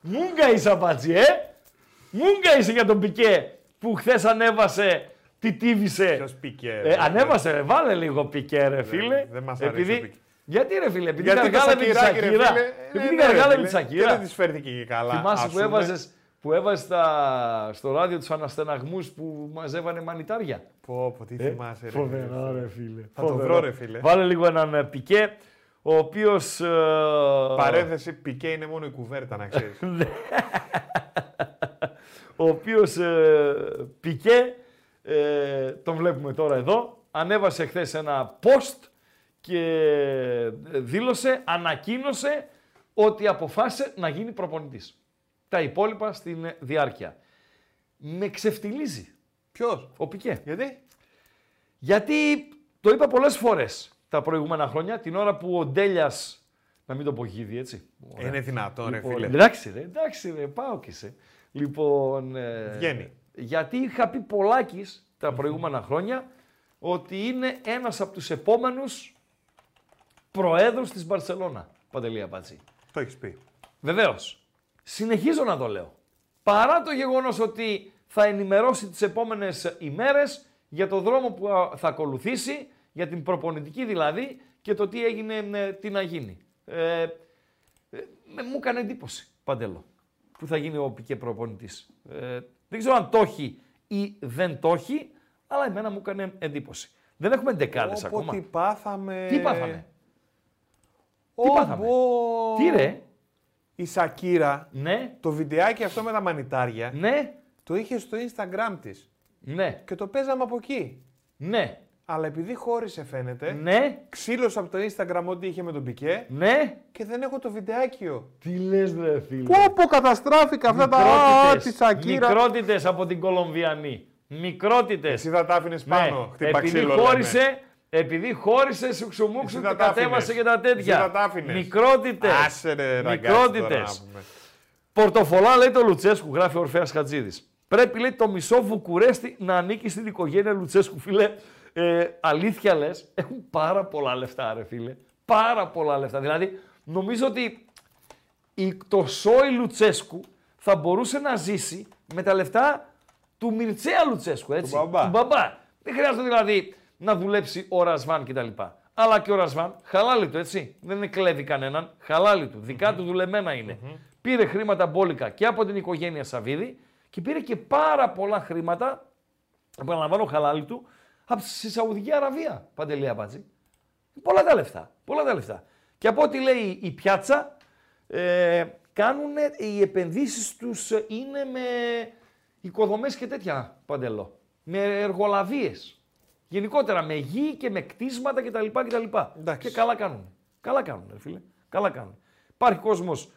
Μούγκα είσαι απάτσι, ε! Μούγκα είσαι για τον Πικέ που χθες ανέβασε, τι τύβησε. Ποιος πικέ. Ε, ανέβασε, ρε, βάλε λίγο Πικέ, ρε φίλε. δεν μας αρέσει επειδή... ο Πικέ. Γιατί ρε φίλε, επειδή Γιατί το καργάλευε τη σακυράκι, ρε Σακύρα. φίλε. Ε, Επειδή ναι, ρε, καργάλευε φίλε. τη Και Σακύρα. δεν της φέρθηκε και καλά. Θυμάσαι ας που πούμε. Έβαζες, που έβαζες στα, στο ράδιο τους αναστεναγμούς που μαζεύανε μανιτάρια. Πω, πω, τι θυμάσαι, ρε. Ε, Φοβερά ρε φίλε. Θα το Φοβερά. βρω, ρε, φίλε. Βάλε λίγο έναν ε, Πικέ, ο οποίος... ε, Παρένθεση, πικέ είναι μόνο η κουβέρτα, να ξέρεις. (laughs) ο οποίος ε, Πικέ, ε, τον βλέπουμε τώρα εδώ, ανέβασε χθες ένα post και δήλωσε, ανακοίνωσε ότι αποφάσισε να γίνει προπονητής. Τα υπόλοιπα στην διάρκεια. Με ξεφτιλίζει Ποιος; ο Πικέ. Γιατί; Γιατί το είπα πολλές φορές τα προηγούμενα χρόνια, την ώρα που ο Ντέλιας, να μην το πω γίδι, έτσι. Ωραία. Είναι δυνατόν, ρε Λοιπόν, φίλε. Εντάξει ρε, εντάξει ρε, πάω και σε. Λοιπόν, ε, Βγαίνει. γιατί είχα πει πολλάκις τα προηγούμενα χρόνια ότι είναι ένας από τους επόμενους προέδρους της Μπαρσελώνα, Παντελία Πατζή. Το έχεις πει. Βεβαίως. Συνεχίζω να το λέω. Παρά το γεγονός ότι θα ενημερώσει τις επόμενες ημέρες για το δρόμο που α, θα ακολουθήσει, για την προπονητική δηλαδή και το τι έγινε, ε, τι να γίνει. Ε, ε, με- μου έκανε εντύπωση, Παντέλο, που θα γίνει ο Πικέ προπονητής. Ε, δεν ξέρω αν το έχει ή δεν το έχει, αλλά εμένα μου έκανε εντύπωση. Δεν έχουμε δεκάδες Όπω ακόμα. τι πάθαμε. Τι πάθαμε; Ω, Τι πάθαμε; μπο. Τι ρε, Η Σακύρα, ναι, το βιντεάκι αυτό με τα μανιτάρια, ναι, το είχε στο Instagram της. ναι, Και το παίζαμε από εκεί. ναι, Αλλά επειδή χώρισε φαίνεται, ναι, ξύλωσε από το Instagram ό,τι είχε με τον Πικέ ναι. και δεν έχω το βιντεάκιο. Τι λες ρε φίλε. Πω πω καταστράφηκα αυτά τα α, τη Σακύρα. μικρότητες από την Κολομβιανή. Μικρότητες. Εσύ θα τα άφηνες πάνω, Ναι, χτύπα επειδή ξύλο, λέμε. Χώρισε, επειδή χώρισε σου ξουμούξου Εσύ και θα τα κατέβασε άφηνες. και τα τέτοια. Εσύ θα τα άφηνες. Μικρότητες. Άσε ρε ραγκάτσι τώρα να Μικρότητες. πούμε. Πορτοφολά λέει το Λουτσέσκου, γράφει ο Ορφέας Χατζίδης. Πρέπει λέει το μισό Βουκουρέστι να ανήκει στην οικογένεια Λουτσέσκου. Φίλε, ε, αλήθεια λες, έχουν πάρα πολλά λεφτά ρε φίλε. Πάρα πολλά λεφτά. Δηλαδή, νομίζω ότι η, το Σόι Λουτσέσκου θα μπορούσε να ζήσει με τα λεφτά του Μιρτσέα Λουτσέσκου, έτσι. Του μπαμπά. Του μπαμπά. Δεν χρειάζεται δηλαδή να δουλέψει ο Ρασβάν κτλ. Αλλά και ο Ρασβάν, χαλάλι του, έτσι. Δεν κλέβει κανέναν, χαλάλι του. Δικά του δουλεμένα είναι. Πήρε χρήματα μπόλικα και από την οικογένεια Σαββίδη και πήρε και πάρα πολλά χρήματα, επαναλαμβάνω χαλάλι του, από τη Σαουδική Αραβία, Παντελή Αμπάτζη. Πολλά τα λεφτά. Πολλά τα λεφτά. Και από ό,τι λέει η πιάτσα, ε, κάνουν, οι επενδύσεις τους ε, είναι με οικοδομές και τέτοια, Παντελό. Με εργολαβίες. Γενικότερα με γη και με κτίσματα κτλ. κτλ. Εντάξει. Και καλά κάνουν. Καλά κάνουν, ρε φίλε. Καλά κάνουν. Υπάρχει κόσμος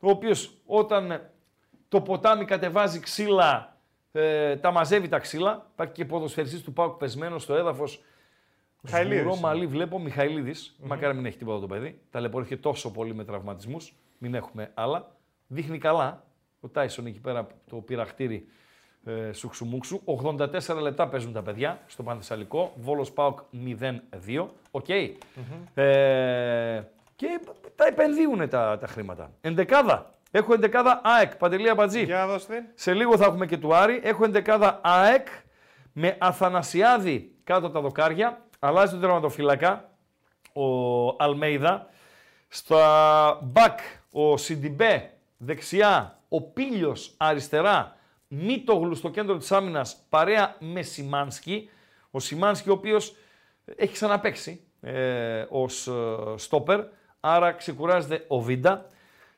ο οποίος όταν ε, το ποτάμι κατεβάζει ξύλα, ε, τα μαζεύει τα ξύλα. Υπάρχει και ποδοσφαιριστής του Πάουκ πεσμένος στο έδαφος. Μιχαηλίδης Σγουρό είναι. μαλλί βλέπω, Μιχαηλίδης. Μακάρι μην έχει τίποτα το παιδί. Ταλαιπωρήθηκε τόσο πολύ με τραυματισμούς. Μην έχουμε άλλα. Δείχνει καλά. Ο Τάισον εκεί πέρα το πειραχτήρι ε, σουξουμούξου. 84 λεπτά παίζουν τα παιδιά στο Πανθεσσαλικό. Βόλος ΠΑΟΚ 0-2. Οκ. Ε, και τα επενδύουν τα, τα χρήματα. Εντεκάδα. Έχω εντεκάδα ΑΕΚ. Παντελή Αμπατζή. Για δώστε. Σε λίγο θα έχουμε και του Άρη. Έχω εντεκάδα ΑΕΚ με Αθανασιάδη κάτω από τα δοκάρια. Αλλάζει τον τερματοφύλακα ο Αλμέιδα. Στα μπακ ο Σιντιμπέ δεξιά. Ο Πίλιος αριστερά. Μίτογλου στο κέντρο της άμυνας παρέα με Σιμάνσκι. Ο Σιμάνσκι ο οποίος έχει ξαναπαίξει ε, ως ε, στόπερ. Άρα ξεκουράζεται ο Βίντα.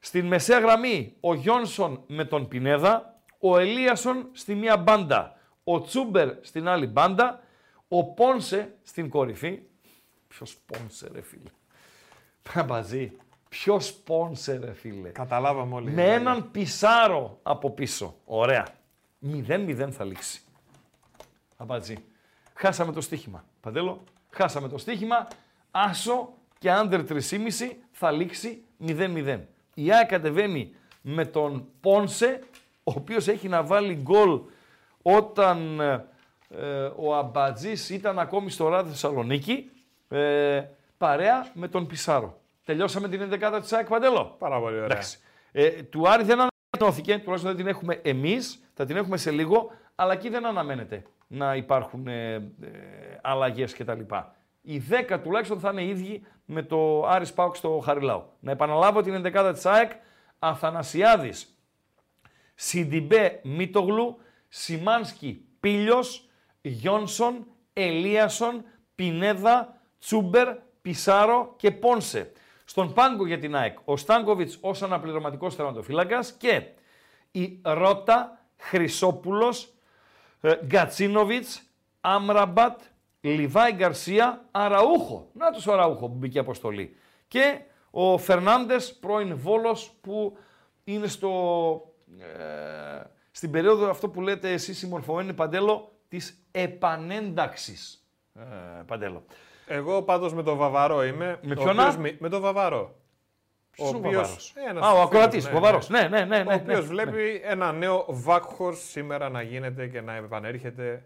Στην μεσαία γραμμή ο Γιόνσον με τον Πινέδα, ο Ελίασον στη μία μπάντα, ο Τσούμπερ στην άλλη μπάντα, ο Πόνσε στην κορυφή. Ποιος Πόνσε ρε φίλε; Παμπαζή. Ποιος Πόνσε ρε φίλε; Καταλάβαμε όλοι. Με έναν πισάρο από πίσω. Ωραία. 0-0 θα λήξει. Αμπατζή. Χάσαμε το στοίχημα. Παντέλο, χάσαμε το στοίχημα. Άσο και άντερ 3,5 θα λήξει 0-0. Η ΑΕΚ κατεβαίνει με τον Πόνσε, ο οποίος έχει να βάλει γκολ όταν ε, ε, ο Αμπατζής ήταν ακόμη στο Ράδι Θεσσαλονίκη, ε, παρέα με τον Πισάρο. Τελειώσαμε την 11η της ΑΕΚ Παντέλο; Πάρα πολύ ωραία. Εντάξει. Ε, του Άρη δεν ανανεώθηκε, τουλάχιστον δεν την έχουμε εμείς, θα την έχουμε σε λίγο, αλλά εκεί δεν αναμένεται να υπάρχουν ε, ε, αλλαγές κτλ. Οι 10 τουλάχιστον θα είναι οι ίδιοι με το Άρης Πάουκ στο Χαριλάου. Να επαναλάβω την 11η της ΑΕΚ, Αθανασιάδης, Σιντιμπέ Μίτογλου, Σιμάνσκι Πίλιος, Γιόνσον, Ελίασον, Πινέδα, Τσούμπερ, Πισάρο και Πόνσε. Στον πάγκο για την ΑΕΚ, ο Στάνκοβιτς ως αναπληρωματικός τερματοφύλακας και η Ρότα, Χρυσόπουλος, ε, Γκατσίνοβιτς, Άμραμπατ, Λιβάη Γκαρσία, Αραούχο. Να τους ο Αραούχο που μπήκε αποστολή. Και ο Φερνάντες, πρώην Βόλος, που είναι στο, ε, στην περίοδο αυτό που λέτε εσείς συμμορφωμένοι Παντέλο, της επανένταξης. Ε, Παντέλο. Εγώ πάντως με τον Βαβαρό είμαι. Με ο ποιον οποίος να; μι- Με τον Βαβαρό. Ποιος είναι ο Βαβάρος; Ένας Α, ο φίλος, ακροατής, ναι, ο Βαβαρός. Ναι, ναι, ναι. Ο ναι, οποίος ναι. βλέπει ένα νέο Βάκχορ σήμερα να γίνεται και να επανέρχεται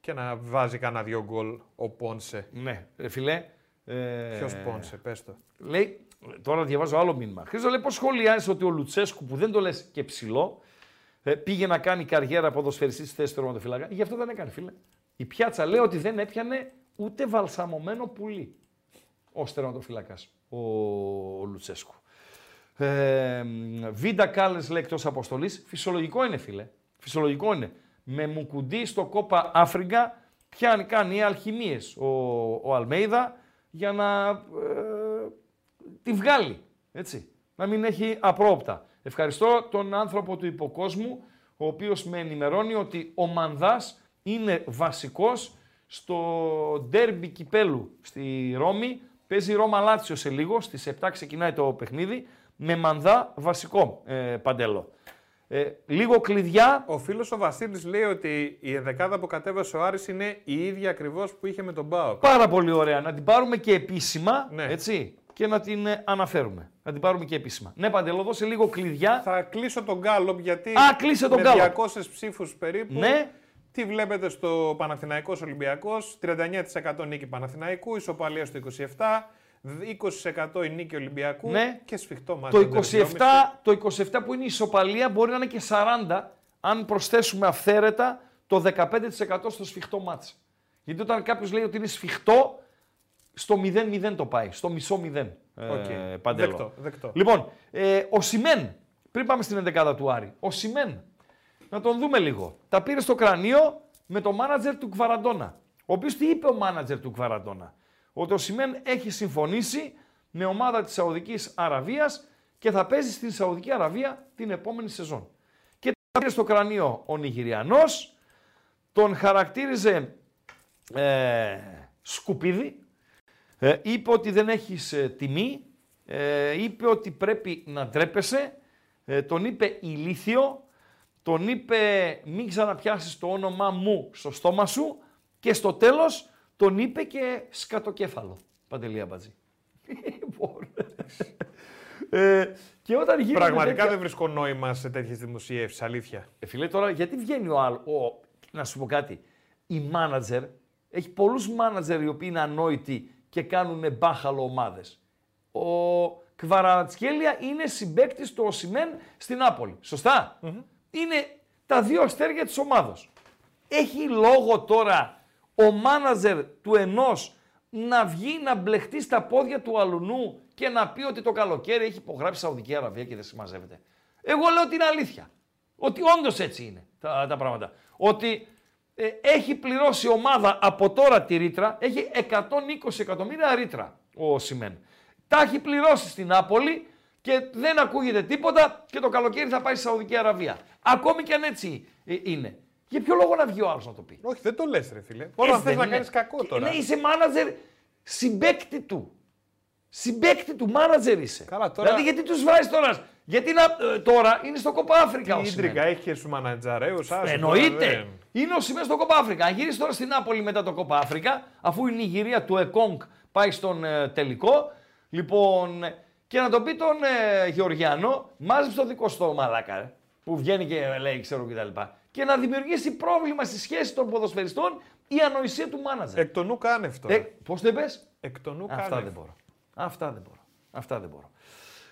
και να βάζει κανένα δυο γκολ ο Πόνσε. Ναι, ρε φιλέ. Ε, Ποιος Πόνσε, πες το. Λέει, τώρα διαβάζω άλλο μήνυμα. Χρήστο λέει πώς σχολιάζεις ότι ο Λουτσέσκου που δεν το λες και ψηλό ε, πήγε να κάνει καριέρα ποδοσφαιριστής στη θέση του τερματοφύλακα. Γι' αυτό δεν έκανε φίλε. Η πιάτσα λέει ότι δεν έπιανε ούτε βαλσαμωμένο πουλί ω τερματοφύλακας ο, ο Λουτσέσκου. Ε, Βίντα Κάλε λέει εκτός αποστολής. Φυσιολογικό είναι, φίλε. Φυσιολογικό είναι. Με μουκουντί στο κόπα Αφριγκα πιάνει, κάνει αλχημίες ο, ο Αλμέιδα για να ε, τη βγάλει. Έτσι. Να μην έχει απρόπτα. Ευχαριστώ τον άνθρωπο του υποκόσμου, ο οποίος με ενημερώνει ότι ο Μανδάς είναι βασικός στο ντέρμπι κυπέλου στη Ρώμη. Παίζει Ρώμα Λάτσιο σε λίγο, στις 7 ξεκινάει το παιχνίδι, με Μανδά βασικό ε, παντέλο. Ε, λίγο κλειδιά, Ο φίλος ο Βασίλης λέει ότι η ενδεκάδα που κατέβασε ο Άρης είναι η ίδια ακριβώς που είχε με τον Μπάουκ. πάρα πολύ ωραία. Να την πάρουμε και επίσημα, Ναι. έτσι, και να την ε, αναφέρουμε. Να την πάρουμε και επίσημα. Ναι, Παντελό, δώσε λίγο κλειδιά. Θα κλείσω τον Γκάλοπ γιατί. Α, κλείσε τον με Γκάλοπ. 200 ψήφους περίπου. Ναι. Τι βλέπετε στο Παναθηναϊκός Ολυμπιακός, 39% νίκη Παναθηναϊκού, ισοπαλία στο 27%, 20% η νίκη Ολυμπιακού Ναι. και σφιχτό μάτι. Το 27, το 27 που είναι η ισοπαλία μπορεί να είναι και 40 αν προσθέσουμε αυθαίρετα το 15% στο σφιχτό ματς. Γιατί όταν κάποιος λέει ότι είναι σφιχτό, στο 0-0 το πάει, στο μισό 0. Οκ. Ε, Παντέλο. Δεκτό, δεκτό. Λοιπόν, ε, Οσιμέν, πριν πάμε στην 11η του Άρη, Οσιμέν, να τον δούμε λίγο. Τα πήρε στο κρανίο με το μάνατζερ του Κβαραντόνα. Ο οποίος τι είπε ο μάνατζερ του Κβαραντόνα. Ότι ο Οσιμέν έχει συμφωνήσει με ομάδα της Σαουδικής Αραβίας και θα παίζει στην Σαουδική Αραβία την επόμενη σεζόν. Και τα πήρε στο κρανίο ο Νιγηριανός, τον χαρακτήριζε ε, σκουπίδι, ε, είπε ότι δεν έχεις ε, τιμή, ε, είπε ότι πρέπει να ντρέπεσαι, ε, τον είπε ηλίθιο, τον είπε μην ξαναπιάσεις το όνομά μου στο στόμα σου και στο τέλος τον είπε και σκατοκέφαλο. Παντελή Αμπατζή. Λοιπόν. ε, και όταν γίνεται Πραγματικά τέτοια- δεν βρίσκω νόημα σε τέτοιες δημοσιεύσει, αλήθεια. ε, φίλε, τώρα γιατί βγαίνει ο άλλο. Ο, να σου πω κάτι. Η μάνατζερ, έχει πολλούς μάνατζερ οι οποίοι είναι ανόητοι και κάνουν μπάχαλο ομάδες. Ο Κβαρατσχέλια είναι συμπέκτη του Οσημέν στην Νάπολη. Σωστά; Είναι τα δύο αστέρια της ομάδα. Έχει λόγο τώρα ο μάνατζερ του ενός να βγει να μπλεχτεί στα πόδια του αλουνού και να πει ότι το καλοκαίρι έχει υπογράψει Σαουδική Αραβία και δεν συμμαζεύεται. Εγώ λέω την αλήθεια. Ότι όντως έτσι είναι τα, τα πράγματα. Ότι ε, έχει πληρώσει η ομάδα από τώρα τη ρήτρα, έχει 120 εκατομμύρια ρήτρα ο Σιμέν. Τα έχει πληρώσει στην Νάπολη και δεν ακούγεται τίποτα και το καλοκαίρι θα πάει στη Σαουδική Αραβία. Ακόμη και αν έτσι ε, είναι. Για ποιο λόγο να βγει ο άλλος να το πει; Όχι, δεν το λες, ρε φίλε. Μόνο αν Έτσι θες δεν να είναι. κάνεις κακό Και- τώρα. Ναι, είσαι μάνατζερ συμπέκτη του. Συμπέκτη του, μάνατζερ είσαι. Καλά, τώρα- Δηλαδή γιατί τους βάζεις τώρα. Γιατί να, ε, τώρα είναι στο κοπά Αφρικα ο Τι Σιμέν. ίντρικα έχεις και στου μανατζαρέου. Εννοείται. Είναι ο σημείο στο Κόπα Αφρικα. Αν γυρίσεις τώρα στην Νάπολη μετά το Κόπα Αφρικα, αφού η Νιγηρία του Εκόνγκ πάει στον ε, τελικό, λοιπόν, και να το πει τον ε, Γεωργιανό, μάζεψε το δικό στο μαλάκα, ε, που βγαίνει και λέει, ξέρω κτλ. Και να δημιουργήσει πρόβλημα στη σχέση των ποδοσφαιριστών η ανοησία του μάνατζερ. Εκ των νου κάνευ τώρα. Ε, Πώς το είπες; Εκ των νου Αυτά κάνευ. δεν μπορώ. Αυτά δεν μπορώ. Αυτά δεν μπορώ.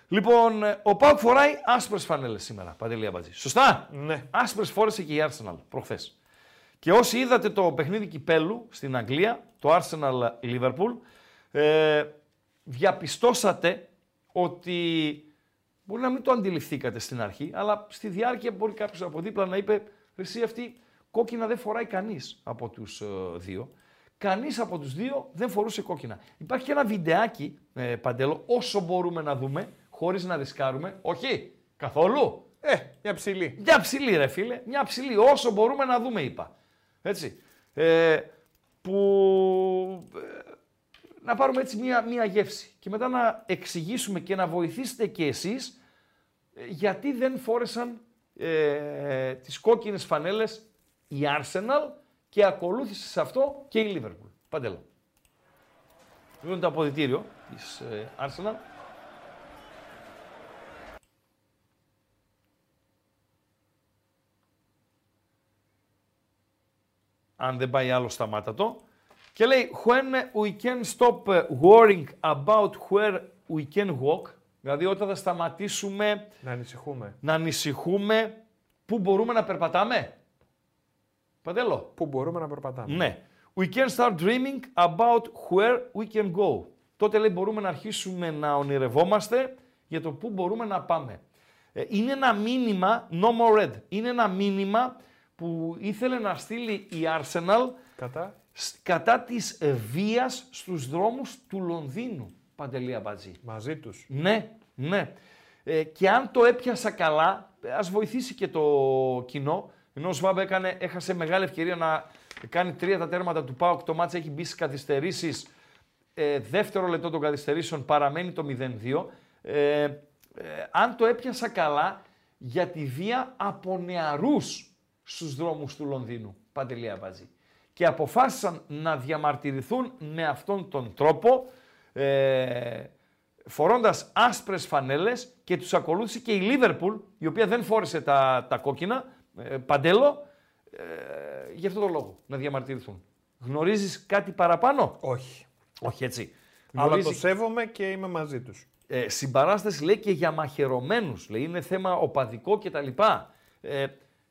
Λοιπόν, ε, ο Πάουκ φοράει άσπρες φανέλες σήμερα. Παντελή Αμπατζή. Σωστά; Ναι. Άσπρες φόρεσε και η Arsenal προχθές. Και όσοι είδατε το παιχνίδι κυπέλου στην Αγγλία, το Arsenal Liverpool, ε, διαπιστώσατε ότι μπορεί να μην το αντιληφθήκατε στην αρχή, αλλά στη διάρκεια μπορεί κάποιος από δίπλα να είπε: Εσύ αυτή κόκκινα δεν φοράει κανείς από τους δύο. Κανείς από τους δύο δεν φορούσε κόκκινα. Υπάρχει και ένα βιντεάκι, ε, Παντέλο, όσο μπορούμε να δούμε, χωρίς να ρισκάρουμε. Όχι, καθόλου. Ε, μια ψηλή. Μια ψηλή, ρε φίλε. Μια ψηλή. Όσο μπορούμε να δούμε, είπα. Έτσι. Ε, που ε, να πάρουμε έτσι μια, μια γεύση και μετά να εξηγήσουμε και να βοηθήσετε και εσείς ε, γιατί δεν φόρεσαν ε, τις κόκκινες φανέλες η Arsenal και ακολούθησε σε αυτό και η Liverpool. Παντέλο. Αυτό είναι το αποδητήριο της ε, Arsenal. αν δεν πάει άλλο σταμάτα το. Και λέει, when we can stop uh, worrying about where we can walk, δηλαδή όταν θα σταματήσουμε Να ανησυχούμε. να ανησυχούμε πού μπορούμε να περπατάμε. Παντέλο. Πού μπορούμε να περπατάμε. Ναι. We can start dreaming about where we can go. Τότε λέει μπορούμε να αρχίσουμε να ονειρευόμαστε για το πού μπορούμε να πάμε. Ε, Είναι ένα μήνυμα, no more red, είναι ένα μήνυμα που ήθελε να στείλει η Arsenal Κατά. Σ- κατά της ε, βίας στους δρόμους του Λονδίνου, Παντελία Μπατζή. Μαζί τους. Ναι, ναι. Ε, και αν το έπιασα καλά, ε, ας βοηθήσει και το κοινό. Ενώ ο Σβάμπ έκανε, έχασε μεγάλη ευκαιρία να κάνει τρία τα τέρματα του ΠΑΟΚ. Το μάτς έχει μπει στις καθυστερήσεις. Ε, δεύτερο λεπτό των καθυστερήσεων παραμένει το 0-2. Ε, ε, αν το έπιασα καλά, για τη βία από νεαρούς στους δρόμους του Λονδίνου. Παντελή Αμπατζή. Και αποφάσισαν να διαμαρτυρηθούν με αυτόν τον τρόπο, ε, φορώντας άσπρες φανέλες και τους ακολούθησε και η Λίβερπουλ, η οποία δεν φόρεσε τα, τα κόκκινα, ε, παντέλο, ε, γι' αυτό το λόγο, να διαμαρτυρηθούν. Γνωρίζεις κάτι παραπάνω; Όχι. Όχι έτσι. Αλλά το Γνωρίζει- σέβομαι και είμαι μαζί τους. ε, συμπαράσταση λέει και για μαχαιρωμένους. Λέει είναι θέμα οπαδικό κτλ. Ε,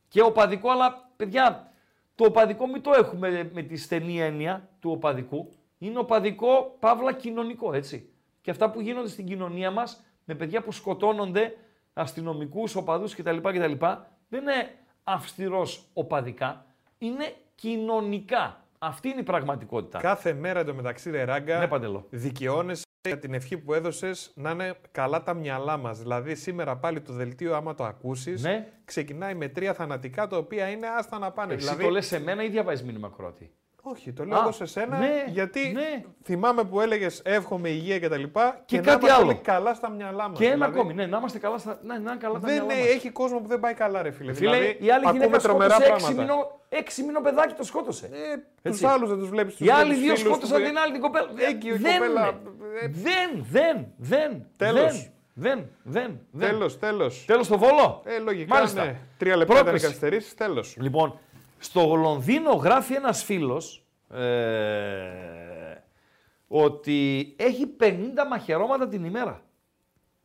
και οπαδικό, αλλά παιδιά, το οπαδικό μην το έχουμε με τη στενή έννοια του οπαδικού. Είναι οπαδικό, παύλα κοινωνικό, έτσι. Και αυτά που γίνονται στην κοινωνία μας, με παιδιά που σκοτώνονται, αστυνομικούς, οπαδούς κτλ. κτλ δεν είναι αυστηρός οπαδικά, είναι κοινωνικά. Αυτή είναι η πραγματικότητα. Κάθε μέρα εντωμεταξύ, ρε Ράγκα, Ναι, Παντελό. δικαιώνεσαι για την ευχή που έδωσες να είναι καλά τα μυαλά μας. Δηλαδή, σήμερα πάλι το δελτίο, άμα το ακούσεις, Ναι. ξεκινάει με τρία θανατικά τα οποία είναι άστα να πάνε. Εσύ δηλαδή, το λες σε μένα ή διαβάζεις μήνυμα Κροάτη. Όχι, το λέω Α, εγώ σε σένα ναι, γιατί ναι. θυμάμαι που έλεγες Εύχομαι υγεία κτλ. Και, Και να κάτι είμαστε άλλο. όλοι καλά στα μυαλά μας. Και ένα ακόμη, ναι, να είμαστε καλά στα, ναι, να είναι καλά τα Δεν μυαλά ε, μας. έχει κόσμο που δεν πάει καλά, ρε φίλε. Φίλε, δηλαδή, η άλλη ακούμε γυναίκα τρομερά σκότωσε έξι πράγματα. μήνο, έξι μήνο παιδάκι το σκότωσε. Ε, Έτσι. του άλλους δεν τους βλέπεις. Οι άλλοι δύο σκότωσαν την άλλη την κοπέλα. Εκεί η δεν, κοπέλα, είναι. ε, δεν, δεν, δεν, Τέλος. δεν, δεν, δεν. Τέλος, τέλος. Τέλος το Βόλο. Ε, λογικά. Μάλιστα. Ναι. Τρία λεπτά ήταν οι Πρόκριση. καθυστερήσεις. Τέλος. Λοιπόν, στο Λονδίνο γράφει ένας φίλος ε, ότι έχει 50 μαχαιρώματα την ημέρα.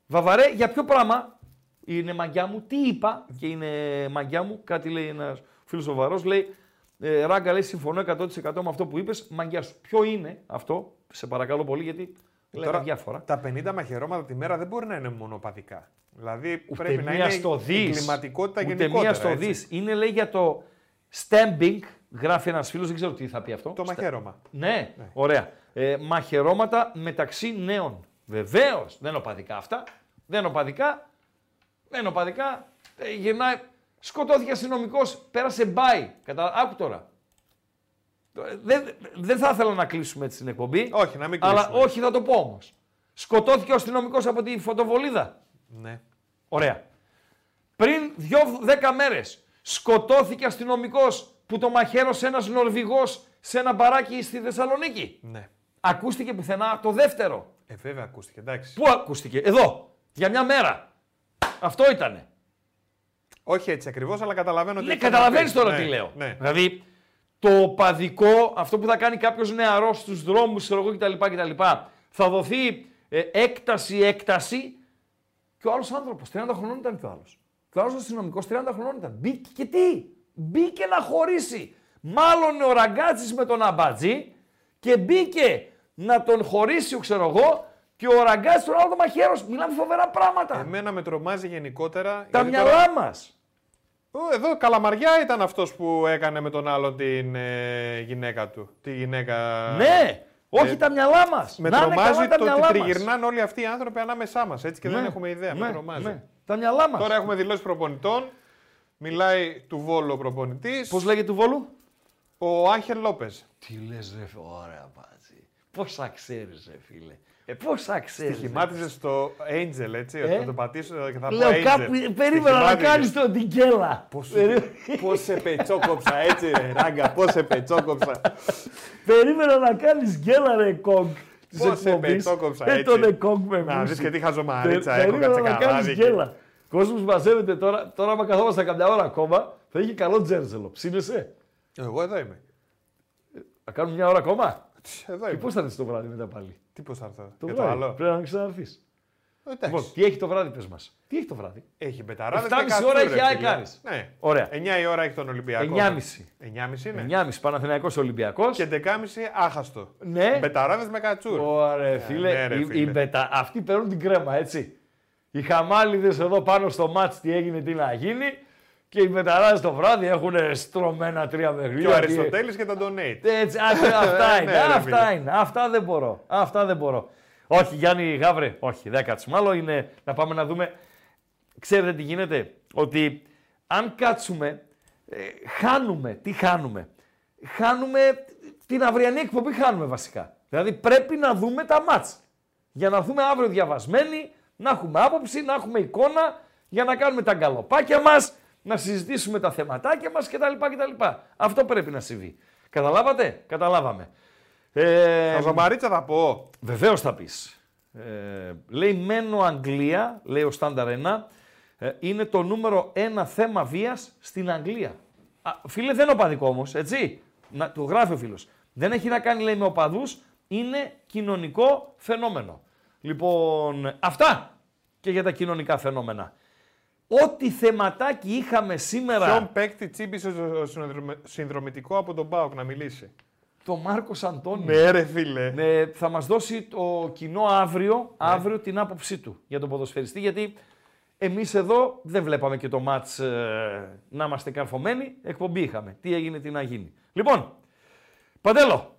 Βαβαρέ, για ποιο πράγμα; Είναι μαγιά μου, τι είπα και είναι μαγιά μου, κάτι λέει ένας φίλος σοβαρός, λέει ε, Ράγκα, λέει, συμφωνώ 100% με αυτό που είπες, μαγιάς σου. Ποιο είναι αυτό, σε παρακαλώ πολύ, γιατί λέμε διάφορα. Τα 50 μαχαιρώματα τη μέρα δεν μπορεί να είναι μονοπατικά. Δηλαδή Ούτε πρέπει να μία είναι στο η δις. κλιματικότητα Ούτε γενικότερα. μία στο έτσι. δις. Είναι λέει για το stamping, γράφει ένας φίλος, δεν ξέρω τι θα πει αυτό. Το Στα- μαχαίρωμα. Ναι, ωραία. Ε, μαχαιρώματα μεταξύ νέων. Βεβαίως. Δεν είναι οπαδικά αυτά. Δεν είναι οπαδικά. Δεν είναι οπαδικά. Ε, γυρνάει. Σκοτώθηκε αστυνομικός, πέρασε μπάι. Κατα... Άκου τώρα. Ε, Δεν, δεν θα ήθελα να κλείσουμε έτσι την εκπομπή. Όχι, να μην Αλλά κλείσουμε. όχι, θα το πω όμως. Σκοτώθηκε ο αστυνομικός από τη φωτοβολίδα. Ναι. Ωραία. Πριν δύο, δέκα μέρες σκοτώθηκε αστυνομικός που το μαχαίρωσε ένας Νορβηγός σε ένα μπαράκι στη Θεσσαλονίκη. Ναι. Ακούστηκε πουθενά το δεύτερο. Ε, βέβαια ακούστηκε, εντάξει. Πού ακούστηκε, εδώ, για μια μέρα. Αυτό ήτανε. Όχι έτσι ακριβώς, αλλά καταλαβαίνω ότι. Ναι, θέλει να καταλαβαίνεις πει. τώρα Ναι, τι λέω. Ναι. Δηλαδή, το παδικό, αυτό που θα κάνει κάποιος νεαρός στους δρόμους, ξέρω εγώ κτλ, κτλ. Θα δοθεί ε, έκταση, έκταση. Και ο άλλος άνθρωπος, 30 χρονών ήταν και ο άλλος. Και ο άλλο αστυνομικό 30 χρονών ήταν. Μπήκε και τι, μπήκε να χωρίσει. Μάλλον ο ραγκάτσι με τον αμπατζή και μπήκε να τον χωρίσει, ξέρω εγώ, και ο ραγκάτσι τον άλλο το μαχαίρος. Μιλάμε φοβερά πράγματα. Εμένα με τρομάζει γενικότερα. Τα γιατί μυαλά τώρα- μας. Ω, Εδώ καλαμαριά ήταν αυτός που έκανε με τον άλλον την ε, γυναίκα του. Τη γυναίκα. Ναι, όχι Ε, τα μυαλά μας. Με τρομάζει το ότι τριγυρνάνε όλοι αυτοί οι άνθρωποι ανάμεσά μας. Έτσι και δεν έχουμε ιδέα. με τρομάζει. Ναι, τα μυαλά μας. Τώρα έχουμε δηλώσεις προπονητών. Μιλάει του Βόλου ο προπονητής. Πώς λέγεται του Βόλου; Ο Άγχελ Λόπες. Τι λες, ρε, ωραία μπάτζι. Πόσα ξέρεις, ρε φίλε. Ε, πόσα ξέρεις. Στοιχημάτιζε στο Angel, έτσι. Ε; Θα το πατήσω και θα Λέω πω Angel. κάπου. Περίμενα να Στοιχημάτιζες. κάνεις τον Τικέλα. Πώς σε πετσόκοψα, έτσι, ρε, ράγκα. Πώς σε πετσόκοψα. Περίμενα να κάνεις γκέλα, ρε κόγκ. Της Πώς σε εκπομπής. πετσόκοψα, Ε, έτσι. τον εκόγκ με Να μουσι. δεις και τι χαζομαρίτσα Πε- έχω, Περίμενα κάτσε να καλά, κάνεις δίκιο. γκέλα. Κόσμος μαζεύεται τώρα, τώρα άμα καθόμαστε καμιά ώρα ακόμα, θα έχει καλό τζέρζελο. Ψήνεσαι; Εγώ εδώ είμαι. Θα κάνουμε μια ώρα ακόμα; Εδώ Και είμαι. πώς θα έρθει το βράδυ μετά πάλι; Τι πώς θα έρθω. Το Για το βράδυ. άλλο; Πρέπει να ξαναρθείς. Εντάξει. Λοιπόν, τι έχει το βράδυ, πες μας. Τι έχει το βράδυ; Έχει μπεταράδε. 7,5 ώρα έχει ΑΕΚ Άρης. Ναι. Ωραία. 9 η ώρα έχει τον Ολυμπιακό. 9.30. 9.30 είναι. 9.30 Παναθηναϊκός Ολυμπιακός. Και 11.30 άχαστο. Ναι. Μπεταράδε με κατσούρ. Ωραία, φίλε. ναι, ρε, οι- φίλε. οι μπετα- Αυτοί παίρνουν την κρέμα, έτσι. Οι χαμάλιδες εδώ πάνω στο μάτς τι έγινε, τι να γίνει. Και οι μπεταράδες το βράδυ έχουν στρωμένα τρία παιχνίδια. Και ο τι- Αριστοτέλης και τον Donate. Έτσι, α, αυτά (laughs) είναι, Ναι, ρε, αυτά φίλε. είναι. Αυτά δεν μπορώ. Αυτά δεν μπορώ. Όχι, Γιάννη Γάβρε, όχι, δεν κάτσουμε. Άλλο είναι να πάμε να δούμε. Ξέρετε τι γίνεται, ότι αν κάτσουμε, ε, χάνουμε. Τι χάνουμε; Χάνουμε την αυριανή εκπομπή, χάνουμε βασικά. Δηλαδή πρέπει να δούμε τα μάτς. Για να έρθουμε αύριο διαβασμένοι, να έχουμε άποψη, να έχουμε εικόνα, για να κάνουμε τα γκαλοπάκια μας, να συζητήσουμε τα θεματάκια μας κτλ. κτλ. Αυτό πρέπει να συμβεί. Καταλάβατε; Καταλάβαμε. Ε, Χαζομαρίτσα θα πω. Βεβαίως θα πεις. Ε, λέει μένω Αγγλία, λέει ο Στάνταρ 1, ε, είναι το νούμερο ένα θέμα βίας στην Αγγλία. Α, φίλε δεν είναι οπαδικό όμως, έτσι. Να, το γράφει ο φίλος. Δεν έχει να κάνει λέει με οπαδούς, είναι κοινωνικό φαινόμενο. Λοιπόν, αυτά και για τα κοινωνικά φαινόμενα. Ό,τι θεματάκι είχαμε σήμερα. Ποιον παίκτη τσίμπησε ο συνδρομε- συνδρομητικό από τον Μπάουκ να μιλήσει; Το Μάρκος Αντώνιο. Ναι, ρε φίλε. Ναι, θα μας δώσει το κοινό αύριο, αύριο την άποψή του για τον ποδοσφαιριστή, γιατί εμείς εδώ δεν βλέπαμε και το μάτς ε, να είμαστε καρφωμένοι, εκπομπή είχαμε. Τι έγινε, τι να γίνει. Λοιπόν, Παντέλο,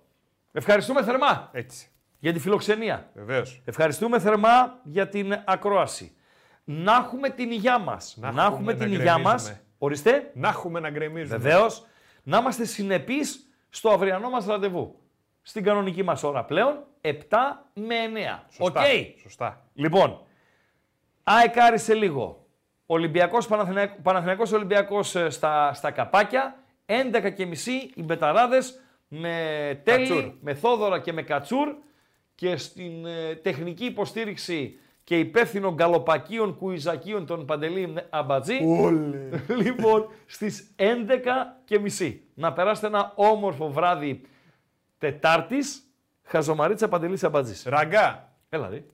ευχαριστούμε θερμά Έτσι. για τη φιλοξενία. Βεβαίως. Ευχαριστούμε θερμά για την ακρόαση. Να έχουμε την υγειά μας. Να Να, έχουμε έχουμε να την υγειά μας. γκρεμίζουμε. Ορίστε. Να έχουμε να γκρεμίζουμε. Βεβαίως, να είμαστε συνεπείς στο αυριανό μας ραντεβού. Στην κανονική μας ώρα πλέον, 7 με 9. Οκ. Σωστά. Σωστά. Λοιπόν, ΑΕΚ Άρης σε λίγο. Ολυμπιακός Παναθηναϊκός, Παναθηναϊκός Ολυμπιακός ε, στα, στα καπάκια. 11 και μισή οι Μπεταράδες με τέλη, Κατσούρ. με Θόδωρα και με Κατσούρ και στην ε, τεχνική υποστήριξη και υπεύθυνο γκαλοπακίων κουιζακίων των Παντελή Αμπατζή. (laughs) λοιπόν, στις 11 και μισή. Να περάσετε ένα όμορφο βράδυ Τετάρτης. Χαζομαρίτσα Παντελής Αμπατζής. Ραγκά. Έλα δει.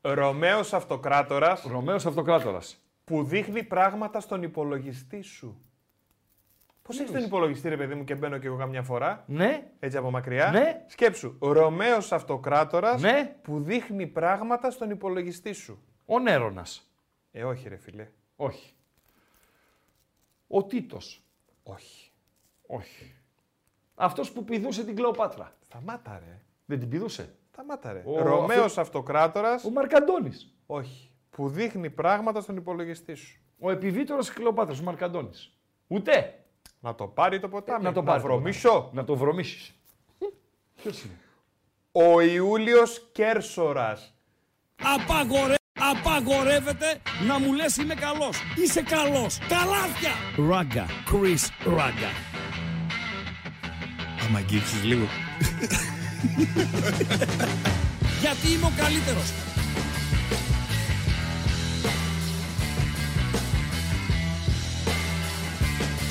Ρωμαίος αυτοκράτορας Ρωμαίος Αυτοκράτορας. που δείχνει πράγματα στον υπολογιστή σου. Πώς έχεις τον υπολογιστή, ρε παιδί μου, και μπαίνω και εγώ καμιά φορά, Ναι, έτσι από μακριά; Ναι. Σκέψου. Ρωμαίος αυτοκράτορας Ναι. που δείχνει πράγματα στον υπολογιστή σου. ο Νέρονας. Ε, όχι, ρε φίλε. Όχι. Ο Τίτος. Όχι. Όχι. Αυτός που πηδούσε την Κλεοπάτρα. Σταμάτα, ρε. Δεν την πηδούσε. Σταμάτα, ρε. Ο- Ρωμαίος αυτό- αυτοκράτορας. Ο Μαρκαντώνης. Όχι. Που δείχνει πράγματα στον υπολογιστή σου. Ο επιβίτορος της Κλεοπάτρας, ο Μαρκαντώνης. Ούτε. Να το πάρει το ποτάμι. να το πάρει. το βρωμίσω. ποτάμι. Να το βρωμίσεις. Ποιος είναι; Ο Ιούλιος Κέρσορας. Απαγορε... Απαγορεύεται να μου λες είμαι καλός. Είσαι καλός. Καλάθια. Ράγκα. Chris Ράγκα. Άμα αγγίξεις λίγο. (laughs) Γιατί είμαι ο καλύτερος.